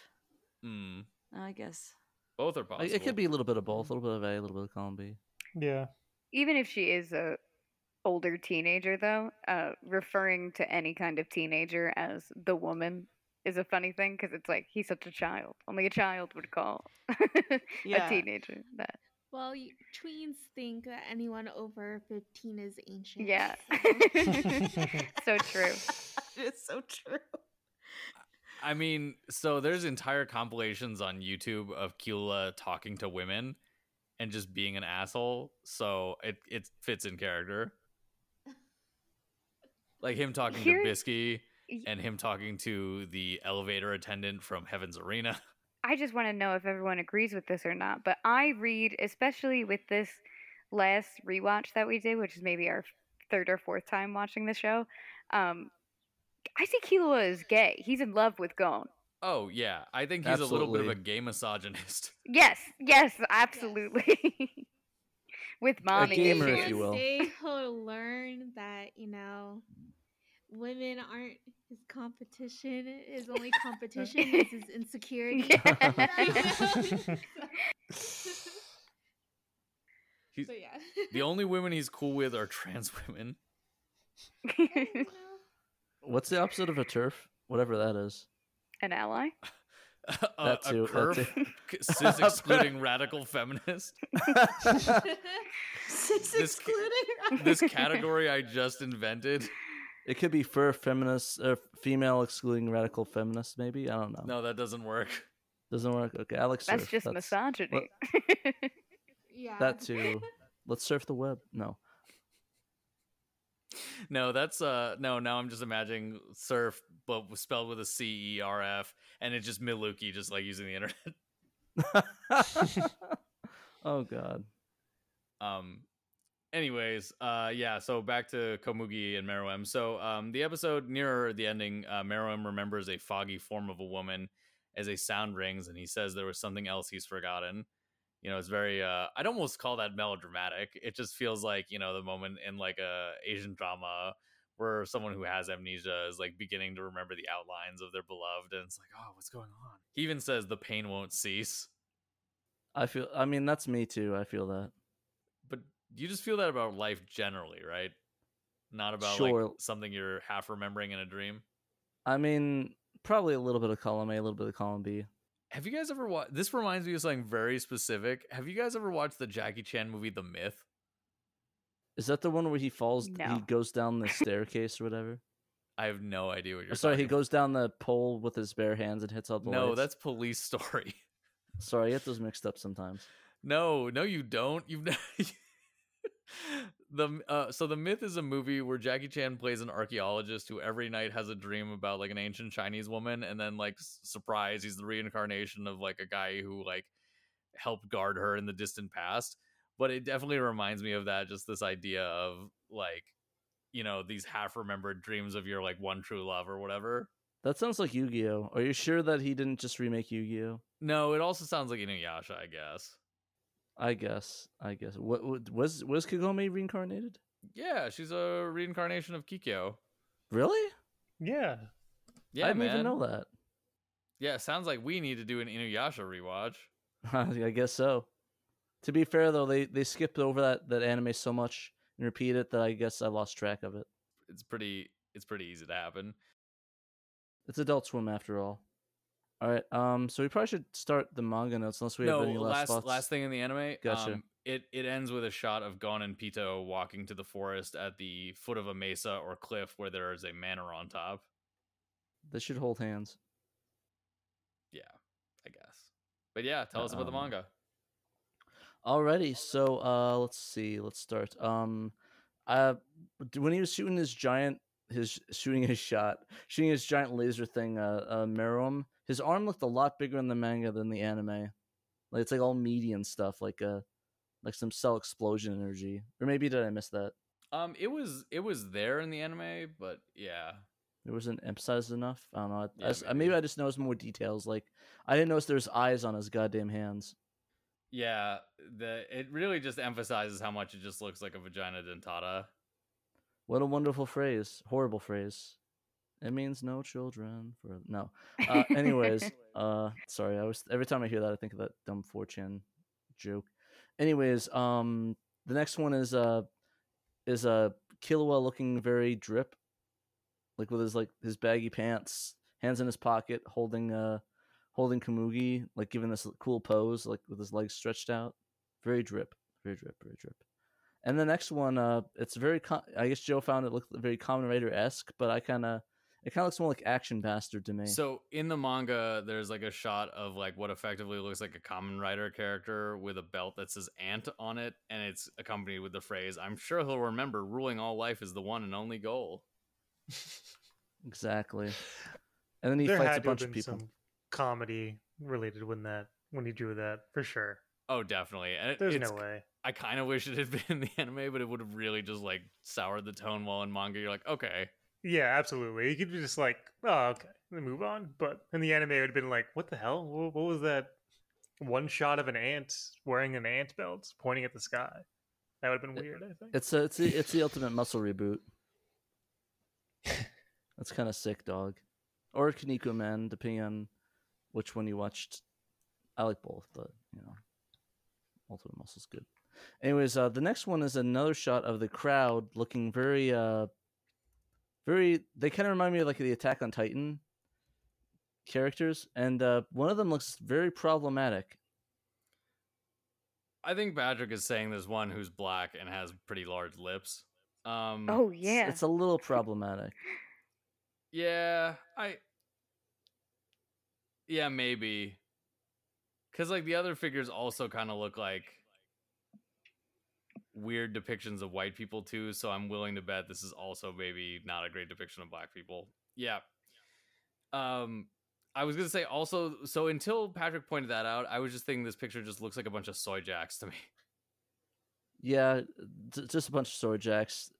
Hmm. I guess. Both are possible. It could be a little bit of both, a little bit of A, a little bit of column B. yeah, Even if she is a older teenager though, uh referring to any kind of teenager as the woman is a funny thing because it's like he's such a child. Only a child would call (laughs) Yeah. a teenager that. Well, you, tweens think that anyone over 15 is ancient. Yeah. so- (laughs) so true. (laughs) it's so true. I mean, so there's entire compilations on YouTube of Killua talking to women and just being an asshole. So it it fits in character. like him talking Here- to Bisky and him talking to the elevator attendant from Heaven's Arena. (laughs) I just want to know if everyone agrees with this or not. But I read, especially with this last rewatch that we did, which is maybe our third or fourth time watching the show. Um, I see Killua is gay. He's in love with Gon. Oh yeah, I think he's a little bit of a gay misogynist. (laughs) Yes, yes, absolutely. (laughs) with mommy. gamer, if you will. he'll learn that you know women aren't his competition. His only competition is his insecurity. (laughs) He's, so yeah. the only women he's cool with are trans women. What's the opposite of a TERF? Whatever that is. An ally. (laughs) a, That too, a that curve, too. (laughs) cis (laughs) excluding radical feminist. Cis This- excluding. This category I just invented. It could be fur feminist or female excluding radical feminist. Maybe I don't know. No, that doesn't work. Doesn't work. Okay, Alex. That's surf. just That's- misogyny. yeah. That too. Let's surf the web. No. (laughs) No, that's uh no. Now I'm just imagining surf, but spelled with a C E R F, and it's just Miluki, just like using the internet. (laughs) (laughs) oh God. Um. Anyways, uh, yeah. So back to Komugi and Meruem. So, um, the episode nearer the ending, uh, Meruem remembers a foggy form of a woman as a sound rings, and he says there was something else he's forgotten. You know, it's very. Uh, I'd almost call that melodramatic. It just feels like you know the moment in like a Asian drama where someone who has amnesia is like beginning to remember the outlines of their beloved, and it's like, oh, what's going on? He even says the pain won't cease. I feel. I mean, that's me too. I feel that. but you just feel that about life generally, right? Not about Sure. like something you're half remembering in a dream. I mean, probably a little bit of column A, a little bit of column B. Have you guys ever watched? This reminds me of something very specific. Have you guys ever watched the Jackie Chan movie The Myth? Is that the one where he falls? No. He goes down the (laughs) staircase or whatever. I have no idea what you're. Or sorry, he talking goes down the pole with his bare hands and hits all the. No, lights. that's Police Story. (laughs) Sorry, I get those mixed up sometimes. No, no, you don't. You've (laughs) ne- the uh, so the myth is a movie where Jackie Chan plays an archaeologist who every night has a dream about like an ancient Chinese woman, and then like s- surprise, he's the reincarnation of like a guy who like helped guard her in the distant past. But it definitely reminds me of that, just this idea of like you know these half remembered dreams of your like one true love or whatever. That sounds like Yu-Gi-Oh. Are you sure that he didn't just remake Yu-Gi-Oh? No, it also sounds like Inuyasha, I guess. I guess. I guess. What, what was was Kagome reincarnated? Yeah, she's a reincarnation of Kikyo. Really? Yeah. Yeah, I didn't man. even know that. Yeah, sounds like we need to do an Inuyasha rewatch. (laughs) I guess so. To be fair though, they they skipped over that that anime so much and repeat it that I guess I lost track of it. It's pretty it's pretty easy to happen. It's Adult Swim after all. All right. Um. So we probably should start the manga notes unless we no, have any last, last thoughts. last thing in the anime. Gotcha. Um, it it ends with a shot of Gon and Pitou walking to the forest at the foot of a mesa or cliff where there is a manor on top. They should hold hands. Yeah, I guess. But yeah, tell us about the Um, manga. Alrighty, so uh, let's see. Let's start. Um, uh, when he was shooting his giant, his shooting his shot, shooting his giant laser thing, uh, uh, Meruem, his arm looked a lot bigger in the manga than the anime. Like it's like all meaty and stuff, like uh, like some cell explosion energy. Or maybe did I miss that? Um, it was it was there in the anime, but yeah, It wasn't emphasized enough. I don't know. I, I Yeah, s- maybe. maybe. I just noticed more details. Like I didn't notice there's eyes on his goddamn hands. yeah. The it really just emphasizes how much it just looks like a vagina dentata. What a wonderful phrase. Horrible phrase. It means no children for no. (laughs) Uh, anyways, uh, sorry. I was every time I hear that, I think of that dumb 4chan joke. Anyways, um, the next one is uh, is uh, Killua looking very drip, like with his like his baggy pants, hands in his pocket, holding uh, holding Komugi, like giving this cool pose, like with his legs stretched out. Very drip, very drip, very drip. And the next one, uh, it's very. Com- I guess Joe found it looked very Kamen Rider esque, but I kind of, it kind of looks more like Action Bastard to me. So in the manga, there's like a shot of like what effectively looks like a Kamen Rider character with a belt that says "ant" on it, and it's accompanied with the phrase, "I'm sure he'll remember ruling all life is the one and only goal." (laughs) Exactly. And then he there fights had a to have bunch of people. some comedy related when that when he drew that for sure. Oh, definitely. And it, There's no way. I kind of wish it had (laughs) been in the anime, but it would have really just like soured the tone. While in manga, you're like, okay, Yeah, absolutely. You could be just like, oh, okay, move on. But in the anime, it would have been like, what the hell? What, what was that? One shot of an ant wearing an ant belt pointing at the sky. That would have been weird. I think. It's a, it's the it's the ultimate muscle reboot. (laughs) That's kind of sick, dog. Or Kinnikuman, depending on which one you watched. I like both, but you know, Ultimate Muscle's good. Anyways, uh, the next one is another shot of the crowd looking very, uh, very. They kind of remind me of like the Attack on Titan characters, and uh, one of them looks very problematic. I think Patrick is saying there's one who's black and has pretty large lips. Um, Oh It's- yeah. it's a little problematic. (laughs) Yeah, I. Yeah, maybe. Because like the other figures also kind of look like weird depictions of white people too. So I'm willing to bet this is also maybe not a great depiction of black people. Yeah. Um, I was gonna say also. So until Patrick pointed that out, I was just thinking this picture just looks like a bunch of soy jacks to me. Yeah, d- just a bunch of soy jacks.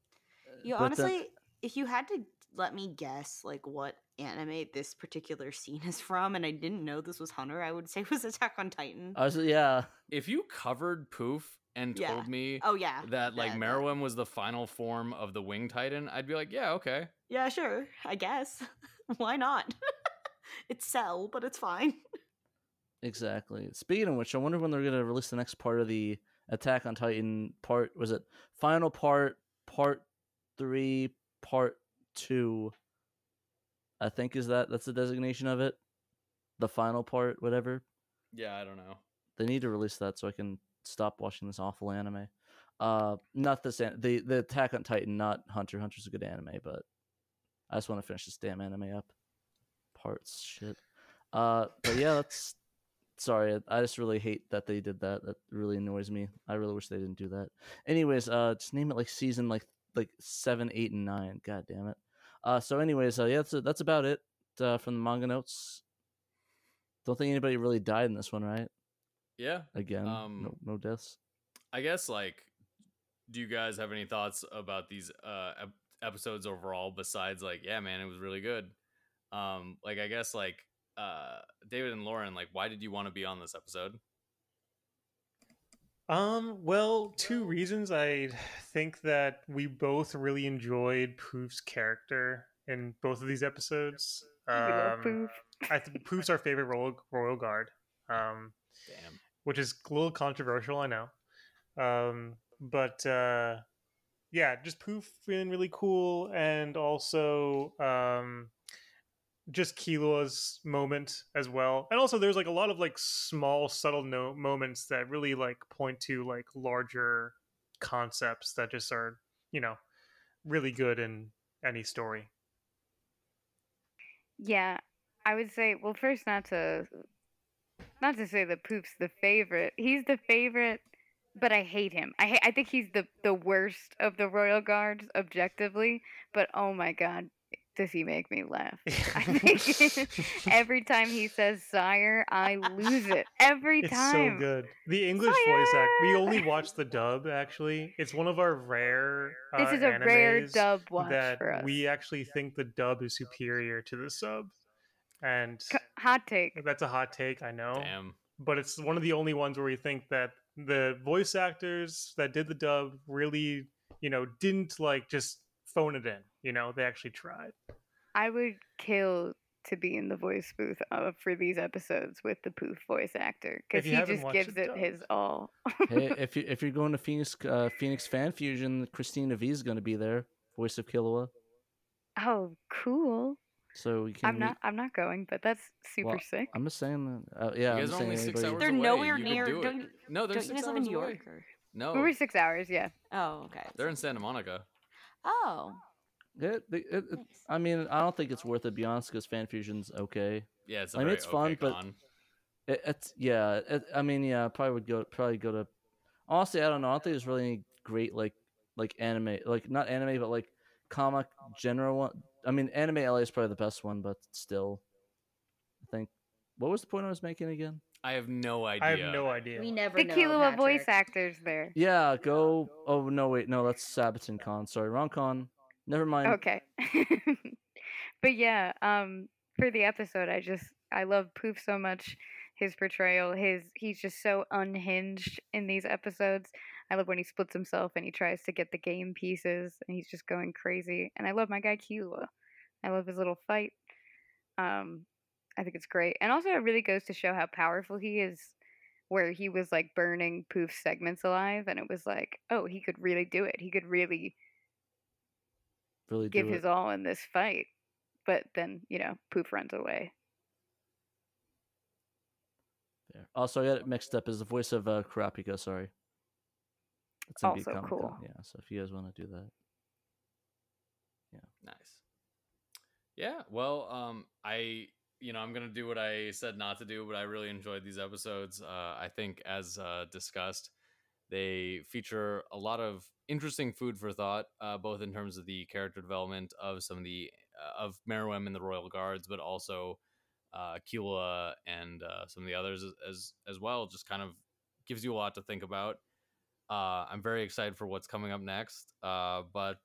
You But then- honestly, if you had to let me guess, like what anime this particular scene is from, and I didn't know this was Hunter, I would say it was Attack on Titan. I was yeah. If you covered Poof and Yeah. told me Oh yeah, that like that- Meruem was the final form of the Wing Titan, I'd be like, yeah, okay. Yeah, sure. I guess. (laughs) Why not? (laughs) it's Cell, but it's fine. (laughs) Exactly. Speaking of which, I wonder when they're gonna release the next part of the Attack on Titan part. Was it final part, part three, part two? I think is that that's the designation of it. The final part, whatever. Yeah, I don't know. They need to release that so I can stop watching this awful anime. Uh, not this an- the the Attack on Titan, not Hunter. Hunter's a good anime, but I just want to finish this damn anime up. Parts shit. Uh, but yeah, that's sorry. I- I just really hate that they did that. That really annoys me. I really wish they didn't do that. Anyways, uh, just name it like season like like seven, eight, and nine. God damn it. Uh, so anyways, uh, yeah, that's that's about it uh, from the manga notes. Don't think anybody really died in this one, right? Yeah. Again, Um, no no deaths. I guess like do you guys have any thoughts about these uh ep- episodes overall besides like yeah man it was really good um like i guess like uh david and lauren like why did you want to be on this episode Um, well, two reasons. I think that we both really enjoyed Poof's character in both of these episodes. We Um, Poof. I think Poof's our favorite royal royal guard. Um, damn which is a little controversial, I know. Um, but uh, yeah, just Poof being really cool, and also um, just Killua's moment as well. And also, there's like a lot of like small, subtle no- moments that really like point to like larger concepts that just are, you know, really good in any story. Yeah, I would say. Well, first, not to not to say that Poop's the favorite. He's the favorite, but I hate him. I hate, I think he's the the worst of the royal guards objectively. But oh my god, does he make me laugh? (laughs) I think (laughs) every time he says "sire," I lose it every It's time. so good. The English voice act. We only watch the dub. Actually, it's one of our rare. This uh, is a rare dub watch that for us. we actually think the dub is superior to the sub, and hot take. that's a hot take. I know, damn but it's one of the only ones where we think that the voice actors that did the dub really, you know, didn't like just phone it in. You know, they actually tried. I would kill to be in the voice booth uh, for these episodes with the Poof voice actor because he just gives it, it his all. hey, (laughs) if you if you're going to Phoenix uh, Phoenix Fan Fusion, Cristina Vee is going to be there, voice of Killua. Oh, cool. So we can. I'm meet- not. I'm not going, but that's super Well, sick. I'm just saying that. Uh, yeah, you guys I'm are only six anybody- hours They're away. nowhere You could near. do it. Don't, no they're don't you six guys live in hours New away. York? Or... no We're six hours. Yeah. Oh, okay. they're in santa monica Oh, It, it, it, nice. I mean, I don't think it's worth it. To be honest, because Fan Fusion's okay. yeah it's a I mean, very it's fun, okay but- It, it's yeah. It, I mean, yeah. I probably would go. Probably go to. Honestly, I don't know. I don't think there's really any great like like anime, like not anime, but like comic general one. I mean, Anime LA is probably the best one, but still, I think. What was the point I was making again? I have no idea. I have no idea. We never The know. Killua voice actors there. Yeah, go. Oh no, wait, no, that's Saboten Con. Sorry, wrong con. Never mind. Okay. (laughs) but yeah, um for the episode I just I love Poof so much. His portrayal, his he's just so unhinged in these episodes. I love when he splits himself and he tries to get the game pieces and he's just going crazy. And I love my guy Killua. I love his little fight. Um I think it's great. And also it really goes to show how powerful he is where he was like burning Poof's segments alive and it was like, oh, he could really do it. He could really Really give his all in this fight. But then, you know, Poof runs away. Fair. Also, I got it mixed up. Is the voice of uh, Kurapika? Sorry. It's in Beat Also cool. Con, Yeah, so if you guys want to do that, yeah, Nice. Yeah, well, um, I you know I'm gonna do what I said not to do, but I really enjoyed these episodes. Uh, I think, as uh, discussed, they feature a lot of interesting food for thought, uh, both in terms of the character development of some of the uh, of Meruem and the Royal Guards, but also uh, Killua and uh, some of the others as, as as well. Just kind of gives you a lot to think about. Uh, I'm very excited for what's coming up next, uh, but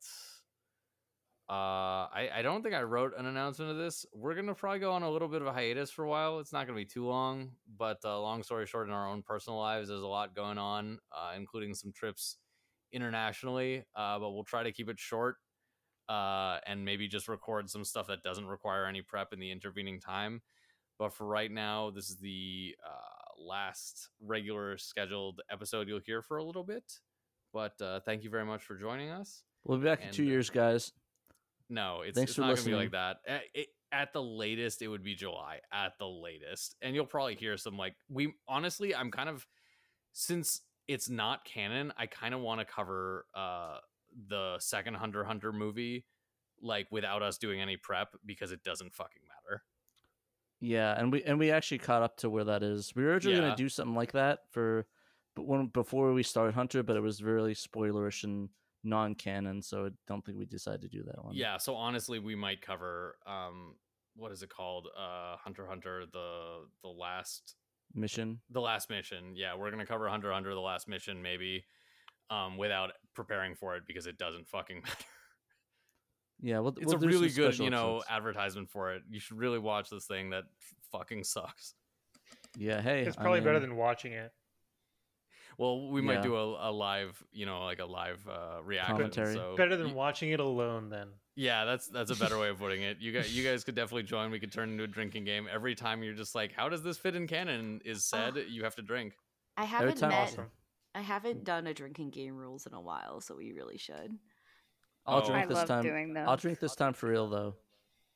uh, I, I don't think I wrote an announcement of this. We're gonna probably go on a little bit of a hiatus for a while. It's not gonna be too long, but uh, long story short, in our own personal lives, there's a lot going on, uh, including some trips internationally. Uh, but we'll try to keep it short, and maybe just record some stuff that doesn't require any prep in the intervening time. But for right now, this is the uh, last regular scheduled episode you'll hear for a little bit. But uh, thank you very much for joining us. we'll be back in two uh, years, guys. No, it's, Thanks it's for not gonna be like that. At, it, at the latest, it would be July. At the latest, and you'll probably hear some like we. Honestly, I'm kind of since it's not canon. I kind of want to cover uh the second Hunter Hunter movie like without us doing any prep because it doesn't fucking matter. Yeah, and we and we actually caught up to where that is. We were originally Yeah. gonna do something like that for, but when before we started Hunter, but it was really spoilerish and non-canon, so I don't think we decided to do that one. Yeah, so honestly, we might cover um what is it called? Uh Hunter Hunter the the last mission. the last mission. Yeah, we're gonna cover Hunter Hunter the last mission maybe, um, without preparing for it because it doesn't fucking (laughs) matter. Yeah, we'll, It's we'll a really good, you know, episodes. advertisement for it. You should really watch this thing that fucking sucks. Yeah, hey, It's I probably better than watching it. Well, we might Yeah. do a, a live, you know, like a live uh, reaction. Commentary. So Better than y- watching it alone, then. yeah, that's that's a better way of putting it. You guys, you guys (laughs) could definitely join. We could turn into a drinking game every time you're just like, how does this fit in canon? Is said you have to drink. I haven't met. awesome. I haven't done a drinking game rules in a while, so we really should. I'll Oh. drink I this love time. doing those. I'll drink this time for real though.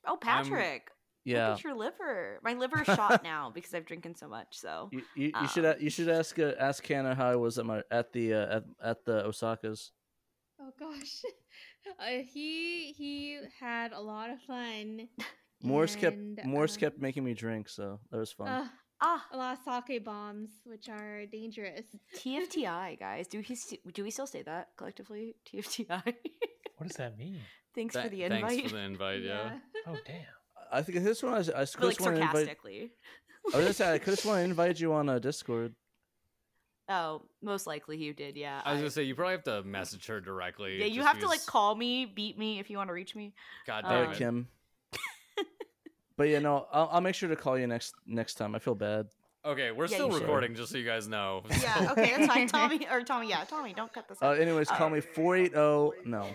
Oh, Patrick! Yeah, Look at your liver. My (laughs) liver shot now because I've drinking so much. So you, you, you should Um, a- you should ask uh, ask Hannah how I was at my at the uh, at, at the Osaka's. Oh gosh, (laughs) uh, he he had a lot of fun. (laughs) Morse kept and, Morse um, kept making me drink, so that was fun. uh, ah, a lot of sake bombs, which are dangerous. TFTI guys. Do we do we still say that collectively? TFTI. What does that mean? Thanks Th- for the invite. Thanks for the invite. Yeah. Oh, damn. I think this one I, I but just like want to invite. sarcastically. I was gonna say I (laughs) could just want to invite you on a Discord. Oh, most likely you did. Yeah. I was gonna say you probably have to message her directly. yeah, you just have to like call me, beat me if you want to reach me. God Um, damn Alright, it. Kim. (laughs) but yeah, no, I'll, I'll make sure to call you next next time. I feel bad. Okay, we're Yeah, still you should. recording, just so you guys know. Yeah. Okay, that's fine. (laughs) Tommy or Tommy. Yeah, Tommy. Don't cut this. Uh, anyways, call me four eight zero. No,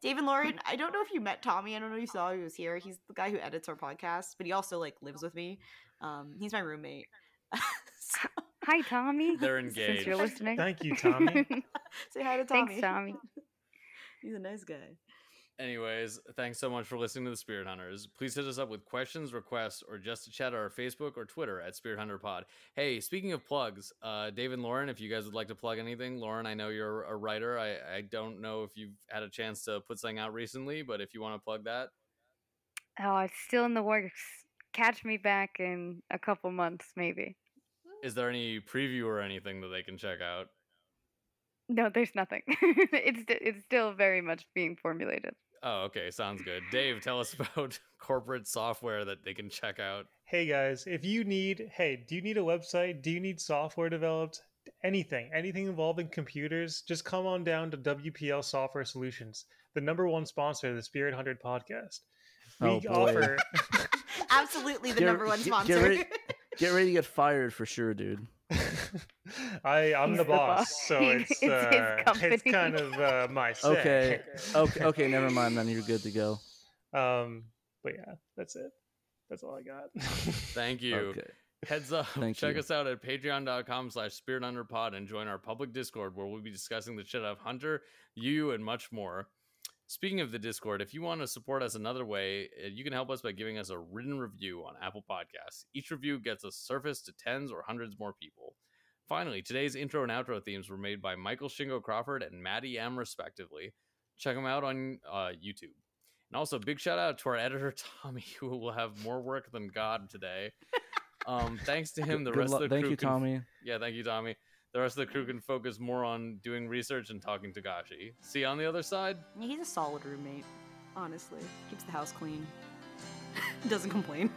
David Lauren, I don't know if you met Tommy. I don't know if you saw he was here. He's the guy who edits our podcast, but he also like lives with me. Um, he's my roommate. (laughs) So, Hi, Tommy. They're (laughs) Since engaged. you're listening. Thank you, Tommy. (laughs) say hi to Tommy. Thanks, Tommy. he's a nice guy. Anyways, thanks so much for listening to the Spirit Hunters. Please hit us up with questions, requests, or just to chat on our Facebook or Twitter at Spirit Hunter Pod. Hey, speaking of plugs, uh, Dave and Lauren, if you guys would like to plug anything, Lauren, I know you're a writer. I, I don't know if you've had a chance to put something out recently, but if you want to plug that, Oh, it's still in the works. Catch me back in a couple months, maybe. is there any preview or anything that they can check out? No, there's nothing. (laughs) it's it's still very much being formulated. Oh, okay, sounds good. Dave, tell us (laughs) about (laughs) corporate software that they can check out. Hey guys, if you need, hey, do you need a website? Do you need software developed? Anything, anything involving computers, just come on down to WPL Software Solutions, the number one sponsor of the Spirit 100 podcast. We Oh, boy. offer (laughs) Absolutely the Get- number one get- sponsor. Get ready, get ready to get fired for sure, dude. I I'm the the boss, boss. so It's it's uh, it's kind of uh, (laughs) my say. Okay, (laughs) okay, okay. Never mind. Then you're good to go. Um, but yeah, that's it. That's all I got. (laughs) Thank you. Okay. Heads up, Thank check you. us out at patreon.com slash spirit pod and join our public Discord where we'll be discussing the shit out of Hunter, you, and much more. Speaking of the Discord, if you want to support us another way, uh, you can help us by giving us a written review on Apple Podcasts. Each review gets us surface to tens or hundreds more people. Finally, today's intro and outro themes were made by Michael Shingo Crawford and Maddie M, respectively. Check them out on uh, YouTube. And also, big shout out to our editor, (laughs) Tommy, who will have more work than God today. Um, thanks to (laughs) him, the Good rest luck- of the thank crew you, can- Tommy. yeah, thank you, Tommy. The rest of the crew can focus more on doing research and talking to Gashi. See you on the other side. He's a solid roommate, honestly. Keeps the house clean. (laughs) Doesn't complain.